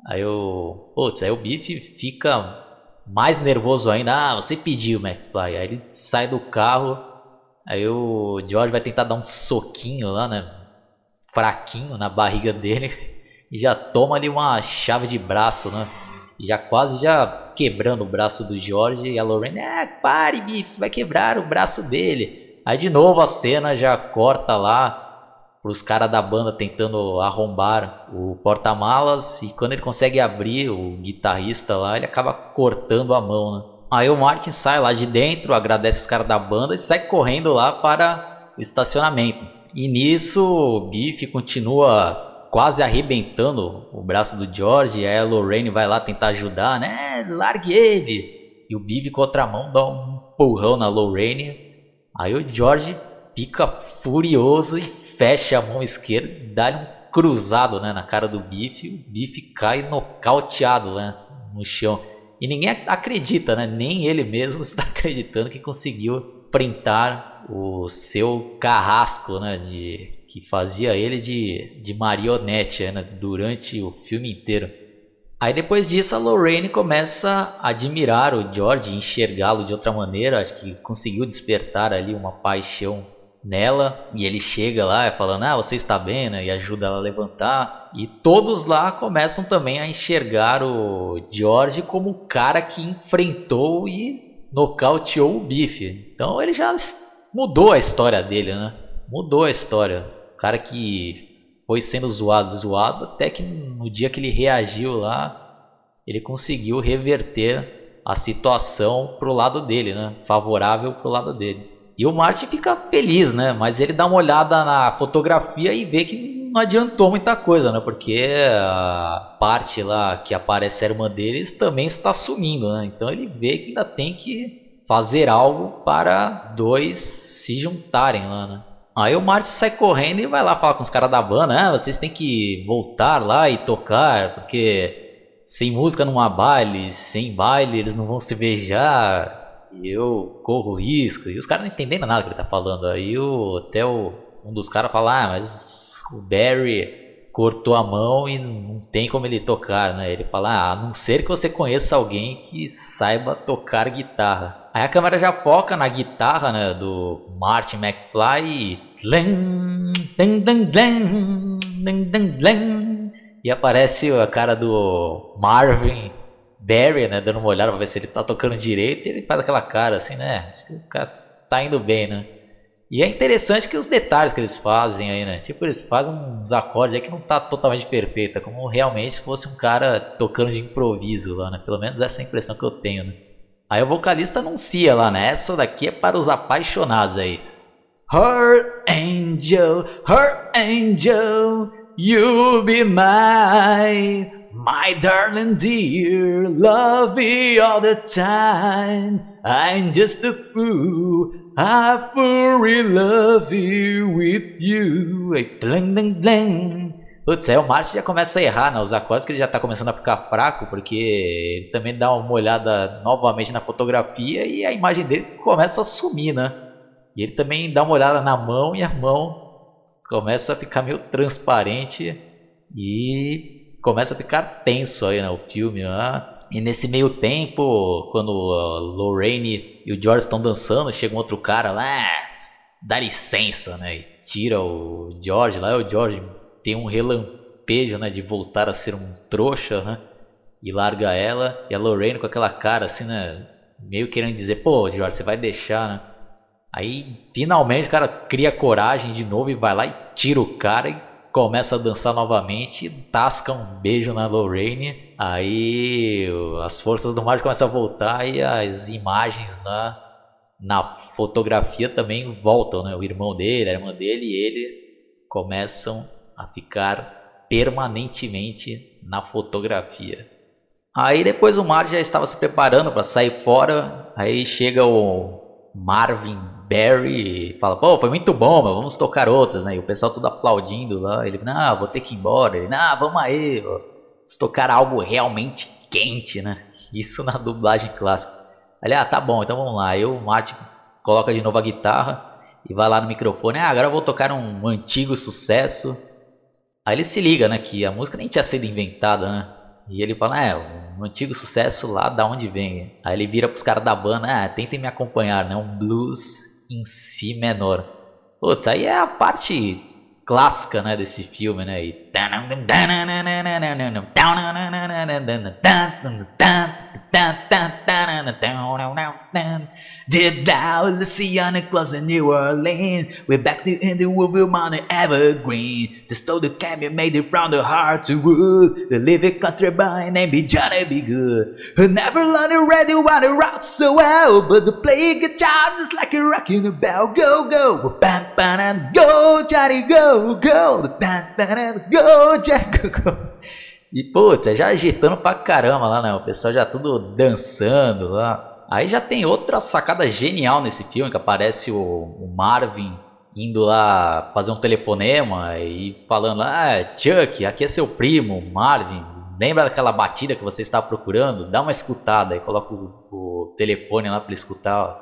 Aí o. Putz, aí o Biff fica mais nervoso ainda. Ah, você pediu, McFly. Aí ele sai do carro. Aí o George vai tentar dar um soquinho lá, né? Fraquinho na barriga dele. E já toma ali uma chave de braço, né? Já quase já quebrando o braço do George. E a Lorraine, ah, pare, Biff, você vai quebrar o braço dele. Aí de novo a cena já corta lá os caras da banda tentando arrombar o porta-malas e quando ele consegue abrir, o guitarrista lá, ele acaba cortando a mão, né? Aí o Martin sai lá de dentro, agradece os caras da banda e sai correndo lá para o estacionamento. E nisso o Biff continua quase arrebentando o braço do George, e aí a Lorraine vai lá tentar ajudar, né? Largue ele! E o Biff com outra mão dá um empurrão na Lorraine. Aí o George fica furioso e fecha a mão esquerda, dá um cruzado né, na cara do Bife, o Bife cai nocauteado né, no chão. E ninguém acredita, né? nem ele mesmo [LAUGHS] está acreditando que conseguiu enfrentar o seu carrasco, né, de, que fazia ele de, de marionete né, durante o filme inteiro. Aí depois disso a Lorraine começa a admirar o George, enxergá-lo de outra maneira, acho que conseguiu despertar ali uma paixão nela e ele chega lá falando: Ah, você está bem, né? E ajuda ela a levantar. E todos lá começam também a enxergar o George como o cara que enfrentou e nocauteou o Bife. Então ele já mudou a história dele, né? Mudou a história. O cara que foi sendo zoado, zoado, até que no dia que ele reagiu lá, ele conseguiu reverter a situação pro lado dele, né? Favorável pro lado dele. E o Martin fica feliz, né? Mas ele dá uma olhada na fotografia e vê que não adiantou muita coisa, né? Porque a parte lá que aparece a irmã deles também está sumindo, né? Então ele vê que ainda tem que fazer algo para dois se juntarem lá, né? Aí o Martin sai correndo e vai lá falar com os caras da banda, ah, vocês têm que voltar lá e tocar, porque sem música não há baile, sem baile eles não vão se beijar, eu corro risco. E os caras não entendendo nada que ele tá falando. Aí o, até o, um dos caras fala, ah, mas o Barry cortou a mão e não tem como ele tocar, né? Ele fala, ah, a não ser que você conheça alguém que saiba tocar guitarra. Aí a câmera já foca na guitarra, né, do Martin McFly e... E aparece a cara do Marvin Barry, né, dando uma olhada pra ver se ele tá tocando direito, e ele faz aquela cara assim, né? Acho que o cara tá indo bem, né? E é interessante que os detalhes que eles fazem aí, né? Tipo, eles fazem uns acordes aí que não tá totalmente perfeito, é como realmente se fosse um cara tocando de improviso lá, né? Pelo menos essa é a impressão que eu tenho, né? Aí o vocalista anuncia lá, né? Essa daqui é para os apaixonados aí. Her angel, her angel, you be mine. My darling dear, love you all the time. I'm just a fool, I fully love you with you. E bling, bling, bling. Putz, aí o Martin já começa a errar né, os acordes, que ele já tá começando a ficar fraco, porque ele também dá uma olhada novamente na fotografia e a imagem dele começa a sumir, né? E ele também dá uma olhada na mão e a mão começa a ficar meio transparente e começa a ficar tenso aí, né, o filme, né? E nesse meio tempo, quando a Lorraine e o George estão dançando, chega um outro cara lá, dá licença, né? E tira o George lá, o George tem um relampejo, né, de voltar a ser um trouxa, né? E larga ela, e a Lorraine com aquela cara assim, né, meio querendo dizer, pô, George, você vai deixar, né? Aí finalmente o cara cria coragem de novo e vai lá e tira o cara e começa a dançar novamente, tasca um beijo na Lorraine. Aí as forças do mar começam a voltar e as imagens na, na fotografia também voltam, né? O irmão dele, a irmã dele e ele começam a ficar permanentemente na fotografia. Aí depois o Mar já estava se preparando para sair fora, aí chega o Marvin Barry fala, pô, foi muito bom, mas vamos tocar outras, né? E o pessoal tudo aplaudindo lá, ele, não, vou ter que ir embora, ele, não, vamos aí, vamos tocar algo realmente quente, né? Isso na dublagem clássica. Ali, ah, tá bom, então vamos lá. Aí o Martin coloca de novo a guitarra e vai lá no microfone. Ah, agora eu vou tocar um antigo sucesso. Aí ele se liga, né, que a música nem tinha sido inventada, né? E ele fala, é, um antigo sucesso lá da onde vem. Aí ele vira pros caras da banda, ah, tentem me acompanhar, né? Um blues em si menor. Putz, aí é a parte clássica, né, desse filme, né? E... Deep down, Louisiana, close to New Orleans. We're back to in the on the evergreen. The stole the cabin made it from the heart to wood. The living country boy named be Johnny Be Good. Who never learned already what to rock so well. But the play guitar just like a rocking bell. Go, go, bam, bam, go, Johnny, go, go. Bam, bam, go, Go, [LAUGHS] go. E, putz, é já agitando pra caramba lá, né? O pessoal já tudo dançando lá. Aí já tem outra sacada genial nesse filme, que aparece o, o Marvin indo lá fazer um telefonema e falando, ah, Chuck, aqui é seu primo, Marvin, lembra daquela batida que você estava procurando? Dá uma escutada, aí coloca o, o telefone lá para escutar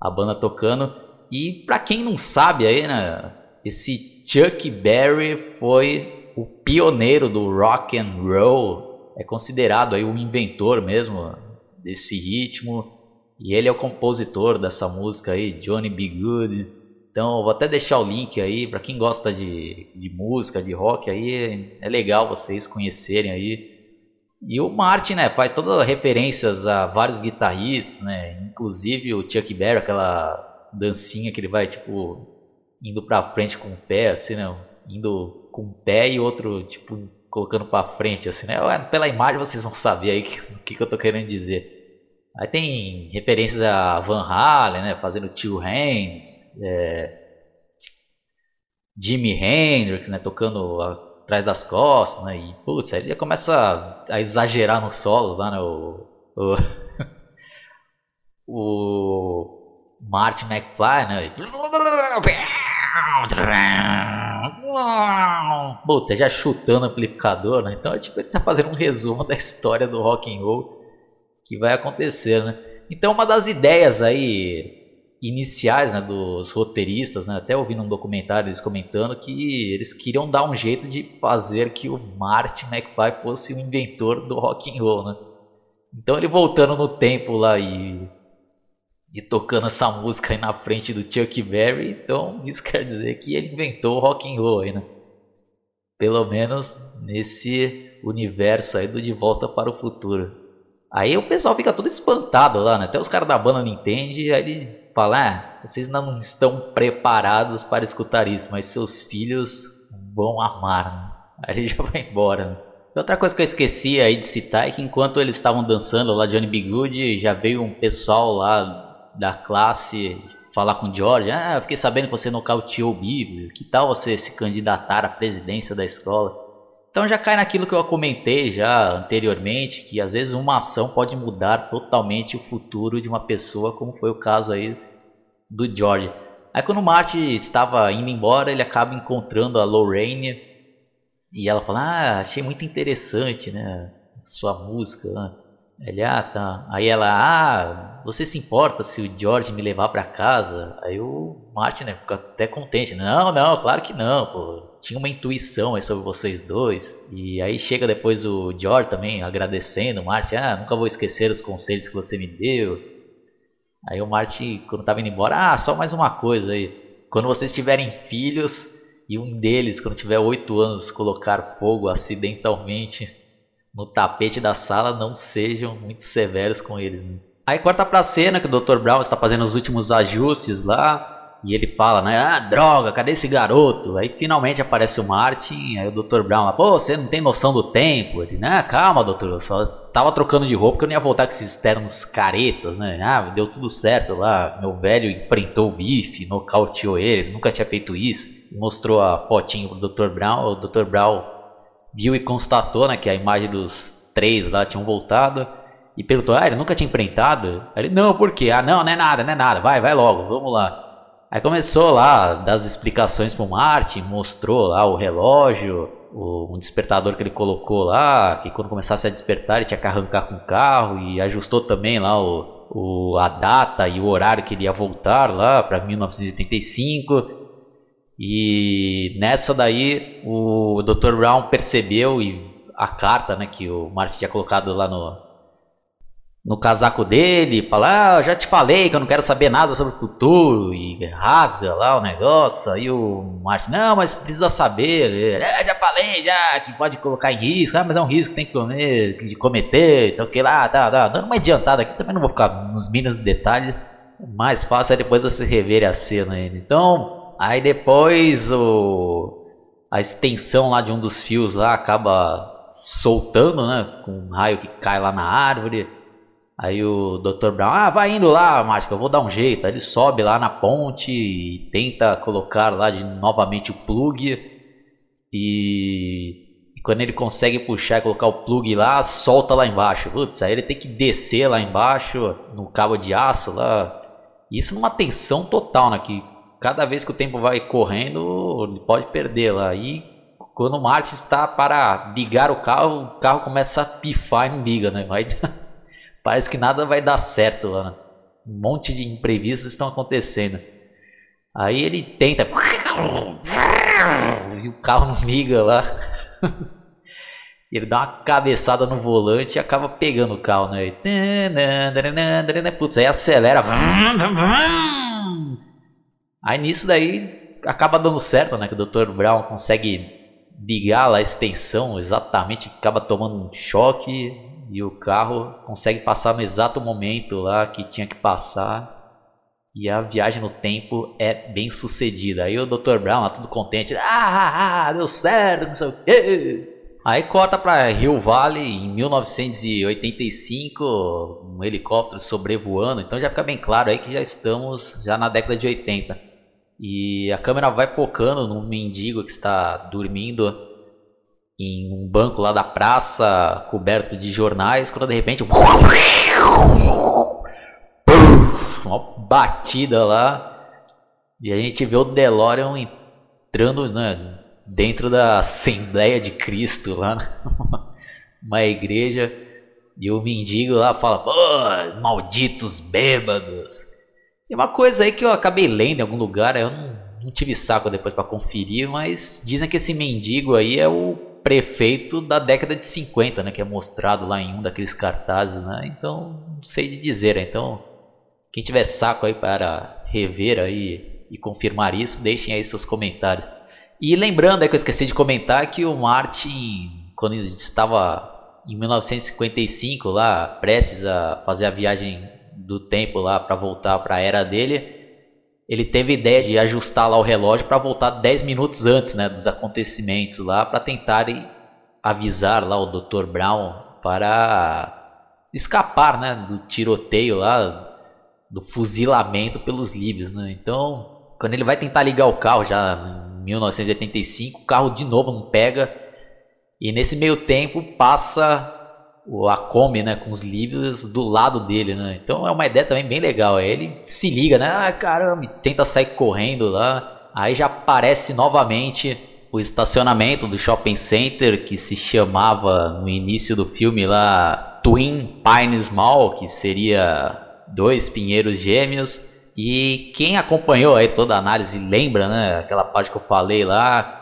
a banda tocando. E para quem não sabe aí, né, esse Chuck Berry foi o pioneiro do rock and roll, é considerado aí o inventor mesmo desse ritmo, e ele é o compositor dessa música aí, Johnny B. Good. Então, vou até deixar o link aí para quem gosta de, de música, de rock aí, é legal vocês conhecerem aí. E o Martin, né, faz todas as referências a vários guitarristas, né, inclusive o Chuck Berry, aquela dancinha que ele vai tipo indo para frente com o pé assim, né, indo com um pé e outro, tipo, colocando para frente, assim, né? Pela imagem vocês vão saber aí [LAUGHS] o que, que eu tô querendo dizer. Aí tem referências a Van Halen, né? Fazendo Two Hands, é... Jimi Hendrix, né? Tocando atrás das costas, né? E, putz, aí ele começa a, a exagerar nos solos lá, né? O, o, [LAUGHS] o Martin McFly, né? Putz, já chutando o amplificador, né? Então, é tipo, ele tá fazendo um resumo da história do rock and roll que vai acontecer, né? Então, uma das ideias aí iniciais né, dos roteiristas, né, até ouvi num documentário eles comentando que eles queriam dar um jeito de fazer que o Martin McFly fosse o inventor do rock and roll, né? Então ele voltando no tempo lá e e tocando essa música aí na frente do Chuck Berry, então isso quer dizer que ele inventou o rock and roll aí, né? Pelo menos nesse universo aí do De Volta para o Futuro. Aí o pessoal fica todo espantado lá, né? Até os caras da banda não entendem, aí ele fala, ah, vocês não estão preparados para escutar isso, mas seus filhos vão amar, né? Aí ele [LAUGHS] já vai embora, né? Outra coisa que eu esqueci aí de citar é que enquanto eles estavam dançando lá Johnny B. Good, já veio um pessoal lá da classe falar com o George, ah, eu fiquei sabendo que você nocauteou o Bíblia, que tal você se candidatar à presidência da escola? Então já cai naquilo que eu comentei já anteriormente, que às vezes uma ação pode mudar totalmente o futuro de uma pessoa, como foi o caso aí do George. Aí quando o Marty estava indo embora, ele acaba encontrando a Lorraine e ela fala, ah, achei muito interessante, né, sua música, né? Ele, ah, tá. Aí ela, ah, você se importa se o George me levar para casa? Aí o Martin, né, fica até contente. Não, não, claro que não, pô. Tinha uma intuição aí sobre vocês dois. E aí chega depois o George também agradecendo o Martin, ah, nunca vou esquecer os conselhos que você me deu. Aí o Martin, quando tava indo embora, ah, só mais uma coisa aí. Quando vocês tiverem filhos e um deles, quando tiver oito anos, colocar fogo acidentalmente no tapete da sala não sejam muito severos com ele. Aí corta pra cena que o Dr. Brown está fazendo os últimos ajustes lá. E ele fala, né? Ah, droga, cadê esse garoto? Aí finalmente aparece o Martin. Aí o Dr. Brown pô, você não tem noção do tempo. Ele, né? Calma, doutor, eu só tava trocando de roupa que eu não ia voltar com esses ternos caretas, né? Ah, deu tudo certo lá. Meu velho enfrentou o bife, nocauteou ele, nunca tinha feito isso. mostrou a fotinho pro Dr. Brown, o Dr. Brown viu e constatou, né, que a imagem dos três lá tinham voltado e perguntou: "Ah, ele nunca tinha enfrentado?" Ele: "Não, por quê?" "Ah, não, não é nada, não é nada. Vai, vai logo, vamos lá." Aí começou lá das explicações pro Marte, mostrou lá o relógio, o, um despertador que ele colocou lá, que quando começasse a despertar ele tinha que arrancar com o carro e ajustou também lá o, o, a data e o horário que ele ia voltar lá para 1985. E nessa daí o Dr. Brown percebeu e a carta né, que o Marte tinha colocado lá no, no casaco dele, fala, ah, já te falei que eu não quero saber nada sobre o futuro, e rasga lá o negócio, aí o Martin, não, mas precisa saber, ele, ah, já falei já que pode colocar em risco, ah, mas é um risco que tem que comer, de cometer, sei o que lá, tá, tá, dando uma adiantada aqui, também não vou ficar nos mínimos detalhes, mais fácil é depois você rever a cena ainda, então, aí depois o, a extensão lá de um dos fios lá acaba soltando, né, com um raio que cai lá na árvore, Aí o Dr. Brown, ah, vai indo lá, Mágica, eu vou dar um jeito. Aí ele sobe lá na ponte e tenta colocar lá de novamente o plug. E, e quando ele consegue puxar e colocar o plug lá, solta lá embaixo. Putz, aí ele tem que descer lá embaixo no cabo de aço lá. Isso numa tensão total, né? Que cada vez que o tempo vai correndo, pode perder lá. E quando o Marte está para ligar o carro, o carro começa a pifar e não liga, né? Vai. [LAUGHS] Parece que nada vai dar certo lá. Um monte de imprevistos estão acontecendo. Aí ele tenta. [LAUGHS] E o carro não liga lá. [LAUGHS] Ele dá uma cabeçada no volante e acaba pegando o carro, né? Putz, aí acelera. Aí nisso daí acaba dando certo, né? Que o Dr. Brown consegue ligar lá a extensão exatamente, acaba tomando um choque, e o carro consegue passar no exato momento lá que tinha que passar e a viagem no tempo é bem sucedida. Aí o Dr. Brown lá tudo contente, ah, ah, ah, deu certo, não sei o quê. Aí corta para Rio Valley em 1985, um helicóptero sobrevoando, então já fica bem claro aí que já estamos já na década de 80. E a câmera vai focando num mendigo que está dormindo em um banco lá da praça, coberto de jornais, quando de repente uma batida lá. E a gente vê o DeLorean entrando né, dentro da Assembleia de Cristo lá [LAUGHS] uma igreja. E o mendigo lá fala malditos bêbados e uma coisa aí que eu acabei lendo em algum lugar eu não, não tive saco depois para conferir mas dizem que esse mendigo aí é o prefeito da década de 50, né, que é mostrado lá em um daqueles cartazes, né? Então, não sei de dizer, então quem tiver saco aí para rever aí e confirmar isso, deixem aí seus comentários. E lembrando é que eu esqueci de comentar que o Martin, quando estava em 1955 lá, prestes a fazer a viagem do tempo lá para voltar para a era dele, ele teve ideia de ajustar lá o relógio para voltar 10 minutos antes né, dos acontecimentos lá para tentarem avisar lá o Dr. Brown para escapar né, do tiroteio lá, do fuzilamento pelos líbios. Né? Então, quando ele vai tentar ligar o carro já em 1985, o carro de novo não pega e nesse meio tempo passa a Kombi, né, com os livros do lado dele, né? Então é uma ideia também bem legal. Aí ele se liga, né? Ah, caramba, tenta sair correndo lá. Aí já aparece novamente o estacionamento do shopping center que se chamava no início do filme lá Twin Pines Mall, que seria dois pinheiros gêmeos. E quem acompanhou aí toda a análise lembra, né, aquela parte que eu falei lá,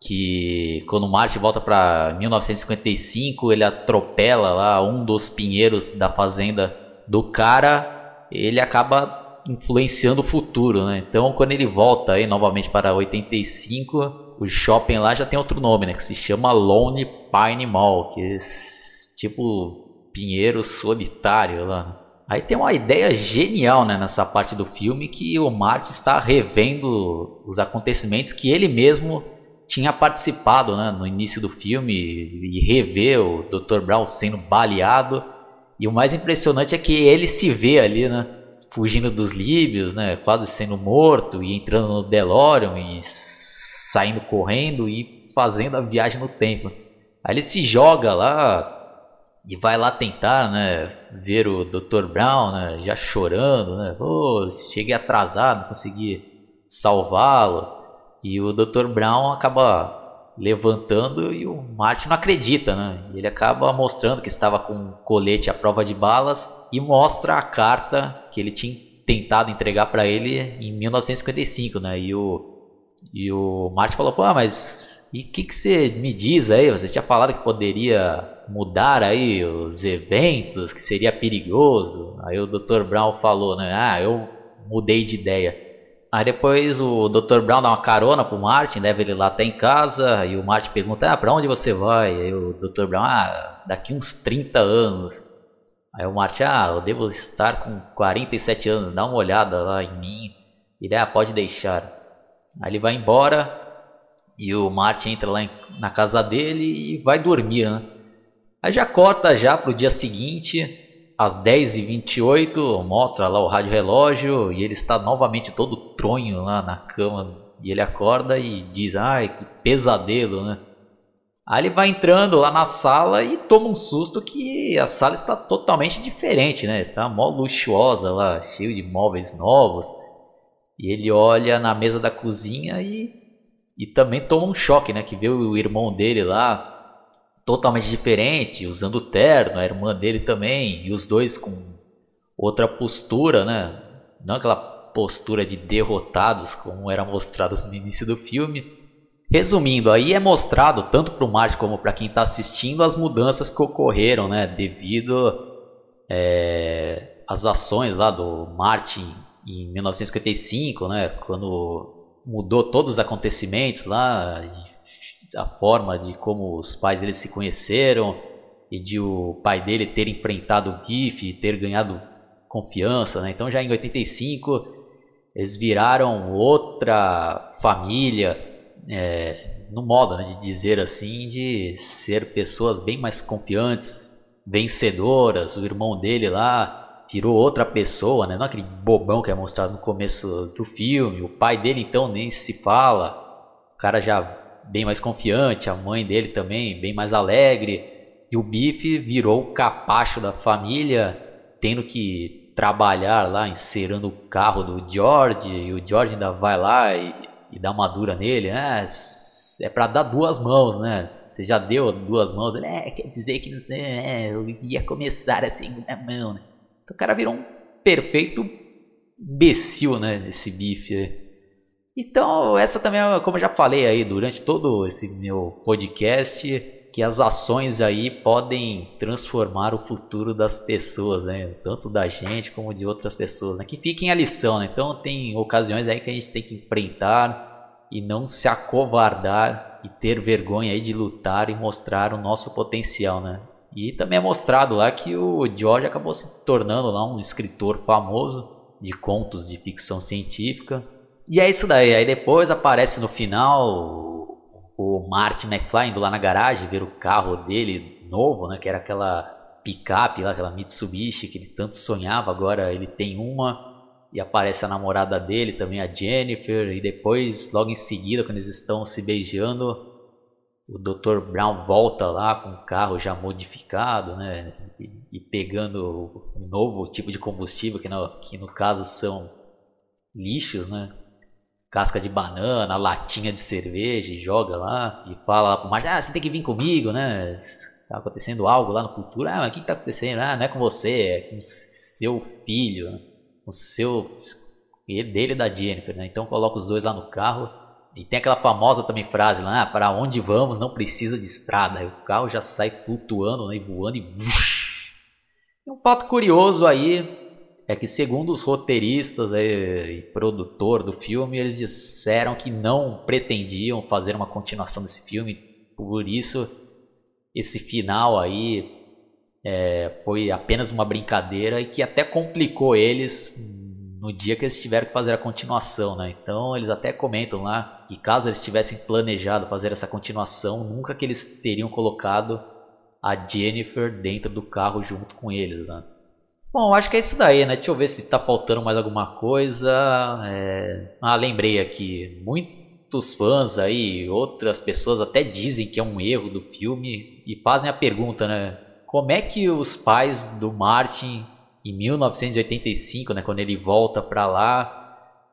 que quando o Marte volta para 1955, ele atropela lá um dos pinheiros da fazenda do cara, ele acaba influenciando o futuro, né? Então, quando ele volta aí novamente para 85, o shopping lá já tem outro nome, né, que se chama Lone Pine Mall, que é tipo pinheiro solitário lá. Aí tem uma ideia genial né, nessa parte do filme que o Marte está revendo os acontecimentos que ele mesmo tinha participado né, no início do filme e rever o Dr. Brown sendo baleado. E o mais impressionante é que ele se vê ali, né, fugindo dos líbios, né, quase sendo morto e entrando no DeLorean e saindo correndo e fazendo a viagem no tempo. Aí ele se joga lá e vai lá tentar, né, ver o Dr. Brown, né, já chorando, né, oh, cheguei atrasado, consegui salvá-lo. E o Dr. Brown acaba levantando e o Martin não acredita, né? Ele acaba mostrando que estava com um colete à prova de balas e mostra a carta que ele tinha tentado entregar para ele em 1955, né? E o e o Martin falou: "Pô, mas e o que que você me diz aí? Você tinha falado que poderia mudar aí os eventos, que seria perigoso". Aí o Dr. Brown falou, né: "Ah, eu mudei de ideia". Aí depois o Dr. Brown dá uma carona pro Martin, leva ele lá até em casa, e o Martin pergunta, ah, pra onde você vai? Aí o Dr. Brown, ah, daqui uns 30 anos. Aí o Martin, ah, eu devo estar com 47 anos, dá uma olhada lá em mim. Ele, ah, pode deixar. Aí ele vai embora, e o Martin entra lá na casa dele e vai dormir, né? Aí já corta já pro dia seguinte, às 10h28, mostra lá o rádio relógio e ele está novamente todo tronho lá na cama. E ele acorda e diz: Ai, que pesadelo, né? Aí ele vai entrando lá na sala e toma um susto que a sala está totalmente diferente, né? Está mó luxuosa lá, cheio de móveis novos. E ele olha na mesa da cozinha e, e também toma um choque, né? Que vê o irmão dele lá totalmente diferente, usando terno, a irmã dele também, e os dois com outra postura, né? Não aquela postura de derrotados como era mostrado no início do filme. Resumindo, aí é mostrado tanto para o Martin como para quem está assistindo as mudanças que ocorreram, né? Devido é, às ações lá do Martin em 1955, né? Quando mudou todos os acontecimentos lá, a forma de como os pais dele se conheceram e de o pai dele ter enfrentado o GIF e ter ganhado confiança, né? Então já em 85 eles viraram outra família, é, no modo né, de dizer assim, de ser pessoas bem mais confiantes, vencedoras. O irmão dele lá virou outra pessoa, né? Não aquele bobão que é mostrado no começo do filme. O pai dele então nem se fala. O cara já bem mais confiante, a mãe dele também bem mais alegre. E o Biff virou o capacho da família, tendo que trabalhar lá, encerando o carro do George. E o George ainda vai lá e, e dá uma dura nele. Ah, é para dar duas mãos, né? Você já deu duas mãos? Ele, é, quer dizer que é, eu ia começar a segunda mão, né? Então o cara virou um perfeito imbecil, né? Esse bife. Então, essa também é, como eu já falei aí durante todo esse meu podcast, que as ações aí podem transformar o futuro das pessoas, né? Tanto da gente como de outras pessoas, né? Que fiquem a lição, né? Então, tem ocasiões aí que a gente tem que enfrentar e não se acovardar e ter vergonha aí de lutar e mostrar o nosso potencial, né? E também é mostrado lá que o George acabou se tornando lá um escritor famoso de contos de ficção científica e é isso daí. Aí depois aparece no final o Martin McFly indo lá na garagem ver o carro dele novo, né? Que era aquela picape lá, aquela Mitsubishi que ele tanto sonhava. Agora ele tem uma. E aparece a namorada dele também, a Jennifer. E depois, logo em seguida, quando eles estão se beijando, o Dr. Brown volta lá com o carro já modificado, né? E, pegando um novo tipo de combustível, que no, que no caso são lixos, né? Casca de banana, latinha de cerveja e joga lá e fala lá pro Martin, ah, você tem que vir comigo, né? Tá acontecendo algo lá no futuro. Ah, mas o que, que tá acontecendo? Ah, não é com você, é com seu filho, né? com seu ele dele e da Jennifer, né? Então coloca os dois lá no carro e tem aquela famosa também frase lá, ah, para onde vamos não precisa de estrada. Aí o carro já sai flutuando né, e voando e um fato curioso aí é que segundo os roteiristas e produtor do filme, eles disseram que não pretendiam fazer uma continuação desse filme, por isso esse final aí é, foi apenas uma brincadeira e que até complicou eles no dia que eles tiveram que fazer a continuação, né? Então eles até comentam lá que caso eles tivessem planejado fazer essa continuação, nunca que eles teriam colocado a Jennifer dentro do carro junto com eles, né? Bom, acho que é isso daí, né? Deixa eu ver se tá faltando mais alguma coisa. É... Ah, lembrei aqui. Muito muitos fãs aí, outras pessoas até dizem que é um erro do filme e fazem a pergunta, né? Como é que os pais do Martin em 1985, né, quando ele volta para lá,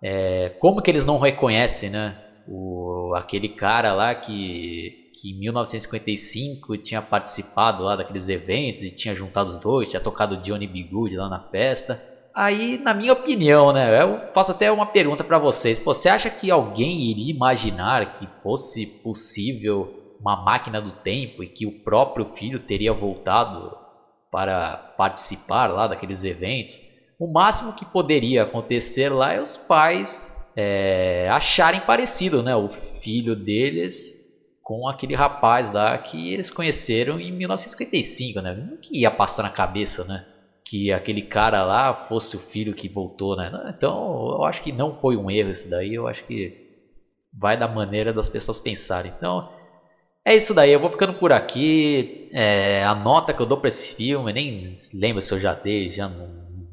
é, como que eles não reconhecem, né, o, aquele cara lá que, que em 1955 tinha participado lá daqueles eventos e tinha juntado os dois, tinha tocado Johnny B. Good lá na festa. Aí, na minha opinião, né, eu faço até uma pergunta para vocês. Pô, você acha que alguém iria imaginar que fosse possível uma máquina do tempo e que o próprio filho teria voltado para participar lá daqueles eventos? O máximo que poderia acontecer lá é os pais é, acharem parecido, né, o filho deles com aquele rapaz lá que eles conheceram em 1955, né? Não que ia passar na cabeça, né? que aquele cara lá fosse o filho que voltou, né? Então, eu acho que não foi um erro isso daí, eu acho que vai da maneira das pessoas pensarem. Então, é isso daí, eu vou ficando por aqui. É, a nota que eu dou para esse filme, nem lembro se eu já dei já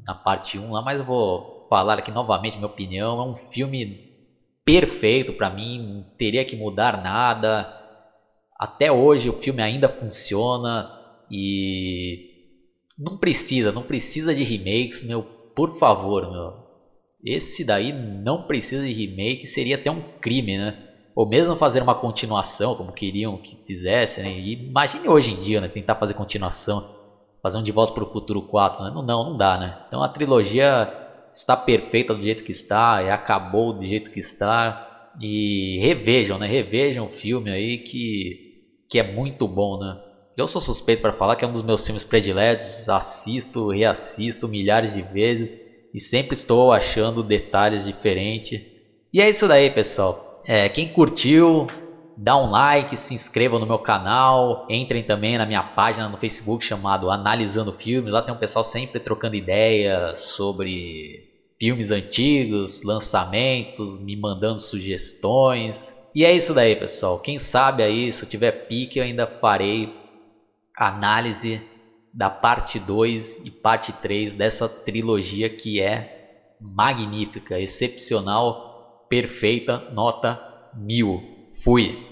na parte 1 lá, mas eu vou falar aqui novamente minha opinião. É um filme perfeito para mim, não teria que mudar nada. Até hoje o filme ainda funciona e não precisa, não precisa de remakes, meu, por favor, meu. Esse daí não precisa de remake, seria até um crime, né? Ou mesmo fazer uma continuação, como queriam que fizessem, né? Imagine hoje em dia, né? Tentar fazer continuação, fazer um De Volta para o Futuro 4, né? Não, não, não dá, né? Então a trilogia está perfeita do jeito que está, e acabou do jeito que está. E revejam, né? Revejam o filme aí que, que é muito bom, né? Eu sou suspeito para falar que é um dos meus filmes prediletos, assisto, reassisto milhares de vezes e sempre estou achando detalhes diferentes. E é isso daí, pessoal. É, quem curtiu, dá um like, se inscreva no meu canal, entrem também na minha página no Facebook chamado Analisando Filmes. Lá tem um pessoal sempre trocando ideias sobre filmes antigos, lançamentos, me mandando sugestões. E é isso daí, pessoal. Quem sabe aí, se eu tiver pique, eu ainda farei análise da parte 2 e parte 3 dessa trilogia que é magnífica, excepcional, perfeita, nota mil. Fui!